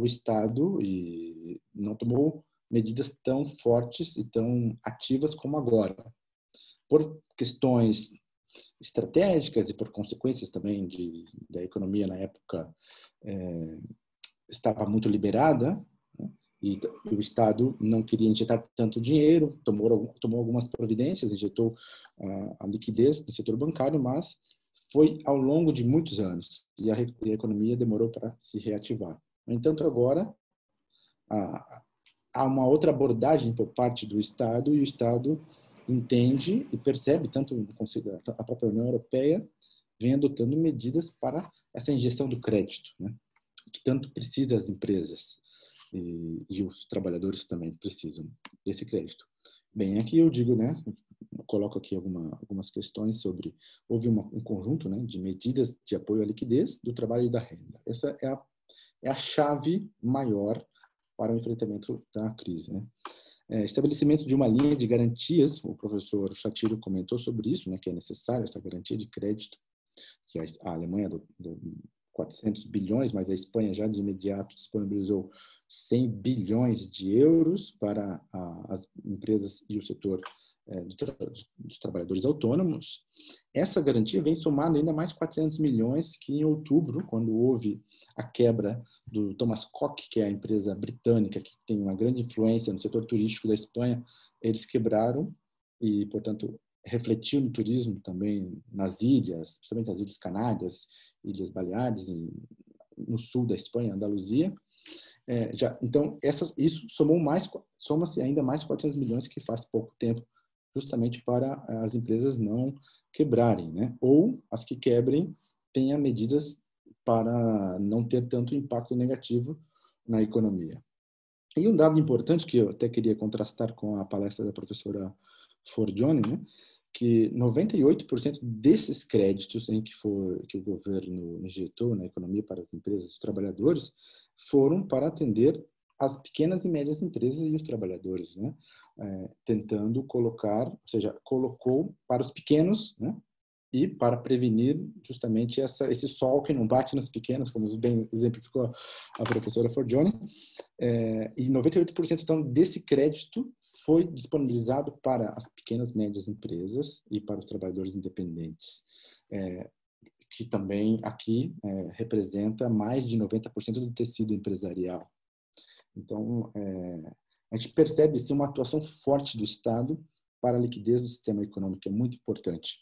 o Estado e não tomou medidas tão fortes e tão ativas como agora. Por questões estratégicas e por consequências também de, da economia na época é, estava muito liberada, e o Estado não queria injetar tanto dinheiro, tomou, tomou algumas providências, injetou uh, a liquidez no setor bancário, mas foi ao longo de muitos anos e a, e a economia demorou para se reativar. No entanto, agora há uma outra abordagem por parte do Estado e o Estado entende e percebe, tanto a própria União Europeia vem adotando medidas para essa injeção do crédito, né, que tanto precisa as empresas e, e os trabalhadores também precisam desse crédito. Bem, aqui eu digo, né, coloco aqui alguma, algumas questões sobre, houve uma, um conjunto né, de medidas de apoio à liquidez do trabalho e da renda. Essa é a, é a chave maior para o enfrentamento da crise. Né? É, estabelecimento de uma linha de garantias, o professor Chatiro comentou sobre isso, né, que é necessária essa garantia de crédito, que a, a Alemanha do, do 400 bilhões, mas a Espanha já de imediato disponibilizou 100 bilhões de euros para as empresas e o setor é, dos trabalhadores autônomos. Essa garantia vem somando ainda mais 400 milhões que em outubro, quando houve a quebra do Thomas Cook, que é a empresa britânica que tem uma grande influência no setor turístico da Espanha, eles quebraram e, portanto, refletiu no turismo também nas ilhas, principalmente as Ilhas Canárias, Ilhas Baleares, no sul da Espanha, Andaluzia. É, já, então, essas, isso somou mais, soma-se ainda mais 400 milhões que faz pouco tempo, justamente para as empresas não quebrarem, né? Ou as que quebrem tenham medidas para não ter tanto impacto negativo na economia. E um dado importante que eu até queria contrastar com a palestra da professora Forgione, né? que 98% desses créditos em que, for, que o governo injetou na economia para as empresas e os trabalhadores foram para atender as pequenas e médias empresas e os trabalhadores, né? É, tentando colocar, ou seja, colocou para os pequenos, né? E para prevenir justamente essa, esse sol que não bate nos pequenos, como bem exemplificou a professora Forgione, é, e 98% então desse crédito foi disponibilizado para as pequenas e médias empresas e para os trabalhadores independentes, é, que também aqui é, representa mais de 90% do tecido empresarial. Então, é, a gente percebe sim, uma atuação forte do Estado para a liquidez do sistema econômico, é muito importante.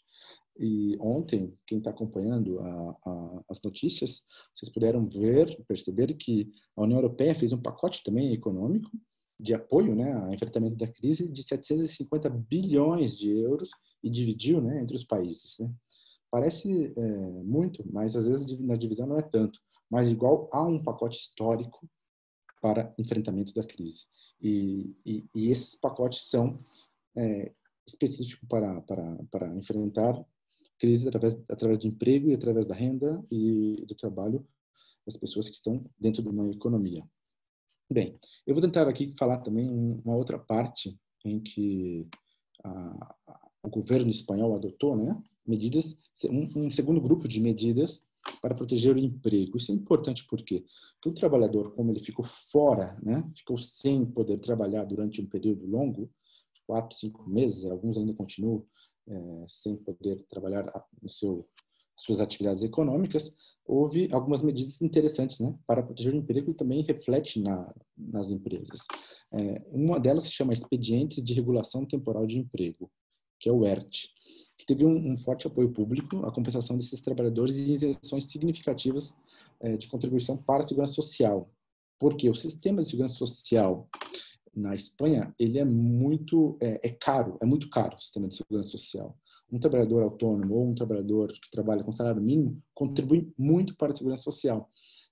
E ontem, quem está acompanhando a, a, as notícias, vocês puderam ver, perceber que a União Europeia fez um pacote também econômico de apoio né, ao enfrentamento da crise de 750 bilhões de euros e dividiu né, entre os países. Né? Parece é, muito, mas às vezes na divisão não é tanto, mas igual a um pacote histórico para enfrentamento da crise. E, e, e esses pacotes são é, específicos para, para, para enfrentar crise através, através do emprego e através da renda e do trabalho das pessoas que estão dentro de uma economia. Bem, eu vou tentar aqui falar também uma outra parte em que a, a, o governo espanhol adotou, né, medidas, um, um, segundo grupo de medidas para proteger o emprego. Isso é importante porque o trabalhador, como ele ficou fora, né, ficou sem poder trabalhar durante um período longo, quatro, cinco meses, alguns ainda continuam é, sem poder trabalhar no seu suas atividades econômicas, houve algumas medidas interessantes né, para proteger o emprego e também reflete na, nas empresas. É, uma delas se chama Expedientes de Regulação Temporal de Emprego, que é o ERT, que teve um, um forte apoio público à compensação desses trabalhadores e isenções significativas é, de contribuição para a segurança social. Porque o sistema de segurança social na Espanha ele é muito é, é caro, é muito caro o sistema de segurança social um trabalhador autônomo ou um trabalhador que trabalha com salário mínimo contribui muito para a segurança social.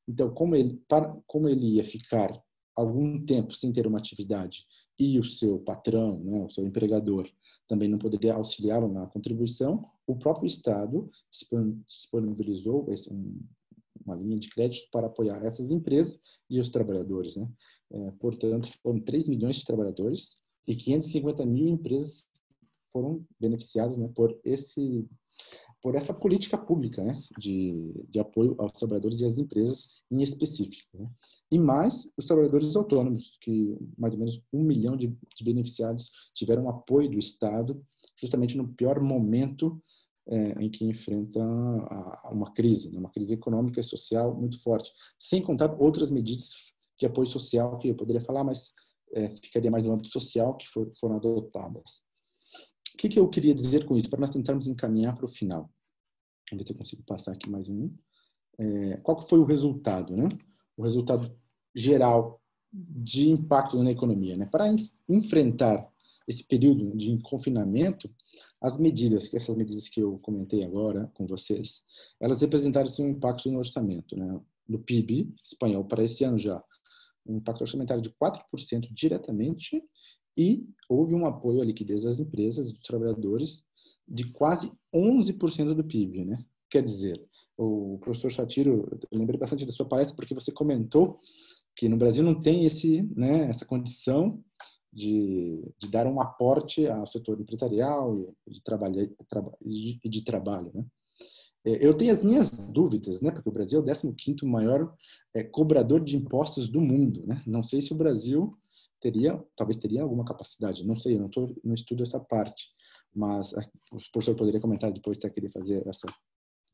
Então, como ele, para, como ele ia ficar algum tempo sem ter uma atividade e o seu patrão, né, o seu empregador, também não poderia auxiliá-lo na contribuição, o próprio Estado disponibilizou um, uma linha de crédito para apoiar essas empresas e os trabalhadores. Né? É, portanto, foram 3 milhões de trabalhadores e 550 mil empresas foram beneficiados né, por esse por essa política pública né, de, de apoio aos trabalhadores e às empresas em específico. Né? E mais os trabalhadores autônomos, que mais ou menos um milhão de, de beneficiados tiveram apoio do Estado, justamente no pior momento é, em que enfrenta a, uma crise, né, uma crise econômica e social muito forte, sem contar outras medidas de apoio social que eu poderia falar, mas é, ficaria mais no âmbito social que for, foram adotadas que, que eu queria dizer com isso? Para nós tentarmos encaminhar para o final. Vamos ver se eu consigo passar aqui mais um. É, qual foi o resultado, né? O resultado geral de impacto na economia, né? Para enfrentar esse período de confinamento, as medidas, essas medidas que eu comentei agora com vocês, elas representaram um impacto no orçamento, né? Do PIB espanhol para esse ano já, um impacto orçamentário de 4% diretamente e houve um apoio à liquidez das empresas, dos trabalhadores, de quase 11% do PIB, né? Quer dizer, o professor Chatiro, eu lembrei bastante da sua palestra porque você comentou que no Brasil não tem esse, né, essa condição de, de dar um aporte ao setor empresarial e de trabalho, e de trabalho, né? É, eu tenho as minhas dúvidas, né? Porque o Brasil é o 15º maior é, cobrador de impostos do mundo, né? Não sei se o Brasil teria, talvez teria alguma capacidade, não sei, eu não, tô, não estudo essa parte, mas o professor poderia comentar depois se queria fazer essa,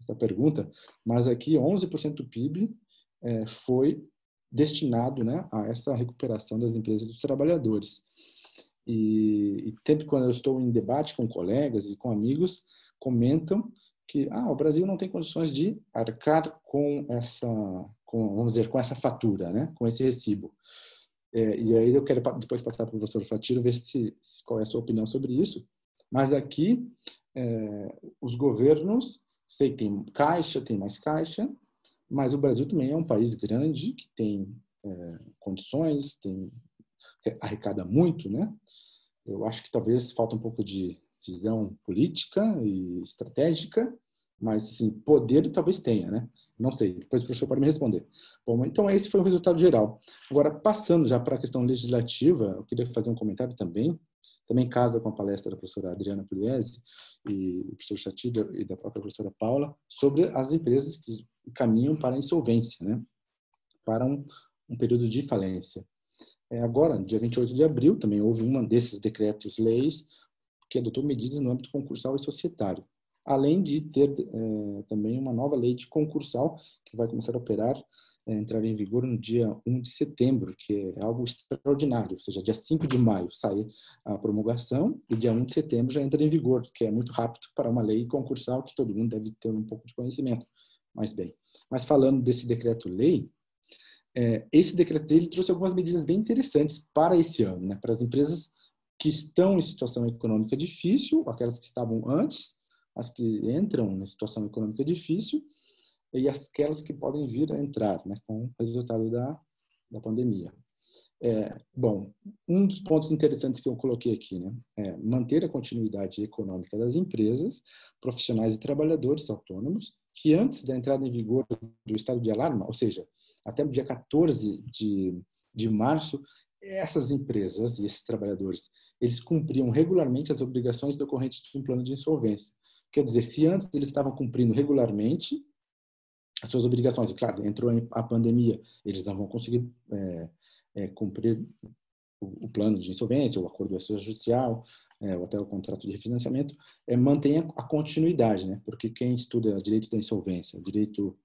essa pergunta, mas aqui 11% do PIB é, foi destinado né, a essa recuperação das empresas dos trabalhadores. E, e sempre quando eu estou em debate com colegas e com amigos, comentam que ah, o Brasil não tem condições de arcar com essa, com, vamos dizer, com essa fatura, né, com esse recibo. É, e aí eu quero depois passar para o professor Fatiro ver se, qual é a sua opinião sobre isso. Mas aqui, é, os governos, sei que tem caixa, tem mais caixa, mas o Brasil também é um país grande que tem é, condições, tem arrecada muito, né? Eu acho que talvez falta um pouco de visão política e estratégica mas, assim, poder talvez tenha, né? Não sei, depois o professor pode me responder. Bom, então esse foi o resultado geral. Agora, passando já para a questão legislativa, eu queria fazer um comentário também, também casa com a palestra da professora Adriana Pugliese e do professor Chatida e da própria professora Paula, sobre as empresas que caminham para a insolvência, né? Para um, um período de falência. É, agora, dia 28 de abril, também houve um desses decretos-leis que adotou medidas no âmbito concursal e societário além de ter é, também uma nova lei de concursal que vai começar a operar, é, entrar em vigor no dia 1 de setembro, que é algo extraordinário, ou seja, dia 5 de maio sai a promulgação e dia 1 de setembro já entra em vigor, que é muito rápido para uma lei concursal que todo mundo deve ter um pouco de conhecimento. Mas bem, mas falando desse decreto-lei, é, esse decreto ele trouxe algumas medidas bem interessantes para esse ano, né? para as empresas que estão em situação econômica difícil, aquelas que estavam antes, as que entram em situação econômica difícil e aquelas que podem vir a entrar né, com o resultado da, da pandemia. É, bom, um dos pontos interessantes que eu coloquei aqui, né, é manter a continuidade econômica das empresas, profissionais e trabalhadores autônomos, que antes da entrada em vigor do estado de alarma, ou seja, até o dia 14 de, de março, essas empresas e esses trabalhadores, eles cumpriam regularmente as obrigações decorrentes de um plano de insolvência. Quer dizer, se antes eles estavam cumprindo regularmente as suas obrigações, e claro, entrou a pandemia, eles não vão conseguir é, é, cumprir o, o, plano de insolvência, o acordo extrajudicial, é, ou até o contrato de refinanciamento, é, mantenha a continuidade, né? Porque quem estuda direito da insolvência, direito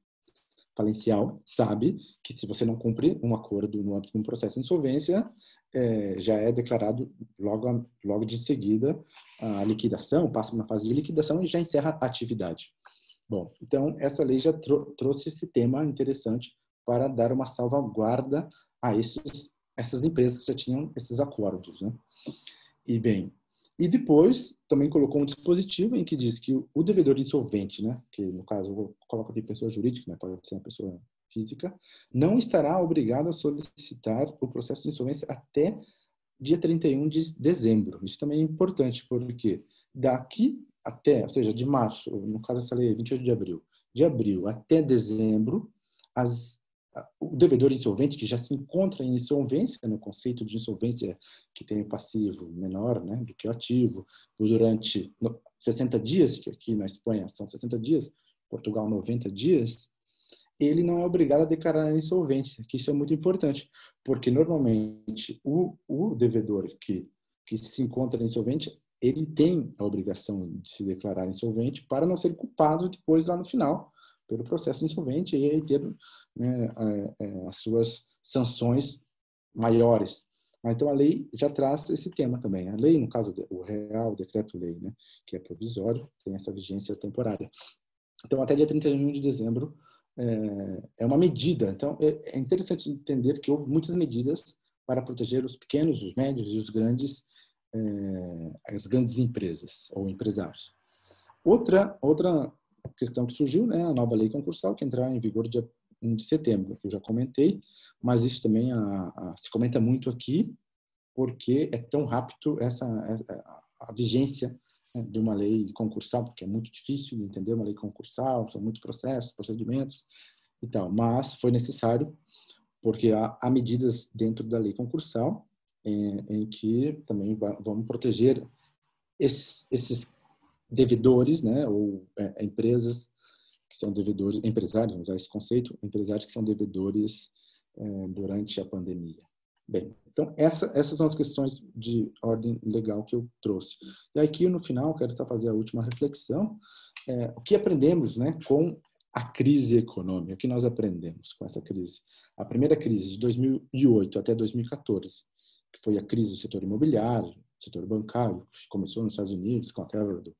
falencial, sabe que se você não cumprir um acordo no âmbito de um processo de insolvência, é, já é declarado logo, logo de seguida a liquidação, passa uma fase de liquidação e já encerra a atividade. Bom, então essa lei já trou trouxe esse tema interessante para dar uma salvaguarda a esses, essas empresas que já tinham esses acordos. Né? E bem, e depois também colocou um dispositivo em que diz que o devedor insolvente, né, que no caso eu coloco aqui pessoa jurídica, né, pode ser uma pessoa física, não estará obrigado a solicitar o processo de insolvência até dia 31 de dezembro. Isso também é importante, porque daqui até, ou seja, de março, no caso essa lei é 28 de abril, de abril até dezembro, as o devedor insolvente que já se encontra em insolvência, no conceito de insolvência que tem o passivo menor né, do que o ativo, durante 60 dias, que aqui na Espanha são 60 dias, Portugal 90 dias, ele não é obrigado a declarar a insolvência, que isso é muito importante, porque normalmente o, o devedor que, que se encontra insolvente, ele tem a obrigação de se declarar insolvente para não ser culpado depois lá no final, pelo processo insolvente e ter né, é, as suas sanções maiores. Então a lei já traz esse tema também. A lei, no caso o real decreto-lei, né, que é provisório, tem essa vigência temporária. Então até dia 31 de dezembro é, é uma medida. Então é, é interessante entender que houve muitas medidas para proteger os pequenos, os médios e os grandes, é, as grandes empresas ou empresários. Outra outra questão que surgiu, né, a nova lei concursal, que entrará em vigor dia 1 de setembro, que eu já comentei, mas isso também a, a, se comenta muito aqui, porque é tão rápido essa, essa a vigência né, de uma lei concursal, porque é muito difícil de entender uma lei concursal, são muitos processos, procedimentos e tal, mas foi necessário, porque há, há medidas dentro da lei concursal em, em que também vão proteger esses, esses devedores, né, ou é, empresas que são devedores, empresários, vamos usar esse conceito, empresários que são devedores é, durante a pandemia. Bem, então essa, essas são as questões de ordem legal que eu trouxe. E aqui no final quero fazer a última reflexão. É, o que aprendemos, né, com a crise econômica? O que nós aprendemos com essa crise? A primeira crise de 2008 até 2014, que foi a crise do setor imobiliário, setor bancário, que começou nos Estados Unidos com a quebra do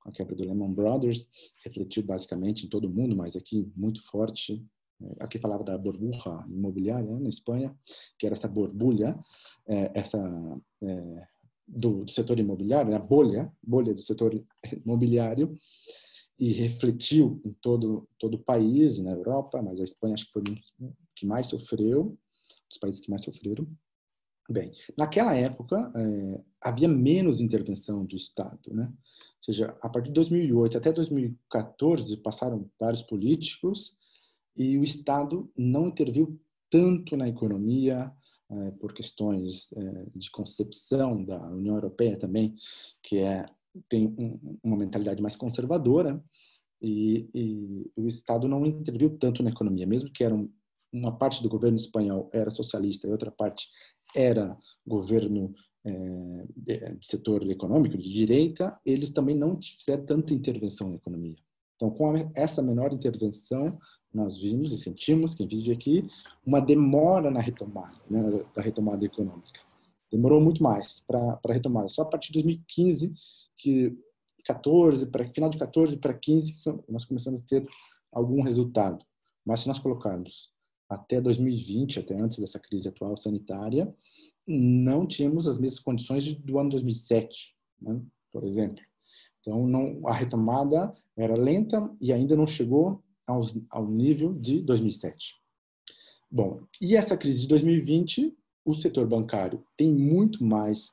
com a quebra do Lehman Brothers, refletiu basicamente em todo o mundo, mas aqui muito forte. É, aqui falava da burbuja imobiliária né, na Espanha, que era essa borbulha, é, essa é, do, do, setor imobiliário, né, a bolha, bolha do setor imobiliário, e refletiu em todo todo o país, na Europa, mas a Espanha acho que foi um que mais sofreu, os países que mais sofreram. Bem, naquela época é, havia menos intervenção do Estado, né? Ou seja, a partir de 2008 até 2014 passaram vários políticos e o Estado não interviu tanto na economia é, por questões é, de concepção da União Europeia também, que é tem um, uma mentalidade mais conservadora e, e, o Estado não interviu tanto na economia, mesmo que era um, uma parte do governo espanhol era socialista e outra parte era governo é, de, setor econômico de direita, eles também não fizeram tanta intervenção na economia. Então, com essa menor intervenção, nós vimos e sentimos, quem vive aqui, uma demora na retomada, né, da retomada econômica. Demorou muito mais para a retomada. Só a partir de 2015, que 14 para final de 14 para 15, nós começamos a ter algum resultado. Mas se nós colocarmos até 2020, até antes dessa crise atual sanitária, não tínhamos as mesmas condições do ano 2007, né? por exemplo. Então, não, a retomada era lenta e ainda não chegou aos, ao nível de 2007. Bom, e essa crise de 2020, o setor bancário tem muito mais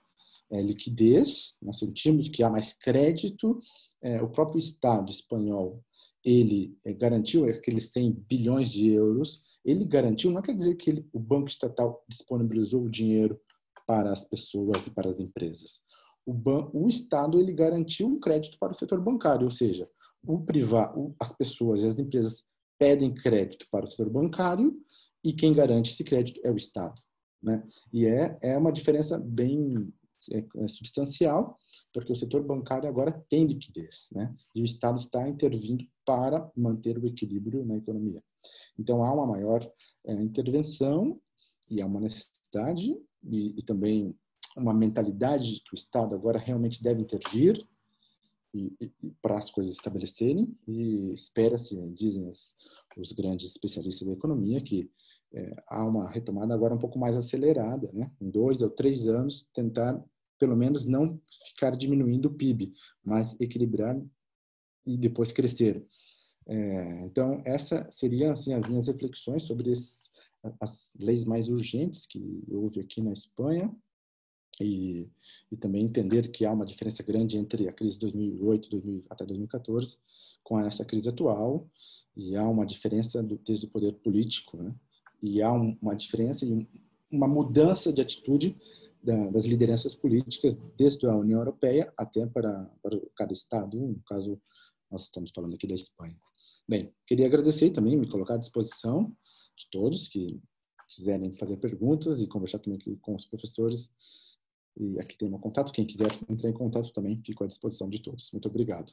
é, liquidez, nós sentimos que há mais crédito, é, o próprio Estado espanhol ele é, garantiu aqueles 100 bilhões de euros, ele garantiu, não quer dizer que ele, o Banco Estatal disponibilizou o dinheiro para as pessoas e para as empresas. O, ban, o Estado ele garantiu um crédito para o setor bancário, ou seja, o privado, as pessoas e as empresas pedem crédito para o setor bancário e quem garante esse crédito é o Estado. Né? E é, é uma diferença bem é, é substancial, porque o setor bancário agora tem liquidez, né? E o Estado está intervindo para manter o equilíbrio na economia. Então há uma maior é, intervenção e há uma necessidade e, e, também uma mentalidade de que o Estado agora realmente deve intervir e, e, para as coisas estabelecerem e espera-se, dizem os, os grandes especialistas da economia, que é, há uma retomada agora um pouco mais acelerada, né? Em dois ou três anos, tentar pelo menos não ficar diminuindo o PIB, mas equilibrar e depois crescer. É, então, essa seriam assim, as minhas reflexões sobre as leis mais urgentes que houve aqui na Espanha e, e, também entender que há uma diferença grande entre a crise de 2008 2000, até 2014 com essa crise atual e há uma diferença do, desde o poder político, né? e há um, uma diferença e uma mudança de atitude da, das lideranças políticas, desde a União Europeia até para, para cada Estado, no caso, nós estamos falando aqui da Espanha. Bem, queria agradecer também, me colocar à disposição de todos que quiserem fazer perguntas e conversar também com os professores. E aqui tem meu contato, quem quiser entrar em contato também, fico à disposição de todos. Muito obrigado.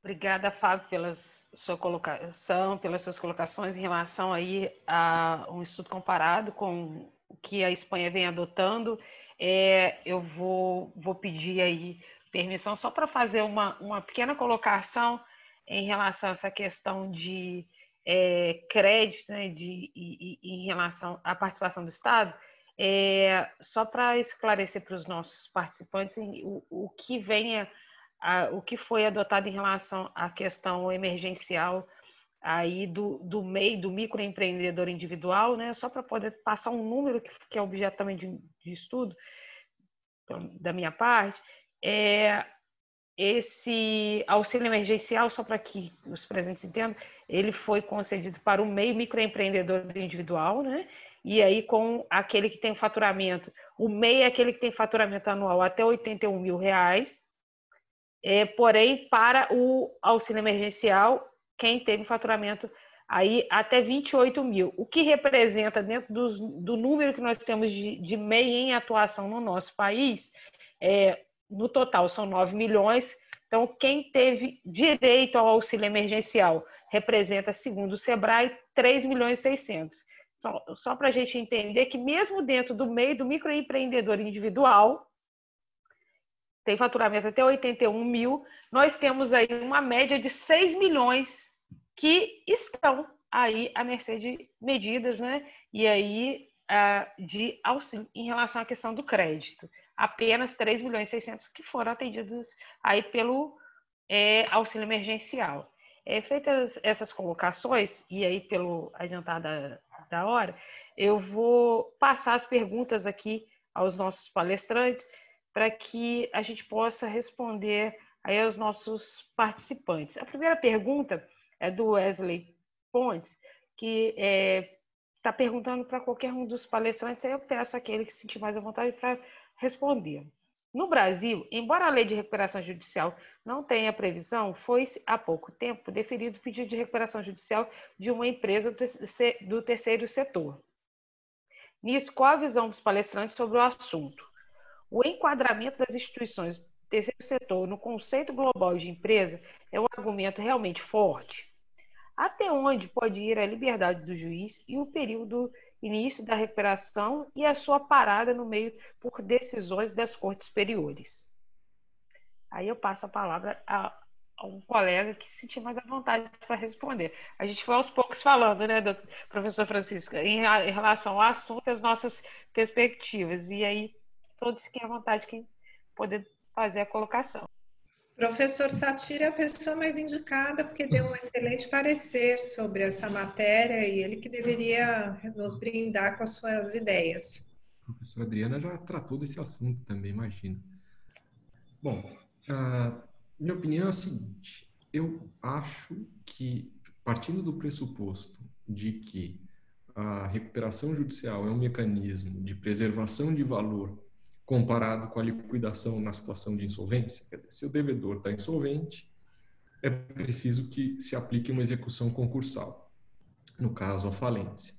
Obrigada, Fábio, pela sua colocação, pelas suas colocações em relação aí a um estudo comparado com o que a Espanha vem adotando. É, eu vou, vou pedir aí permissão só para fazer uma, uma pequena colocação em relação a essa questão de é, crédito, né, de, e, e, em relação à participação do Estado, é, só para esclarecer para os nossos participantes o, o que venha a, o que foi adotado em relação à questão emergencial aí do, do MEI, do microempreendedor individual, né? Só para poder passar um número que, que é objeto também de, de estudo então, da minha parte, é esse auxílio emergencial, só para que os presentes entendam, ele foi concedido para o meio microempreendedor individual, né? E aí com aquele que tem faturamento, o MEI é aquele que tem faturamento anual até 81 mil reais, é, porém, para o auxílio emergencial, quem teve faturamento aí até 28 mil, o que representa, dentro do, do número que nós temos de, de MEI em atuação no nosso país, é, no total são 9 milhões. Então, quem teve direito ao auxílio emergencial representa, segundo o SEBRAE, 3 milhões e 600. Só, só para a gente entender que, mesmo dentro do meio do microempreendedor individual, tem faturamento até 81 mil, nós temos aí uma média de 6 milhões que estão aí à mercê de medidas, né? E aí de auxílio em relação à questão do crédito. Apenas 3 milhões e 600 que foram atendidos aí pelo é, auxílio emergencial. É, feitas essas colocações, e aí pelo adiantar da, da hora, eu vou passar as perguntas aqui aos nossos palestrantes, para que a gente possa responder aí aos nossos participantes. A primeira pergunta é do Wesley Pontes, que está é, tá perguntando para qualquer um dos palestrantes, aí eu peço aquele que se sentir mais à vontade para responder. No Brasil, embora a lei de recuperação judicial não tenha previsão, foi há pouco tempo deferido o pedido de recuperação judicial de uma empresa do terceiro setor. Nisso, qual a visão dos palestrantes sobre o assunto? O enquadramento das instituições do terceiro setor no conceito global de empresa é um argumento realmente forte. Até onde pode ir a liberdade do juiz e o período início da recuperação e a sua parada no meio por decisões das cortes superiores? Aí eu passo a palavra um colega que se sentir mais à vontade para responder. A gente foi aos poucos falando, né, professor Francisco, em, em relação ao assunto, as nossas perspectivas. E aí, todos fiquem à vontade quem poder fazer a colocação. Professor Satir é a pessoa mais indicada porque deu um excelente parecer sobre essa matéria e ele que deveria nos brindar com as suas ideias. A professora Adriana já tratou desse assunto também, imagino. Bom, minha opinião é a seguinte: eu acho que, partindo do pressuposto de que a recuperação judicial é um mecanismo de preservação de valor comparado com a liquidação na situação de insolvência. Quer dizer, se o devedor está insolvente, é preciso que se aplique uma execução concursal, no caso, a falência.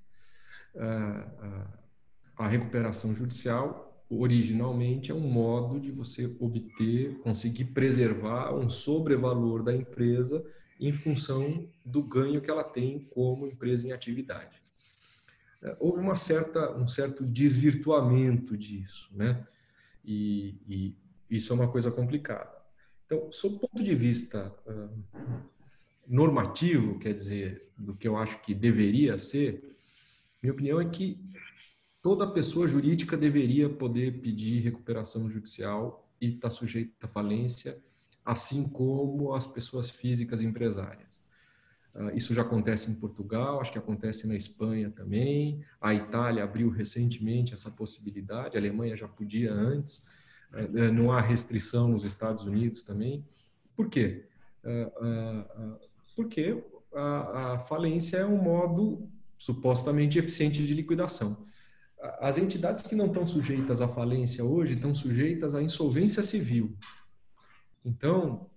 A recuperação judicial, originalmente, é um modo de você obter, conseguir preservar um sobrevalor da empresa em função do ganho que ela tem como empresa em atividade. Houve uma certa, um certo desvirtuamento disso, né? E, e isso é uma coisa complicada. Então, sob o ponto de vista uh, normativo, quer dizer, do que eu acho que deveria ser, minha opinião é que toda pessoa jurídica deveria poder pedir recuperação judicial e estar tá sujeita à falência, assim como as pessoas físicas empresárias. Uh, isso já acontece em Portugal, acho que acontece na Espanha também. A Itália abriu recentemente essa possibilidade, a Alemanha já podia antes. Uh, não há restrição nos Estados Unidos também. Por quê? Uh, porque a falência é um modo supostamente eficiente de liquidação. As entidades que não estão sujeitas à falência hoje estão sujeitas à insolvência civil. Então,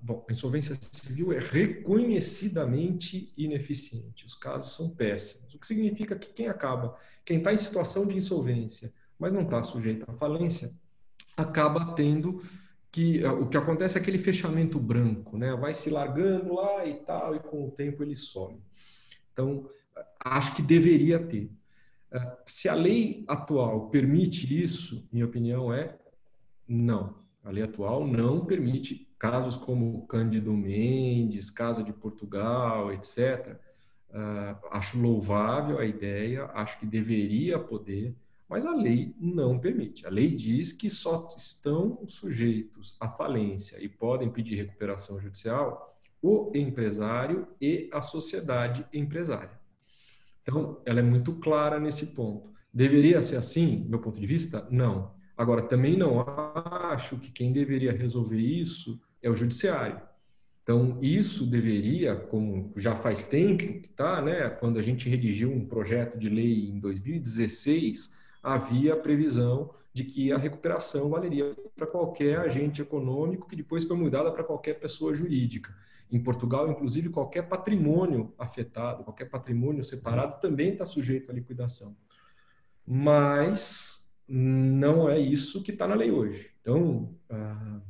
bom, a insolvência civil é reconhecidamente ineficiente. Os casos são péssimos. O que significa que quem acaba, quem está em situação de insolvência, mas não está sujeito à falência, acaba tendo que o que acontece é aquele fechamento branco, né? Vai se largando lá e tal, e com o tempo ele some. Então, acho que deveria ter. Se a lei atual permite isso, minha opinião é não. A lei atual não permite casos como Cândido Mendes, caso de Portugal, etc. Uh, ah, acho louvável a ideia, acho que deveria poder, mas a lei não permite. A lei diz que só estão sujeitos à falência e podem pedir recuperação judicial o empresário e a sociedade empresária. Então, ela é muito clara nesse ponto. Deveria ser assim, meu ponto de vista? Não. Agora, também não acho que quem deveria resolver isso é o judiciário. Então, isso deveria, como já faz tempo que está, né, quando a gente redigiu um projeto de lei em 2016, havia a previsão de que a recuperação valeria para qualquer agente econômico, que depois foi mudada para qualquer pessoa jurídica. Em Portugal, inclusive, qualquer patrimônio afetado, qualquer patrimônio separado também está sujeito à liquidação. Mas não é isso que está na lei hoje. Então, ah,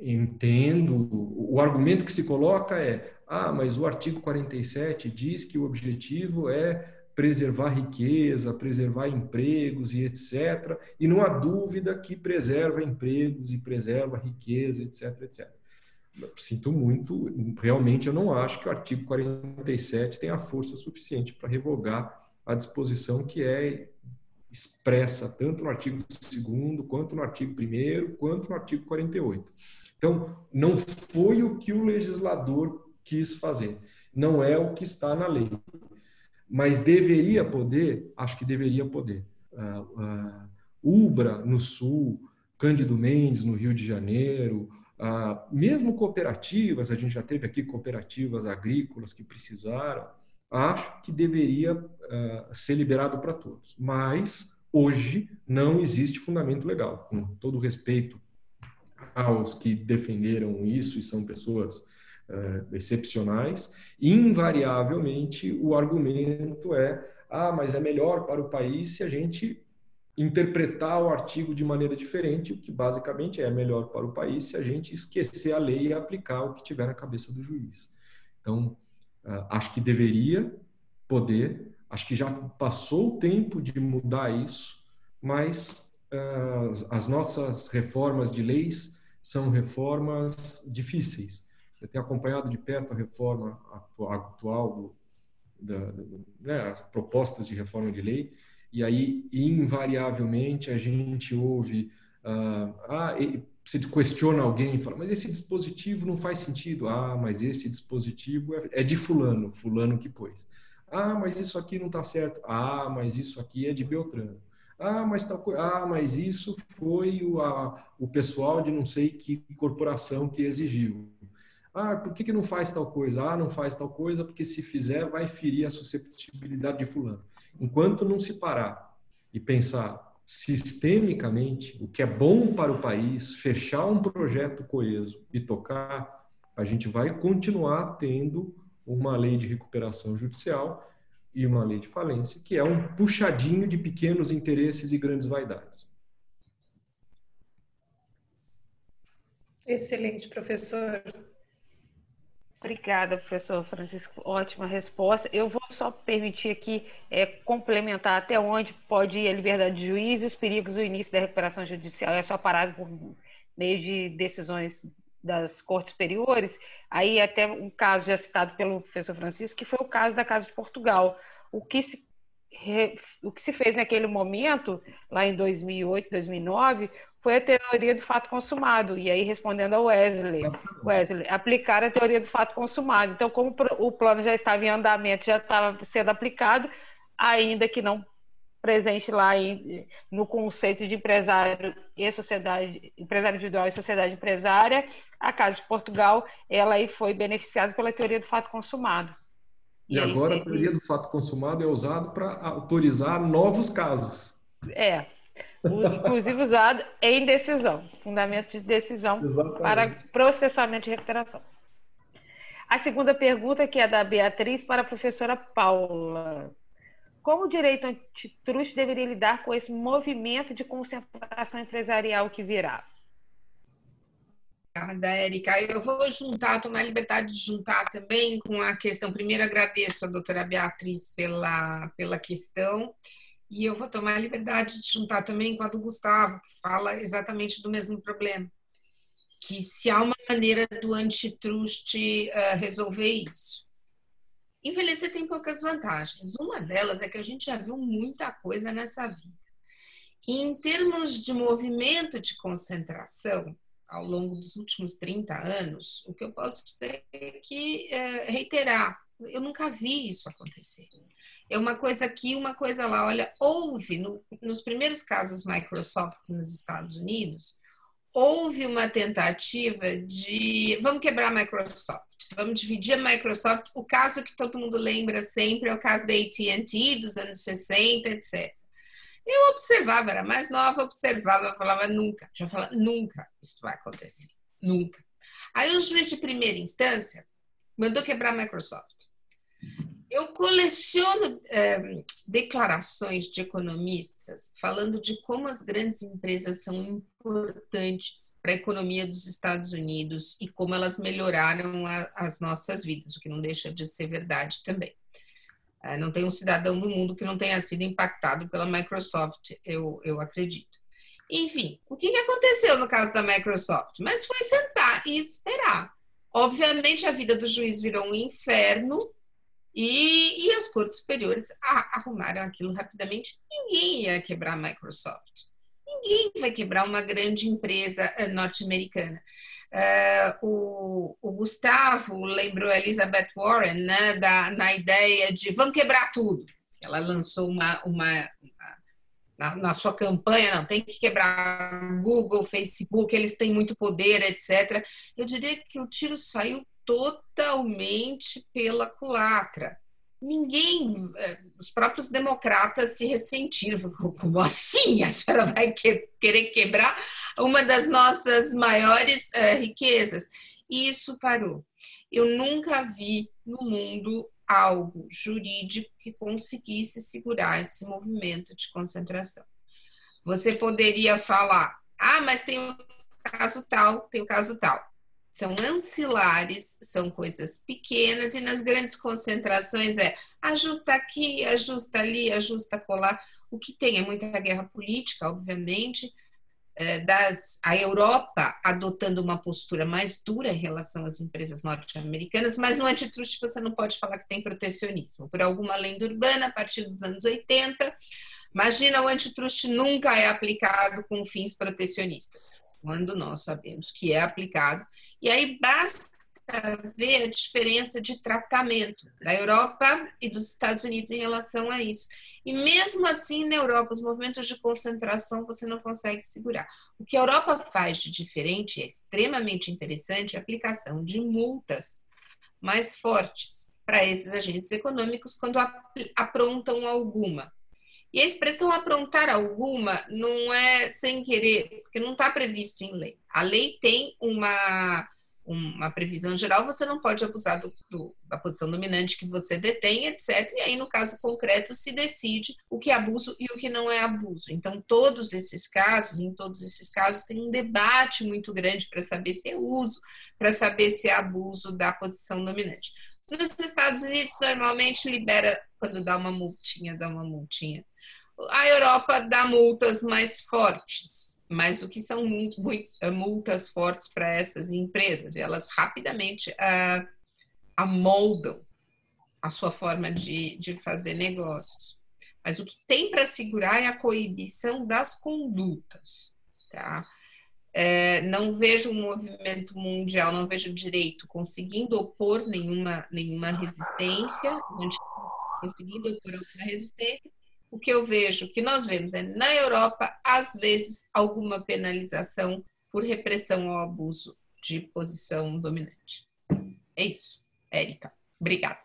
entendo, o argumento que se coloca é: ah, mas o artigo 47 diz que o objetivo é preservar riqueza, preservar empregos e etc. E não há dúvida que preserva empregos e preserva riqueza, etc, etc. Sinto muito, realmente eu não acho que o artigo 47 tenha força suficiente para revogar a disposição que é expressa tanto no artigo 2 quanto no artigo 1 quanto no artigo 48. Então, não foi o que o legislador quis fazer, não é o que está na lei. Mas deveria poder, acho que deveria poder. Uh, uh, Ubra, no Sul, Cândido Mendes, no Rio de Janeiro, uh, mesmo cooperativas, a gente já teve aqui cooperativas agrícolas que precisaram, acho que deveria ser liberado para todos. Mas, hoje, não existe fundamento legal. Com todo respeito aos que defenderam isso e são pessoas uh, excepcionais, invariavelmente o argumento é: ah, mas é melhor para o país se a gente interpretar o artigo de maneira diferente, o que basicamente é melhor para o país se a gente esquecer a lei e aplicar o que tiver na cabeça do juiz. Então, uh, acho que deveria poder, acho que já passou o tempo de mudar isso, mas uh, as nossas reformas de leis são reformas difíceis. Eu tenho acompanhado de perto a reforma atual, da, né, as propostas de reforma de lei, e aí, invariavelmente, a gente ouve. Uh, ah, você questiona alguém e fala, mas esse dispositivo não faz sentido. Ah, mas esse dispositivo é, é de fulano, fulano que pôs. Ah, mas isso aqui não está certo. Ah, mas isso aqui é de Beltrano. Ah, mas tal Ah, mas isso foi o, a, o pessoal de não sei que corporação que exigiu. Ah, por que, que não faz tal coisa? Ah, não faz tal coisa porque se fizer vai ferir a susceptibilidade de fulano. Enquanto não se parar e pensar sistemicamente o que é bom para o país, fechar um projeto coeso e tocar, a gente vai continuar tendo uma lei de recuperação judicial e uma lei de falência, que é um puxadinho de pequenos interesses e grandes vaidades. Excelente, professor. Obrigada, professor Francisco. Ótima resposta. Eu vou só permitir aqui é, complementar até onde pode ir a liberdade de juiz e os perigos do início da recuperação judicial. É só parado por meio de decisões das cortes superiores. Aí até um caso já citado pelo professor Francisco, que foi o caso da Casa de Portugal. O que se o que se fez naquele momento, lá em 2008, 2009, foi a teoria do fato consumado. E aí, respondendo ao Wesley, Wesley, aplicar a teoria do fato consumado. Então, como o plano já estava em andamento, já estava sendo aplicado, ainda que não presente lá em, no conceito de empresário e sociedade, empresário individual e sociedade empresária, a Casa de Portugal, ela aí foi beneficiada pela teoria do fato consumado. E, e agora aí, a teoria do fato consumado é usada para autorizar novos casos. É, inclusive usado em decisão, fundamento de decisão Exatamente. para processamento de recuperação. A segunda pergunta, que é da Beatriz para a professora Paula. Como o direito antitruste deveria lidar com esse movimento de concentração empresarial que virá? Obrigada, Érica. Eu vou juntar, tomar a liberdade de juntar também com a questão. Primeiro, agradeço a doutora Beatriz pela, pela questão e eu vou tomar a liberdade de juntar também com a do Gustavo, que fala exatamente do mesmo problema. Que se há uma maneira do antitrust uh, resolver isso. Envelhecer tem poucas vantagens. Uma delas é que a gente já viu muita coisa nessa vida. E em termos de movimento de concentração, ao longo dos últimos 30 anos, o que eu posso dizer é que, é, reiterar, eu nunca vi isso acontecer. É uma coisa aqui, uma coisa lá. Olha, houve, no, nos primeiros casos Microsoft nos Estados Unidos, houve uma tentativa de vamos quebrar a Microsoft, vamos dividir a Microsoft. O caso que todo mundo lembra sempre é o caso da AT&T dos anos 60, etc. Eu observava, era mais nova, observava, falava nunca, já falava nunca isso vai acontecer, nunca. Aí o juiz de primeira instância mandou quebrar a Microsoft. Eu coleciono é, declarações de economistas falando de como as grandes empresas são importantes para a economia dos Estados Unidos e como elas melhoraram a, as nossas vidas, o que não deixa de ser verdade também. É, não tem um cidadão no mundo que não tenha sido impactado pela Microsoft, eu, eu acredito. Enfim, o que aconteceu no caso da Microsoft? Mas foi sentar e esperar. Obviamente, a vida do juiz virou um inferno e, e as cortes superiores arrumaram aquilo rapidamente. Ninguém ia quebrar a Microsoft. Ninguém vai quebrar uma grande empresa eh, norte-americana. Uh, o, o, Gustavo lembrou a Elizabeth Warren né, da, na ideia de vamos quebrar tudo. Ela lançou uma, uma, na, na, sua campanha, não, tem que quebrar Google, Facebook, eles têm muito poder, etc. Eu diria que o tiro saiu totalmente pela culatra. Ninguém, eh, os próprios democratas se ressentiram. Como assim? A senhora vai que, querer quebrar uma das nossas maiores uh, riquezas? E isso parou. Eu nunca vi no mundo algo jurídico que conseguisse segurar esse movimento de concentração. Você poderia falar, ah, mas tem o caso tal, tem o caso tal são ancilares, são coisas pequenas, e nas grandes concentrações é ajusta aqui, ajusta ali, ajusta colar. O que tem é muita guerra política, obviamente, das a Europa adotando uma postura mais dura em relação às empresas norte-americanas, mas no antitruste você não pode falar que tem protecionismo. Por alguma lenda urbana, a partir dos anos 80, imagina o antitruste nunca é aplicado com fins protecionistas, quando nós sabemos que é aplicado. E aí basta ver a diferença de tratamento da Europa e dos Estados Unidos em relação a isso. E mesmo assim, na Europa, os movimentos de concentração você não consegue segurar. O que a Europa faz de diferente é extremamente interessante a aplicação de multas mais fortes para esses agentes econômicos quando aprontam alguma. E a expressão aprontar alguma não é sem querer, porque não está previsto em lei. A lei tem uma uma previsão geral, você não pode abusar do, do, da posição dominante que você detém, etc. E aí, no caso concreto, se decide o que é abuso e o que não é abuso. Então, todos esses casos, em todos esses casos, tem um debate muito grande para saber se é uso, para saber se é abuso da posição dominante. Nos Estados Unidos, normalmente libera, quando dá uma multinha, dá uma multinha. A Europa dá multas mais fortes mas o que são muito, muito, eh, multas fortes para essas empresas? Elas rapidamente uh, amoldam a sua forma de, de fazer negócios. Mas o que tem para segurar é a coibição das condutas. Tá? É, não vejo um movimento mundial, não vejo o direito conseguindo opor nenhuma, nenhuma resistência, conseguindo opor alguma resistência, o que eu vejo, que nós vemos é na Europa, às vezes, alguma penalização por repressão ao abuso de posição dominante. É isso, Érica. Obrigada.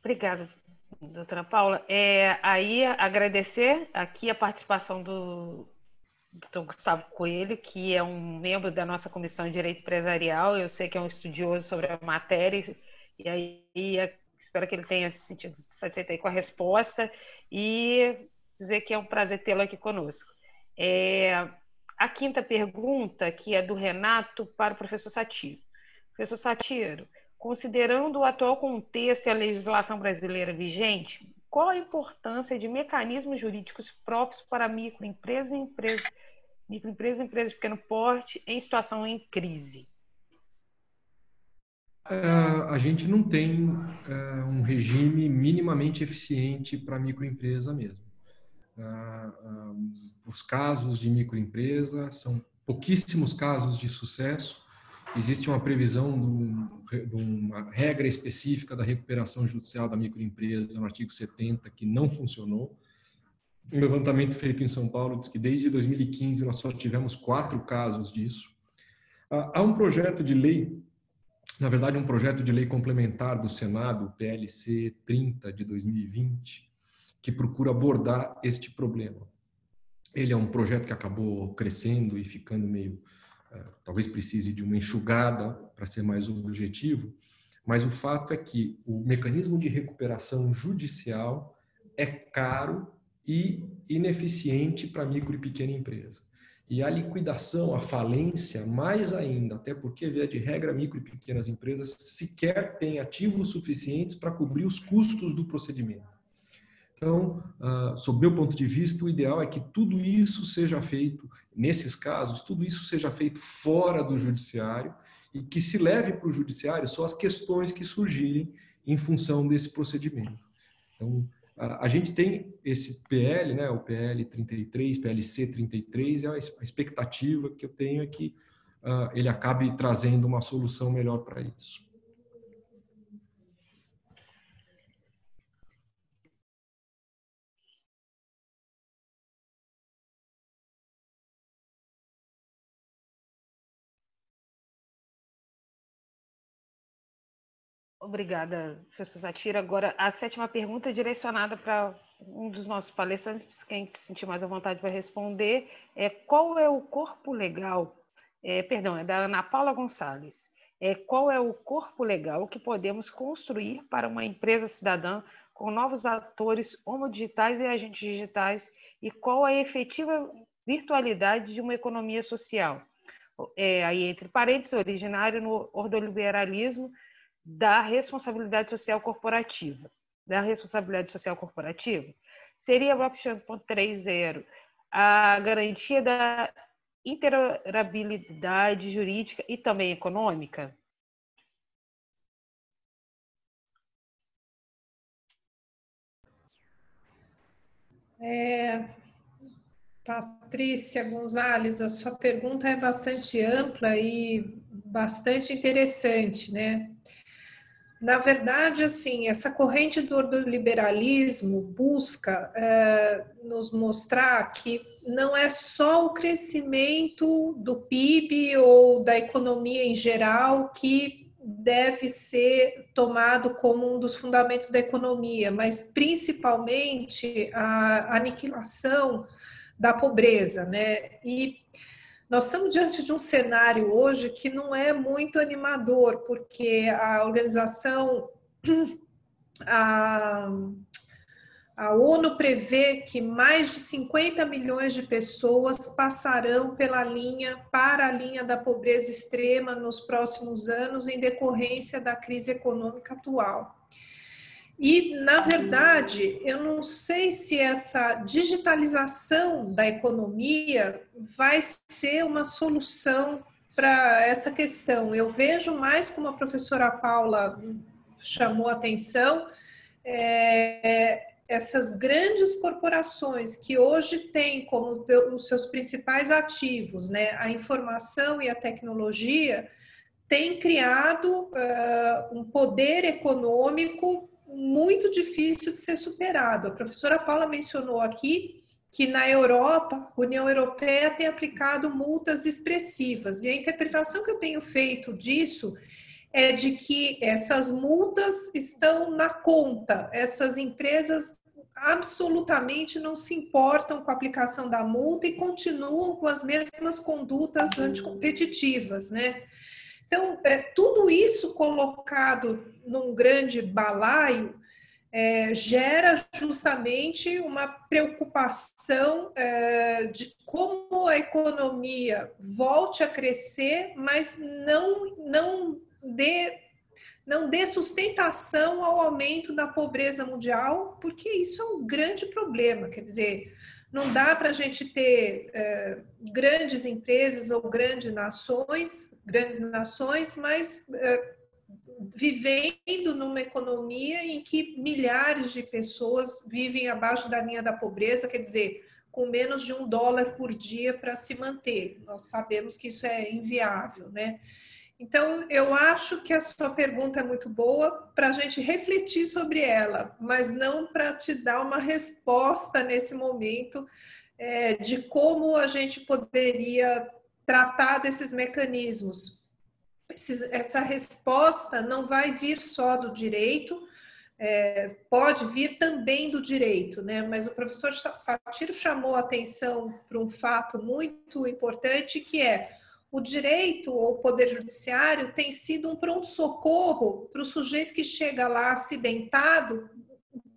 Obrigada, doutora Paula. É, aí, agradecer aqui a participação do doutor Gustavo Coelho, que é um membro da nossa Comissão de Direito Empresarial. Eu sei que é um estudioso sobre a matéria, e aí Espero que ele tenha se sentido satisfeito com a resposta e dizer que é um prazer tê-lo aqui conosco. É, a quinta pergunta, que é do Renato para o professor Satiro. Professor Satiro, considerando o atual contexto e a legislação brasileira vigente, qual a importância de mecanismos jurídicos próprios para microempresas e empresas, microempresas empresas de pequeno porte em situação em crise? A gente não tem um regime minimamente eficiente para microempresa mesmo. Os casos de microempresa são pouquíssimos casos de sucesso. Existe uma previsão de uma regra específica da recuperação judicial da microempresa no artigo 70 que não funcionou. Um levantamento feito em São Paulo diz que desde 2015 nós só tivemos quatro casos disso. Há um projeto de lei na verdade, um projeto de lei complementar do Senado, o PLC 30 de 2020, que procura abordar este problema. Ele é um projeto que acabou crescendo e ficando meio. Uh, talvez precise de uma enxugada para ser mais objetivo, mas o fato é que o mecanismo de recuperação judicial é caro e ineficiente para micro e pequena empresa. E a liquidação, a falência, mais ainda, até porque, via de regra, micro e pequenas empresas sequer têm ativos suficientes para cobrir os custos do procedimento. Então, uh, sob meu ponto de vista, o ideal é que tudo isso seja feito, nesses casos, tudo isso seja feito fora do judiciário e que se leve para o judiciário só as questões que surgirem em função desse procedimento. Então, a gente tem esse PL, né, o PL 33, PLC 33, e a expectativa que eu tenho é que uh, ele acabe trazendo uma solução melhor para isso. Obrigada, professor Satira. Agora, a sétima pergunta é direcionada para um dos nossos palestrantes, quem se sentir mais à vontade para responder, é qual é o corpo legal, é, perdão, é da Ana Paula Gonçalves, é, qual é o corpo legal que podemos construir para uma empresa cidadã com novos atores homodigitais e agentes digitais e qual a efetiva virtualidade de uma economia social? É, aí, entre parênteses, originário no ordoliberalismo, da responsabilidade social corporativa. Da responsabilidade social corporativa seria a blockchain 3.0 a garantia da interoperabilidade jurídica e também econômica? É, Patrícia Gonzalez, a sua pergunta é bastante ampla e bastante interessante, né? Na verdade, assim, essa corrente do liberalismo busca é, nos mostrar que não é só o crescimento do PIB ou da economia em geral que deve ser tomado como um dos fundamentos da economia, mas principalmente a aniquilação da pobreza, né? E nós estamos diante de um cenário hoje que não é muito animador, porque a organização <clears throat> a a ONU prevê que mais de 50 milhões de pessoas passarão pela linha para a linha da pobreza extrema nos próximos anos em decorrência da crise econômica atual. E, na verdade, eu não sei se essa digitalização da economia vai ser uma solução para essa questão. Eu vejo mais como a professora Paula chamou atenção, é, essas grandes corporações que hoje têm como os seus principais ativos né, a informação e a tecnologia, têm criado uh, um poder econômico muito difícil de ser superado. A professora Paula mencionou aqui que na Europa, a União Europeia tem aplicado multas expressivas, e a interpretação que eu tenho feito disso é de que essas multas estão na conta, essas empresas absolutamente não se importam com a aplicação da multa e continuam com as mesmas condutas anticompetitivas, né? Então, é, tudo isso colocado num grande balaio é, gera justamente uma preocupação é, de como a economia volte a crescer, mas não, não dê não dê sustentação ao aumento da pobreza mundial, porque isso é um grande problema. Quer dizer, não dá para a gente ter é, grandes empresas ou grandes nações, grandes nações, mas é, vivendo numa economia em que milhares de pessoas vivem abaixo da linha da pobreza, quer dizer, com menos de um dólar por dia para se manter. Nós sabemos que isso é inviável, né? Então, eu acho que a sua pergunta é muito boa para a gente refletir sobre ela, mas não para te dar uma resposta nesse momento é, de como a gente poderia tratar desses mecanismos. essa resposta não vai vir só do direito, é, pode vir também do direito, né? Mas o professor Satiro chamou a atenção para um fato muito importante que é o direito ou o poder judiciário tem sido um pronto-socorro para o sujeito que chega lá acidentado,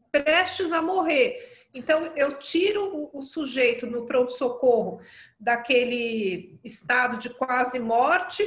prestes a morrer. Então, eu tiro o, sujeito no pronto-socorro daquele estado de quase morte,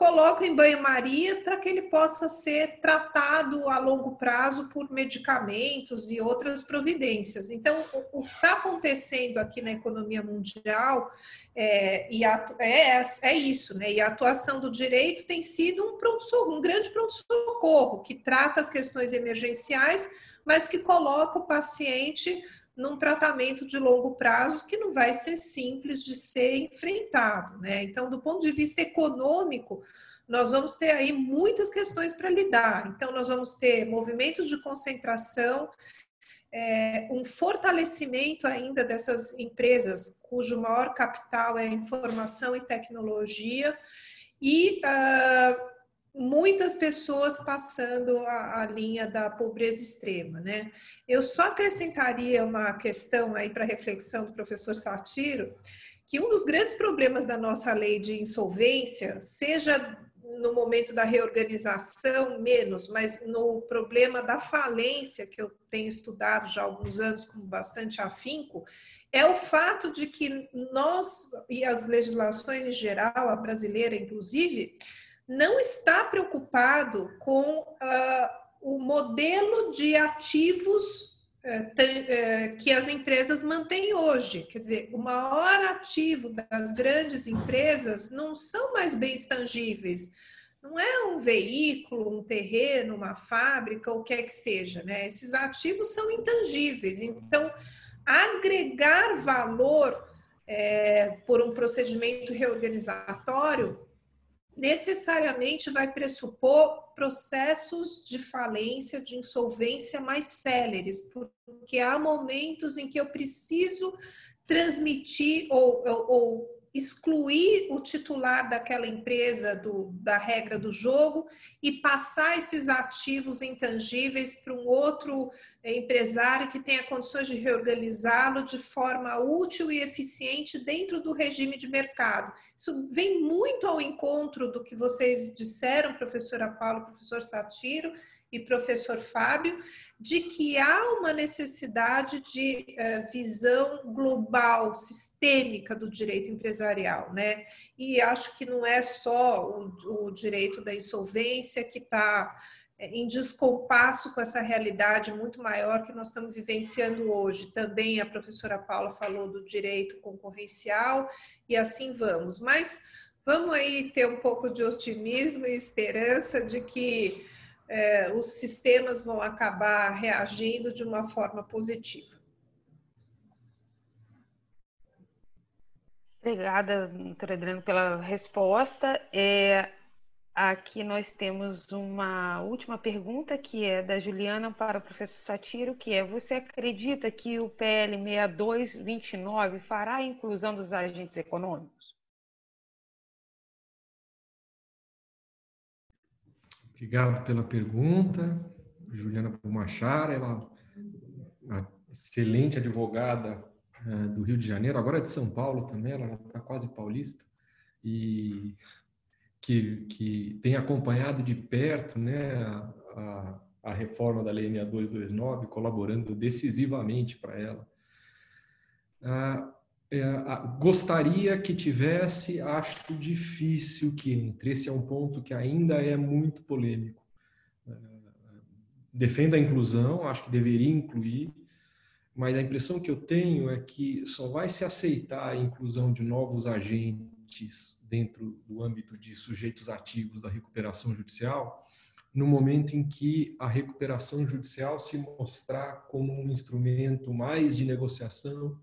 coloco em banho-maria para que ele possa ser tratado a longo prazo por medicamentos e outras providências. Então, o, que está acontecendo aqui na economia mundial é, a, é, é, isso, né? E a atuação do direito tem sido um, pronto um grande pronto-socorro que trata as questões emergenciais, mas que coloca o paciente num tratamento de longo prazo que não vai ser simples de ser enfrentado, né? Então, do ponto de vista econômico, nós vamos ter aí muitas questões para lidar. Então, nós vamos ter movimentos de concentração, é, um fortalecimento ainda dessas empresas cujo maior capital é informação e tecnologia e uh, muitas pessoas passando a, a, linha da pobreza extrema, né? Eu só acrescentaria uma questão aí para reflexão do professor Satiro, que um dos grandes problemas da nossa lei de insolvência, seja no momento da reorganização, menos, mas no problema da falência, que eu tenho estudado já há alguns anos com bastante afinco, é o fato de que nós, e as legislações em geral, a brasileira inclusive, não está preocupado com uh, o modelo de ativos é, que as empresas mantêm hoje. Quer dizer, o maior ativo das grandes empresas não são mais bens tangíveis, não é um veículo, um terreno, uma fábrica, o que é que seja, né? Esses ativos são intangíveis. Então, agregar valor é, por um procedimento reorganizatório necessariamente vai pressupor processos de falência, de insolvência mais céleres, porque há momentos em que eu preciso transmitir ou, ou, ou excluir o titular daquela empresa do, da regra do jogo e passar esses ativos intangíveis para um outro empresário que tenha condições de reorganizá-lo de forma útil e eficiente dentro do regime de mercado. Isso vem muito ao encontro do que vocês disseram, professora Paula, professor Satiro, e professor Fábio, de que há uma necessidade de uh, visão global, sistêmica do direito empresarial, né? E acho que não é só o, o direito da insolvência que está eh, em descompasso com essa realidade muito maior que nós estamos vivenciando hoje. Também a professora Paula falou do direito concorrencial e assim vamos. Mas vamos aí ter um pouco de otimismo e esperança de que é, os sistemas vão acabar reagindo de uma forma positiva. Obrigada, doutora Adriana, pela resposta. É, aqui nós temos uma última pergunta, que é da Juliana para o professor Satiro, que é, você acredita que o PL 6229 fará a inclusão dos agentes econômicos? Obrigado pela pergunta, Juliana Pumachara, ela uma excelente advogada uh, do Rio de Janeiro, agora é de São Paulo também, ela está quase paulista, e que, que tem acompanhado de perto né, a, a, a reforma da Lei 6229, colaborando decisivamente para ela. Uh, é, gostaria que tivesse, acho difícil que entre. Esse é um ponto que ainda é muito polêmico. É, defendo a inclusão, acho que deveria incluir, mas a impressão que eu tenho é que só vai se aceitar a inclusão de novos agentes dentro do âmbito de sujeitos ativos da recuperação judicial no momento em que a recuperação judicial se mostrar como um instrumento mais de negociação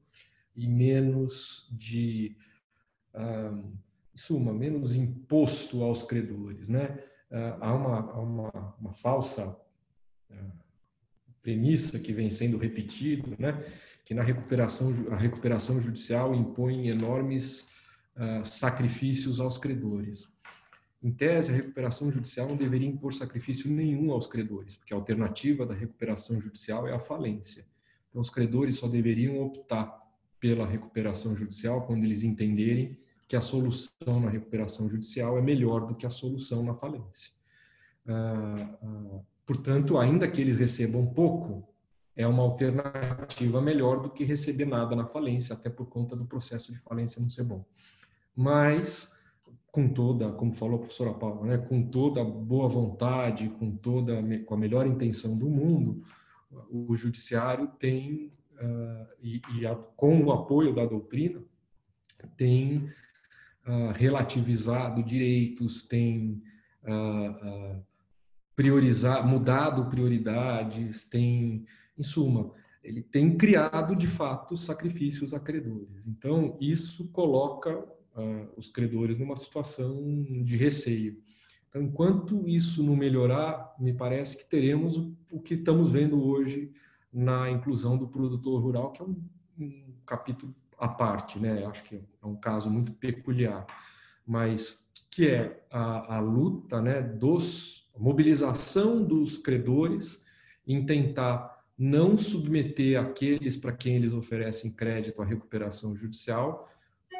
e menos de, ah, em suma, menos imposto aos credores. Né? Ah, há uma, há uma, uma falsa ah, premissa que vem sendo repetido, né? que na recuperação, a recuperação judicial impõe enormes sacrifícios aos credores. Em tese, a recuperação judicial não deveria impor sacrifício nenhum aos credores, porque a alternativa da recuperação judicial é a falência. Então, os credores só deveriam optar pela recuperação judicial quando eles entenderem que a solução na recuperação judicial é melhor do que a solução na falência. Ah, ah, portanto, ainda que eles recebam pouco, é uma alternativa melhor do que receber nada na falência, até por conta do processo de falência não ser bom. Mas, com toda, como falou a professora Paula, né, com toda boa vontade, com toda com a melhor intenção do mundo, o judiciário tem uh, e, e a, com o apoio da doutrina, tem uh, relativizado direitos, tem uh, priorizar, mudado prioridades, tem, em suma, ele tem criado de fato sacrifícios a credores. Então, isso coloca os credores numa situação de receio. Então, enquanto isso não melhorar, me parece que teremos o, o que estamos vendo hoje na inclusão do produtor rural, que é um, um capítulo à parte, né? Acho que é um caso muito peculiar, mas que é a, a luta, né, dos a mobilização dos credores em tentar não submeter aqueles para quem eles oferecem crédito à recuperação judicial,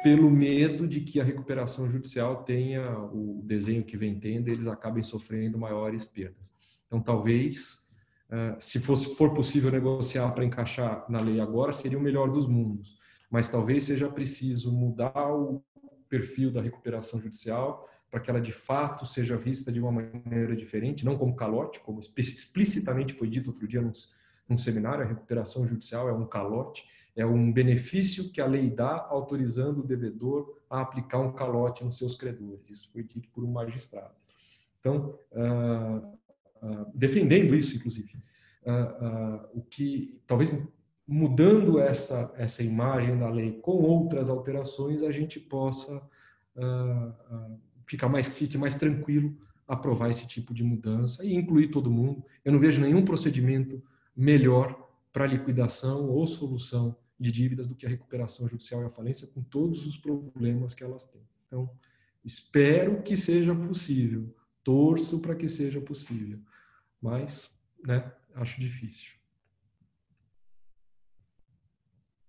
pelo medo de que a recuperação judicial tenha o desenho que vem tendo, eles acabem sofrendo maiores perdas. Então, talvez se fosse, for possível negociar para encaixar na lei agora, seria o melhor dos mundos. Mas talvez seja preciso mudar o perfil da recuperação judicial para que ela de fato seja vista de uma maneira diferente, não como calote, como explicitamente foi dito outro dia nos, um seminário, a recuperação judicial é um calote, é um benefício que a lei dá autorizando o devedor a aplicar um calote nos seus credores. Isso foi dito por um magistrado. Então, uh, defendendo isso, inclusive, uh, o que talvez mudando essa essa imagem da lei com outras alterações, a gente possa ficar mais fique mais tranquilo aprovar esse tipo de mudança e incluir todo mundo. Eu não vejo nenhum procedimento melhor para liquidação ou solução de dívidas do que a recuperação judicial e a falência, com todos os problemas que elas têm. Então, espero que seja possível, torço para que seja possível, mas, né, acho difícil.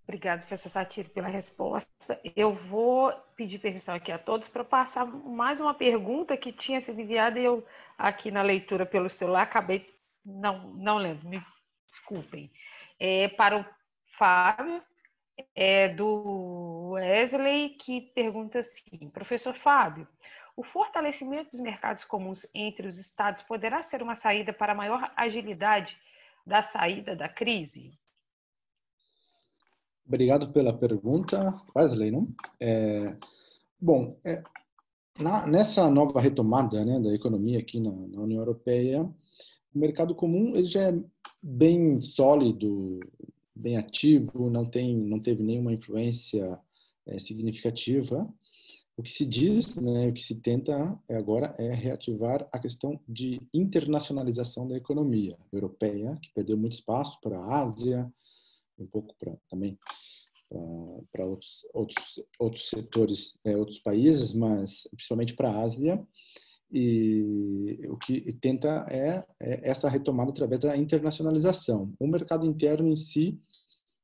Obrigada, professor Satiro, pela resposta. Eu vou pedir permissão aqui a todos para passar mais uma pergunta que tinha sido enviada e eu, aqui na leitura pelo celular, acabei não, não lendo, me desculpem. É, para o Fábio, é, do Wesley, que pergunta assim: Professor Fábio, o fortalecimento dos mercados comuns entre os estados poderá ser uma saída para maior agilidade da saída da crise? Obrigado pela pergunta, Wesley, não? É, bom, é, na, nessa nova retomada né, da economia aqui na, na União Europeia, o mercado comum ele já é bem sólido, bem ativo, não tem, não teve nenhuma influência é, significativa. O que se diz, né, o que se tenta agora é reativar a questão de internacionalização da economia europeia, que perdeu muito espaço para a Ásia, um pouco para também para outros, outros, outros setores, é, outros países, mas principalmente para a Ásia. E o que tenta é, é, essa retomada através da internacionalização. O mercado interno em si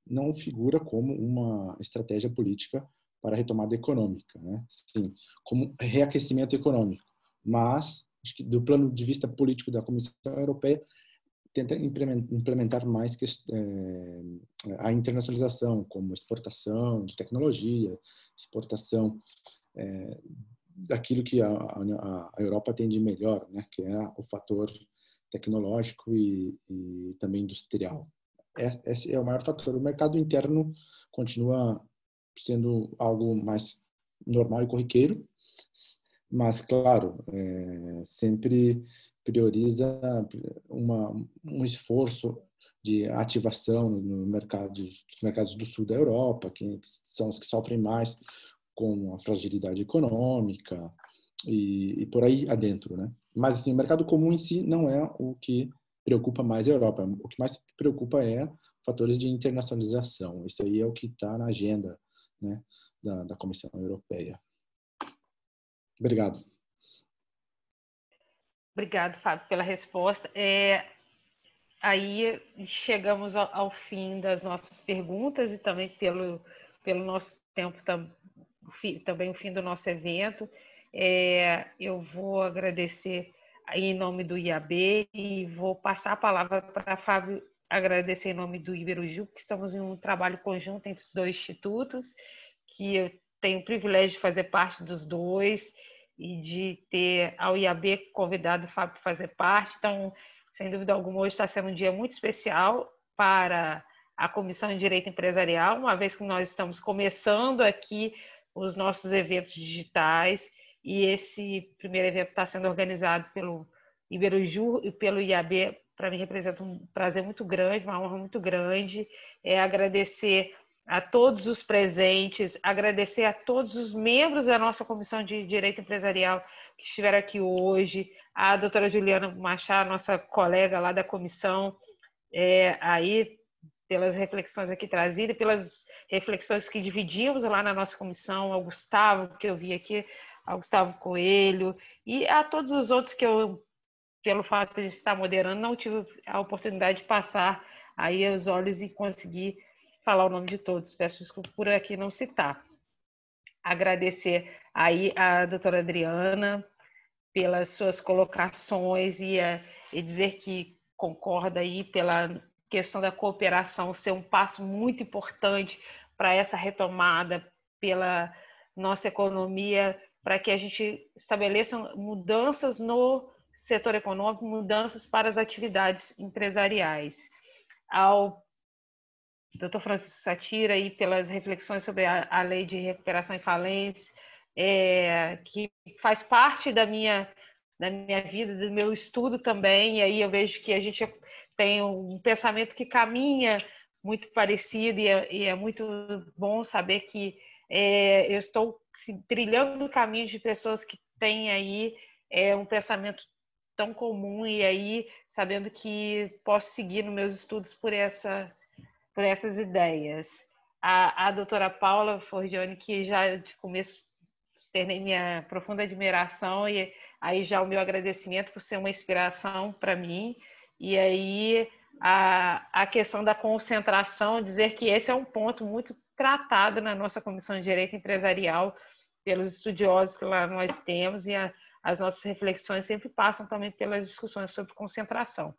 não figura como uma estratégia política para a retomada econômica, né? Sim, como reaquecimento econômico. Mas, acho que do plano de vista político da Comissão Europeia, tenta implementar mais que, é, a internacionalização, como exportação de tecnologia, exportação é, daquilo que a, a, a, Europa tem de melhor, né? Que é o fator tecnológico e, e também industrial é, esse é o maior fator. O mercado interno continua sendo algo mais normal e corriqueiro, mas, claro, é, sempre prioriza uma, um esforço de ativação no mercado, nos mercados do sul da Europa, que são os que sofrem mais com a fragilidade econômica e, e por aí adentro, né? Mas assim, o mercado comum em si não é o que preocupa mais a Europa. O que mais preocupa é fatores de internacionalização. Isso aí é o que está na agenda né, da, da Comissão Europeia. Obrigado. Obrigado, Fábio, pela resposta. É, aí chegamos ao, ao, fim das nossas perguntas e também pelo, pelo nosso tempo, tam, também o fim do nosso evento. É, eu vou agradecer em nome do IAB e vou passar a palavra para Fábio agradecer em nome do Iberuju, que estamos em um trabalho conjunto entre os dois institutos, que eu tenho o privilégio de fazer parte dos dois e de ter ao IAB convidado o Fábio para fazer parte. Então, sem dúvida alguma, hoje está sendo um dia muito especial para a Comissão de Direito Empresarial, uma vez que nós estamos começando aqui os nossos eventos digitais e esse primeiro evento está sendo organizado pelo Iberuju e pelo IAB. Para mim representa um prazer muito grande, uma honra muito grande. É agradecer a todos os presentes, agradecer a todos os membros da nossa Comissão de Direito Empresarial que estiveram aqui hoje, a doutora Juliana Machado, nossa colega lá da comissão, é, aí pelas reflexões aqui trazidas, pelas reflexões que dividimos lá na nossa comissão, ao Gustavo, que eu vi aqui, ao Gustavo Coelho e a todos os outros que eu, pelo fato de estar moderando, não tive a oportunidade de passar aí os olhos e conseguir falar o nome de todos. Peço desculpa por aqui não citar. Agradecer aí a doutora Adriana pelas suas colocações e, eh, e dizer que concorda aí pela questão da cooperação ser um passo muito importante para essa retomada pela nossa economia para que a gente estabeleça mudanças no setor econômico, mudanças para as atividades empresariais. ao Dr. Francisco Satira aí pelas reflexões sobre a, a lei de recuperação e falência, é, que faz parte da minha da minha vida, do meu estudo também. E aí eu vejo que a gente tem um pensamento que caminha muito parecido e é, e é muito bom saber que é, eu estou assim, trilhando o caminho de pessoas que têm aí é, um pensamento tão comum e aí sabendo que posso seguir nos meus estudos por essa por essas ideias. A, a doutora Paula Forgione, que já de começo externei minha profunda admiração e aí já o meu agradecimento por ser uma inspiração para mim. E aí a, a questão da concentração, dizer que esse é um ponto muito tratado na nossa Comissão de Direito Empresarial pelos estudiosos que lá nós temos e a, as nossas reflexões sempre passam também pelas discussões sobre concentração.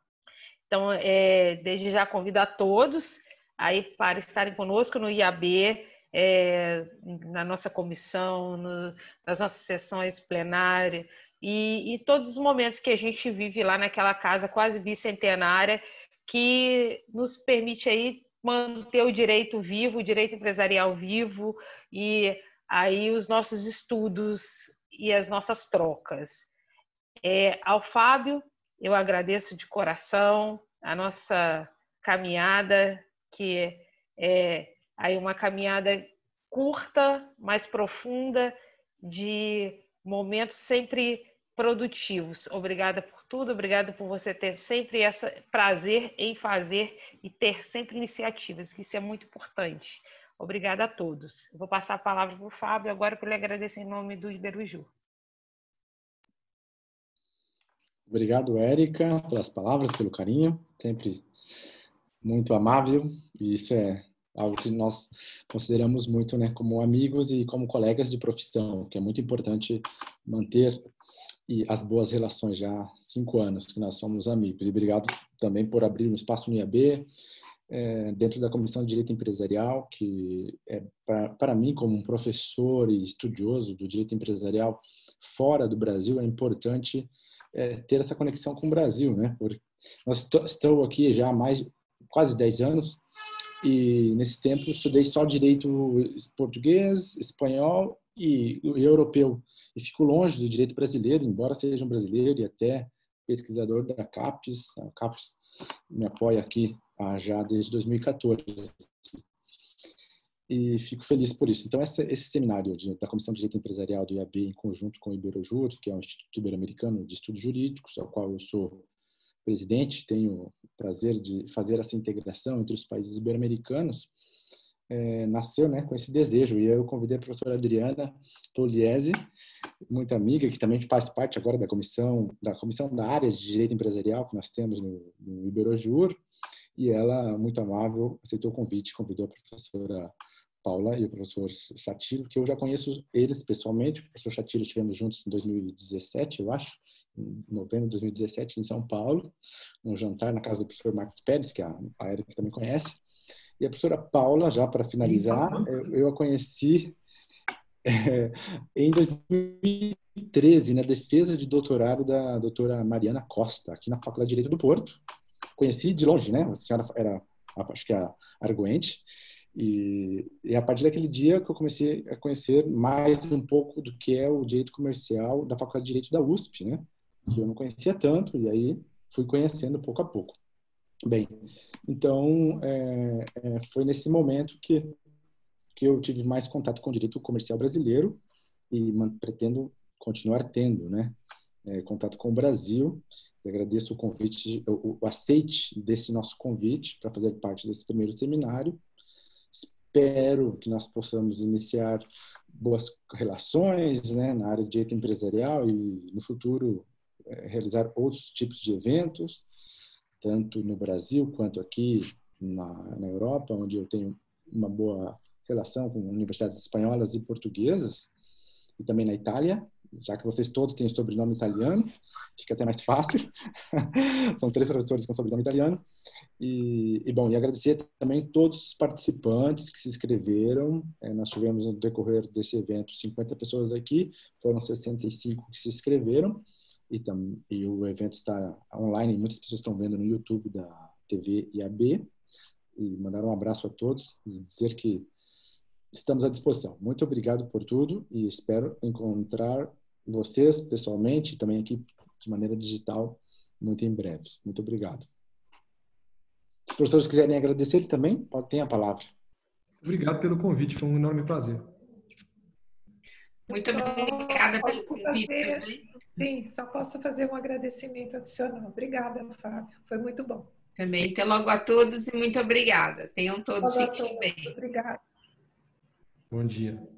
Então, é, desde já convido a todos aí para estarem conosco no IAB, é, na nossa comissão, no, nas nossas sessões plenárias e, e, todos os momentos que a gente vive lá naquela casa quase bicentenária que nos permite aí manter o direito vivo, o direito empresarial vivo e aí os nossos estudos e as nossas trocas. É, ao Fábio, eu agradeço de coração a nossa caminhada que é aí uma caminhada curta, mais profunda, de momentos sempre produtivos. Obrigada por tudo, obrigada por você ter sempre esse prazer em fazer e ter sempre iniciativas, isso é muito importante. Obrigada a todos. Vou passar a palavra para o Fábio agora para ele agradecer em nome do Iberuju. Obrigado, Érica, pelas palavras, pelo carinho. Sempre muito amável e isso é algo que nós consideramos muito, né, como amigos e como colegas de profissão, que é muito importante manter e as boas relações já há cinco anos que nós somos amigos. E obrigado também por abrir um espaço no IAB, é, dentro da Comissão de Direito Empresarial, que é para mim, como um professor e estudioso do direito empresarial fora do Brasil, é importante é, ter essa conexão com o Brasil, né? Porque nós estou aqui já há mais quase 10 anos e nesse tempo estudei só direito português, espanhol e, e europeu e fico longe do direito brasileiro, embora seja um brasileiro e até pesquisador da CAPES. A CAPES me apoia aqui já desde 2014 e fico feliz por isso. Então, esse, esse seminário de, da Comissão de Direito Empresarial do IAB, em conjunto com o Iberojur, que é o Instituto Ibero-Americano de Estudos Jurídicos, ao qual eu sou presidente, tenho o prazer de fazer essa integração entre os países ibero-americanos, é, nasceu né, com esse desejo. E eu convidei a professora Adriana Poliese, muito amiga, que também faz parte agora da comissão da comissão da área de direito empresarial que nós temos no, no Iberojur, e ela, muito amável, aceitou o convite, convidou a professora Paula e o professor Satiro, que eu já conheço eles pessoalmente. O professor Satiro estivemos juntos em 2017, eu acho, em novembro de 2017, em São Paulo, um jantar na casa do professor Marcos Pérez, que a, a Erika também conhece. E a professora Paula, já para finalizar, eu, eu, a conheci é, <laughs> em 2013, na defesa de doutorado da doutora Mariana Costa, aqui na Faculdade de Direito do Porto. Conheci de longe, né? A senhora era, acho que a arguente. E, e, a partir daquele dia que eu comecei a conhecer mais um pouco do que é o direito comercial da Faculdade de Direito da USP, né? Que eu não conhecia tanto, e aí fui conhecendo pouco a pouco. Bem, então é, é, foi nesse momento que, que eu tive mais contato com o direito comercial brasileiro e pretendo continuar tendo, né? É, contato com o Brasil. Eu agradeço o convite, o, o aceite desse nosso convite para fazer parte desse primeiro seminário espero que nós possamos iniciar boas relações né, na área de direito empresarial e, no futuro, é, realizar outros tipos de eventos, tanto no Brasil quanto aqui na, na Europa, onde eu tenho uma boa relação com universidades espanholas e portuguesas, e também na Itália, já que vocês todos têm sobrenome italiano, fica até mais fácil. <laughs> São três professores com sobrenome italiano. E, e, bom, e agradecer também todos os participantes que se inscreveram. É, nós tivemos no decorrer desse evento 50 pessoas aqui, foram 65 que se inscreveram. E, tam, e o evento está online, muitas pessoas estão vendo no YouTube da TV IAB. e mandar um abraço a todos e dizer que estamos à disposição. Muito obrigado por tudo e espero encontrar vocês pessoalmente e também aqui de maneira digital muito em breve. Muito obrigado. Se os professores quiserem agradecer também, pode ter a palavra. Obrigado pelo convite, foi um enorme prazer. Muito obrigada pelo convite. Fazer, sim, só posso fazer um agradecimento adicional. Obrigada, Fábio. Foi muito bom. Também. Até logo a todos e muito obrigada. Tenham todos, fiquem bem. Obrigada. Bom dia.